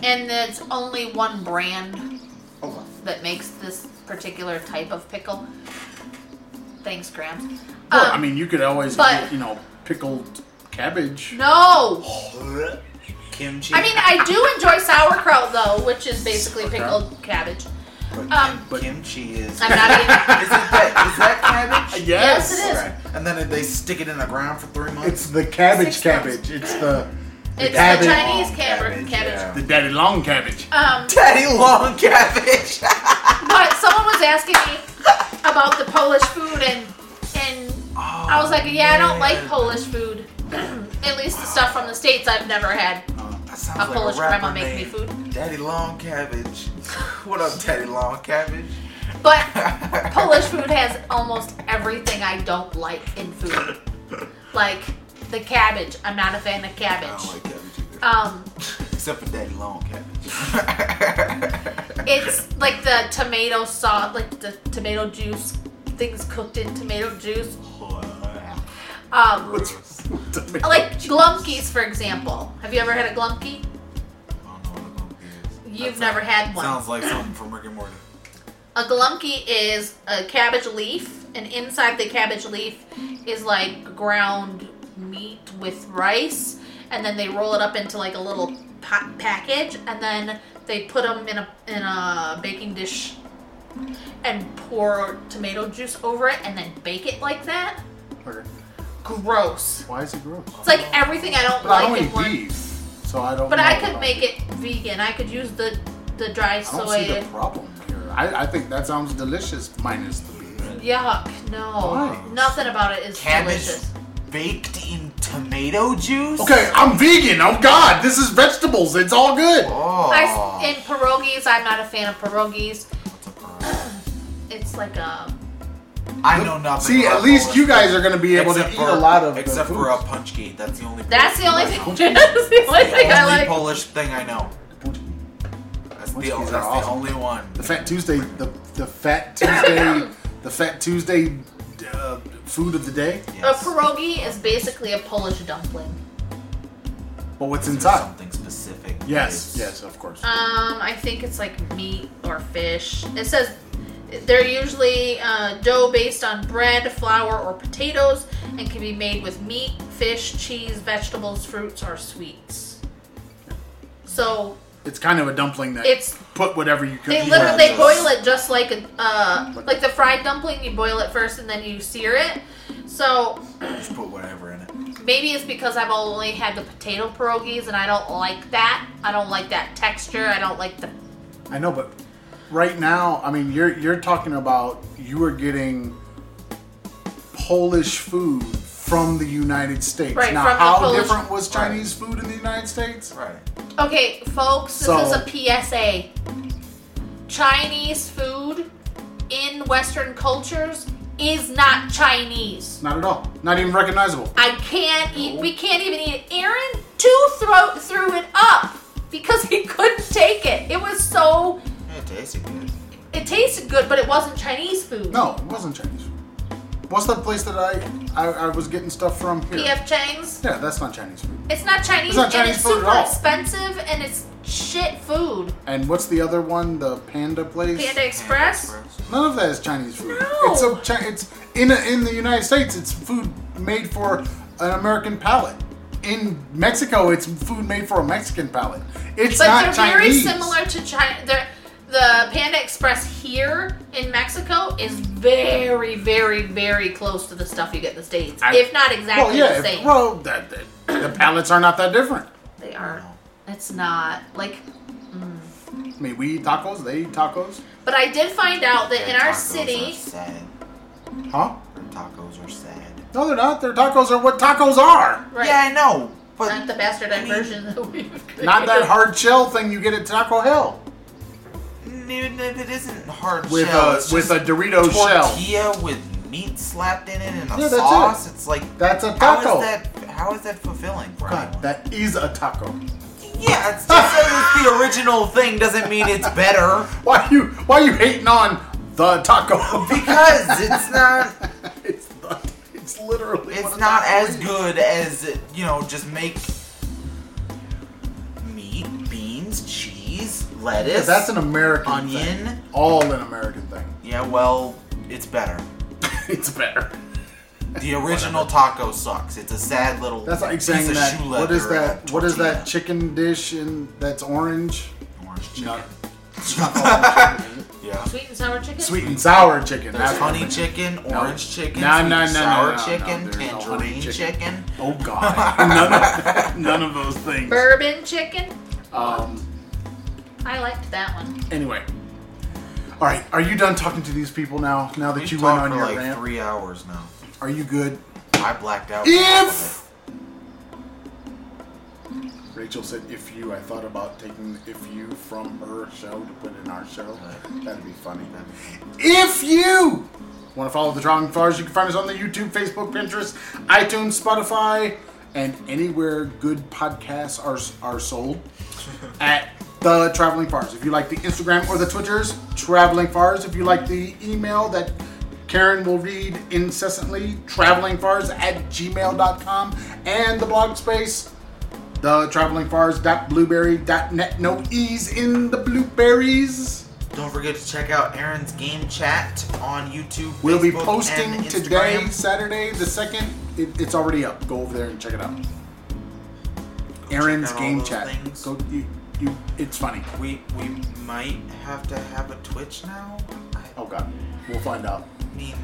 and there's only one brand Oh, that makes this particular type of pickle. Thanks, Grams. Well, Um, I mean, you could always but- get you know pickled cabbage. no. Kimchi. I mean, I do enjoy sauerkraut though, which is basically Sauerkraut? pickled cabbage. But, um, but kimchi is. I'm not even. Is it that? Is that cabbage? Yes, it is. Okay. And then they stick it in the ground for three months. It's the cabbage Six cabbage. It's the It's cabbage. the Chinese cabbage. cabbage, cabbage. yeah. the daddy long cabbage. Um, Daddy long cabbage. but someone was asking me about the Polish food, and and I was like, yeah, I don't like Polish food. At least the stuff from the states, I've never had. Sounds A like Polish a grandma make me food. Daddy long cabbage. what up, Daddy long cabbage? But Polish food has almost everything I don't like in food. Like the cabbage. I'm not a fan of cabbage. I don't like cabbage either. Um, Except for Daddy Long Cabbage. it's like the tomato sauce, like the tomato juice, things cooked in tomato juice. Um, Gross. like glumpies, for example. Have you ever had a glumpy? I don't know what a is. You've That never had one. Sounds like something from Rick and Morty. A galunki is a cabbage leaf, and inside the cabbage leaf is like ground meat with rice, and then they roll it up into like a little pa- package, and then they put them in a in a baking dish and pour tomato juice over it, and then bake it like that. Okay. Gross. Why is it gross? It's like everything I don't But I like don't in eat one. beef, so I don't. But know I could about make it vegan. I could use the the dry I don't see soy. the problem here. I, I think that sounds delicious, minus the beef. Yuck! No, Why? nothing about it is Cabbage delicious. baked in tomato juice? Okay, I'm vegan. Oh God, this is vegetables. It's all good. Oh. I, in pierogies, I'm not a fan of pierogies. What's a pierogi? It's like a I know nothing. See, about at least you guys are going to be able to Except eat for- a lot of the Except for a punch gate. That's the only. that's the Polish only food thing. I know. That's the only The thing I only like. Polish thing I know. That's the, gates that's are the awesome. only one. The Fat Tuesday, the the Fat Tuesday, the Fat Tuesday uh, food of the day. A Yes. pierogi is basically a Polish dumpling. But what's There's inside? Something specific. Yes, It's- yes, of course. Um, I think it's like meat or fish. It says they're usually uh, dough based on bread, flour, or potatoes, and can be made with meat, fish, cheese, vegetables, fruits, or sweets. So It's kind of a dumpling that it's put whatever you could. They literally they boil it just like a uh, like the fried dumpling. You boil it first and then you sear it. So Just put whatever in it. maybe it's because I've only had the potato pierogies and I don't like that. I don't like that texture. I don't like the. I know, but right now, I mean, you're you're talking about you are getting Polish food from the United States. Right, now, from the how Polish- different was Chinese food in the United States? Right. Okay, folks, this So- is a PSA. Chinese food in Western cultures is not Chinese. Not at all. Not even recognizable. I can't eat. We can't even eat it. Aaron two throat threw it up because he couldn't take it. It was so. Yeah, it tasted good. It tasted good, but it wasn't Chinese food. No, it wasn't Chinese food. What's that place that I, I I was getting stuff from here? PF Chang's. Yeah, that's not Chinese food. It's not Chinese, It's not and Chinese it's food at all. expensive, and it's shit food. And what's the other one? The Panda place? Panda Express. None of that is Chinese food. No. It's a Chi- it's in a, in the United States. It's food made for an American palate. In Mexico, it's food made for a Mexican palate. It's But not they're Chinese. very similar to China. They're, the Panda Express here in Mexico is very, very, very close to the stuff you get in the States, I- if not Well, exactly yeah. the if- same. well, that, that- the palates are not that different. they are. It's not like. I mm. mean, we eat tacos. They eat tacos. But I did find out that Their in our tacos city, Are sad. Huh? Their tacos are sad. No, they're not. Their tacos are what tacos are. right? Yeah, I know. But Not the bastardized version that we've Not that hard shell thing you get at Taco Hell Even if it isn't hard with shell, a with a Dorito shell. tortilla with meat slapped in it and a Yeah, that's sauce. It's like That's a taco. is that? How is that fulfilling for God, anyone? that is a taco. yeah, it's just it's the original thing doesn't mean it's better Why you why you hating on the taco? because it's not. it's the, it's literally It's not as good as you know. Just make cheese, Yeah, that's an American onion. thing. All an American thing. Yeah, well, it's better. it's better. The original taco sucks. It's a sad little. That's like piece saying of that. shoe What is that? What is that chicken dish in that's orange? Orange chicken. No, it's not orange chicken. Yeah. Sweet and sour chicken. Sweet and sour chicken. There's That's honey chicken, No. orange chicken, No, sweet no, no, sour no, no, chicken, no, no honey tangerine chicken. chicken. Oh god, none of, none of those things. Bourbon chicken. Um. I liked that one. Anyway. All right. Are you done talking to these people now? Now that We've you went talked on for your like rant, three hours now. are you good? I blacked out. If Rachel said, "If you," I thought about taking "if you" from her show to put in our show. That'd be funny. If you want to follow the Drawing Flowers, you can find us on the YouTube, Facebook, Pinterest, iTunes, Spotify, and anywhere good podcasts are are sold at the Traveling Fars. If you like the Instagram or the Twitters, Traveling Fars. If you like the email that Karen will read incessantly, travelingfars at gmail.com, and the blog space, the travelingfars.blubrry.net. No E's in the blueberries. Don't forget to check out Aaron's game chat on YouTube. We'll be Facebook, posting and today. Saturday the second. It, it's already up. Go over there and check it out. Aaron's out game chat. Go, you, you, it's funny. We we might have to have a Twitch now. I, Oh God, we'll find out. I mean,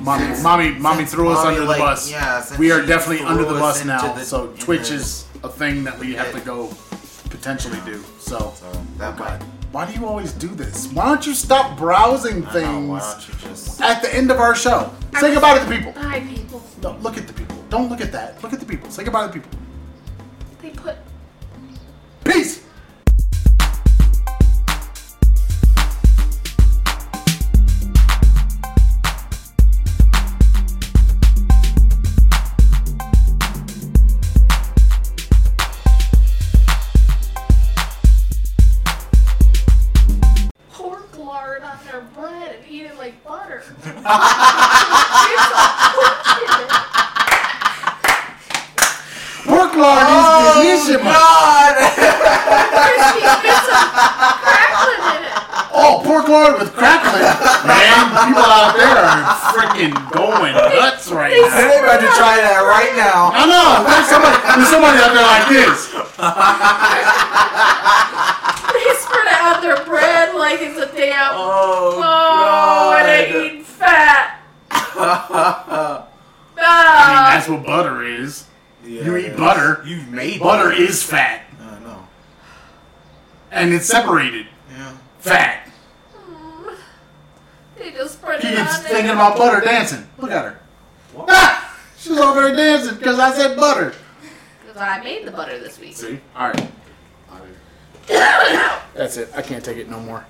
Mommy, since- mommy, mommy since threw us mommy, under the bus. Yeah, we are definitely under the bus now. the- so Twitch the- is a thing that we have to go potentially do. So, So that God, might. why do you always do this? Why don't you stop browsing things why don't you just? at the end of our show? Say goodbye to the people. Bye, people. No, look at the people. Don't look at that. Look at the people. Say goodbye to the people. They put Peace. Butter. Pork lard is oh, delicious. God! Crispy bits of crackling in it. Oh, pork lard with crackling. Man, people out there are freaking going nuts right now. I'm about to try that right now. I know. There's somebody, there's somebody out there like this. They spread it on their bread like it's a damn. Oh, Oh, and God. they eat fat. I mean, that's what butter is. Yeah, You eat yeah. butter. You've made Butter is fat, I know. and it's separated. Yeah. Fat. they just spread He it gets thinking about butter dancing. Look at her. Ah, she's over there dancing because I said butter. Because I made the butter this week. See? All right. That's it. I can't take it no more.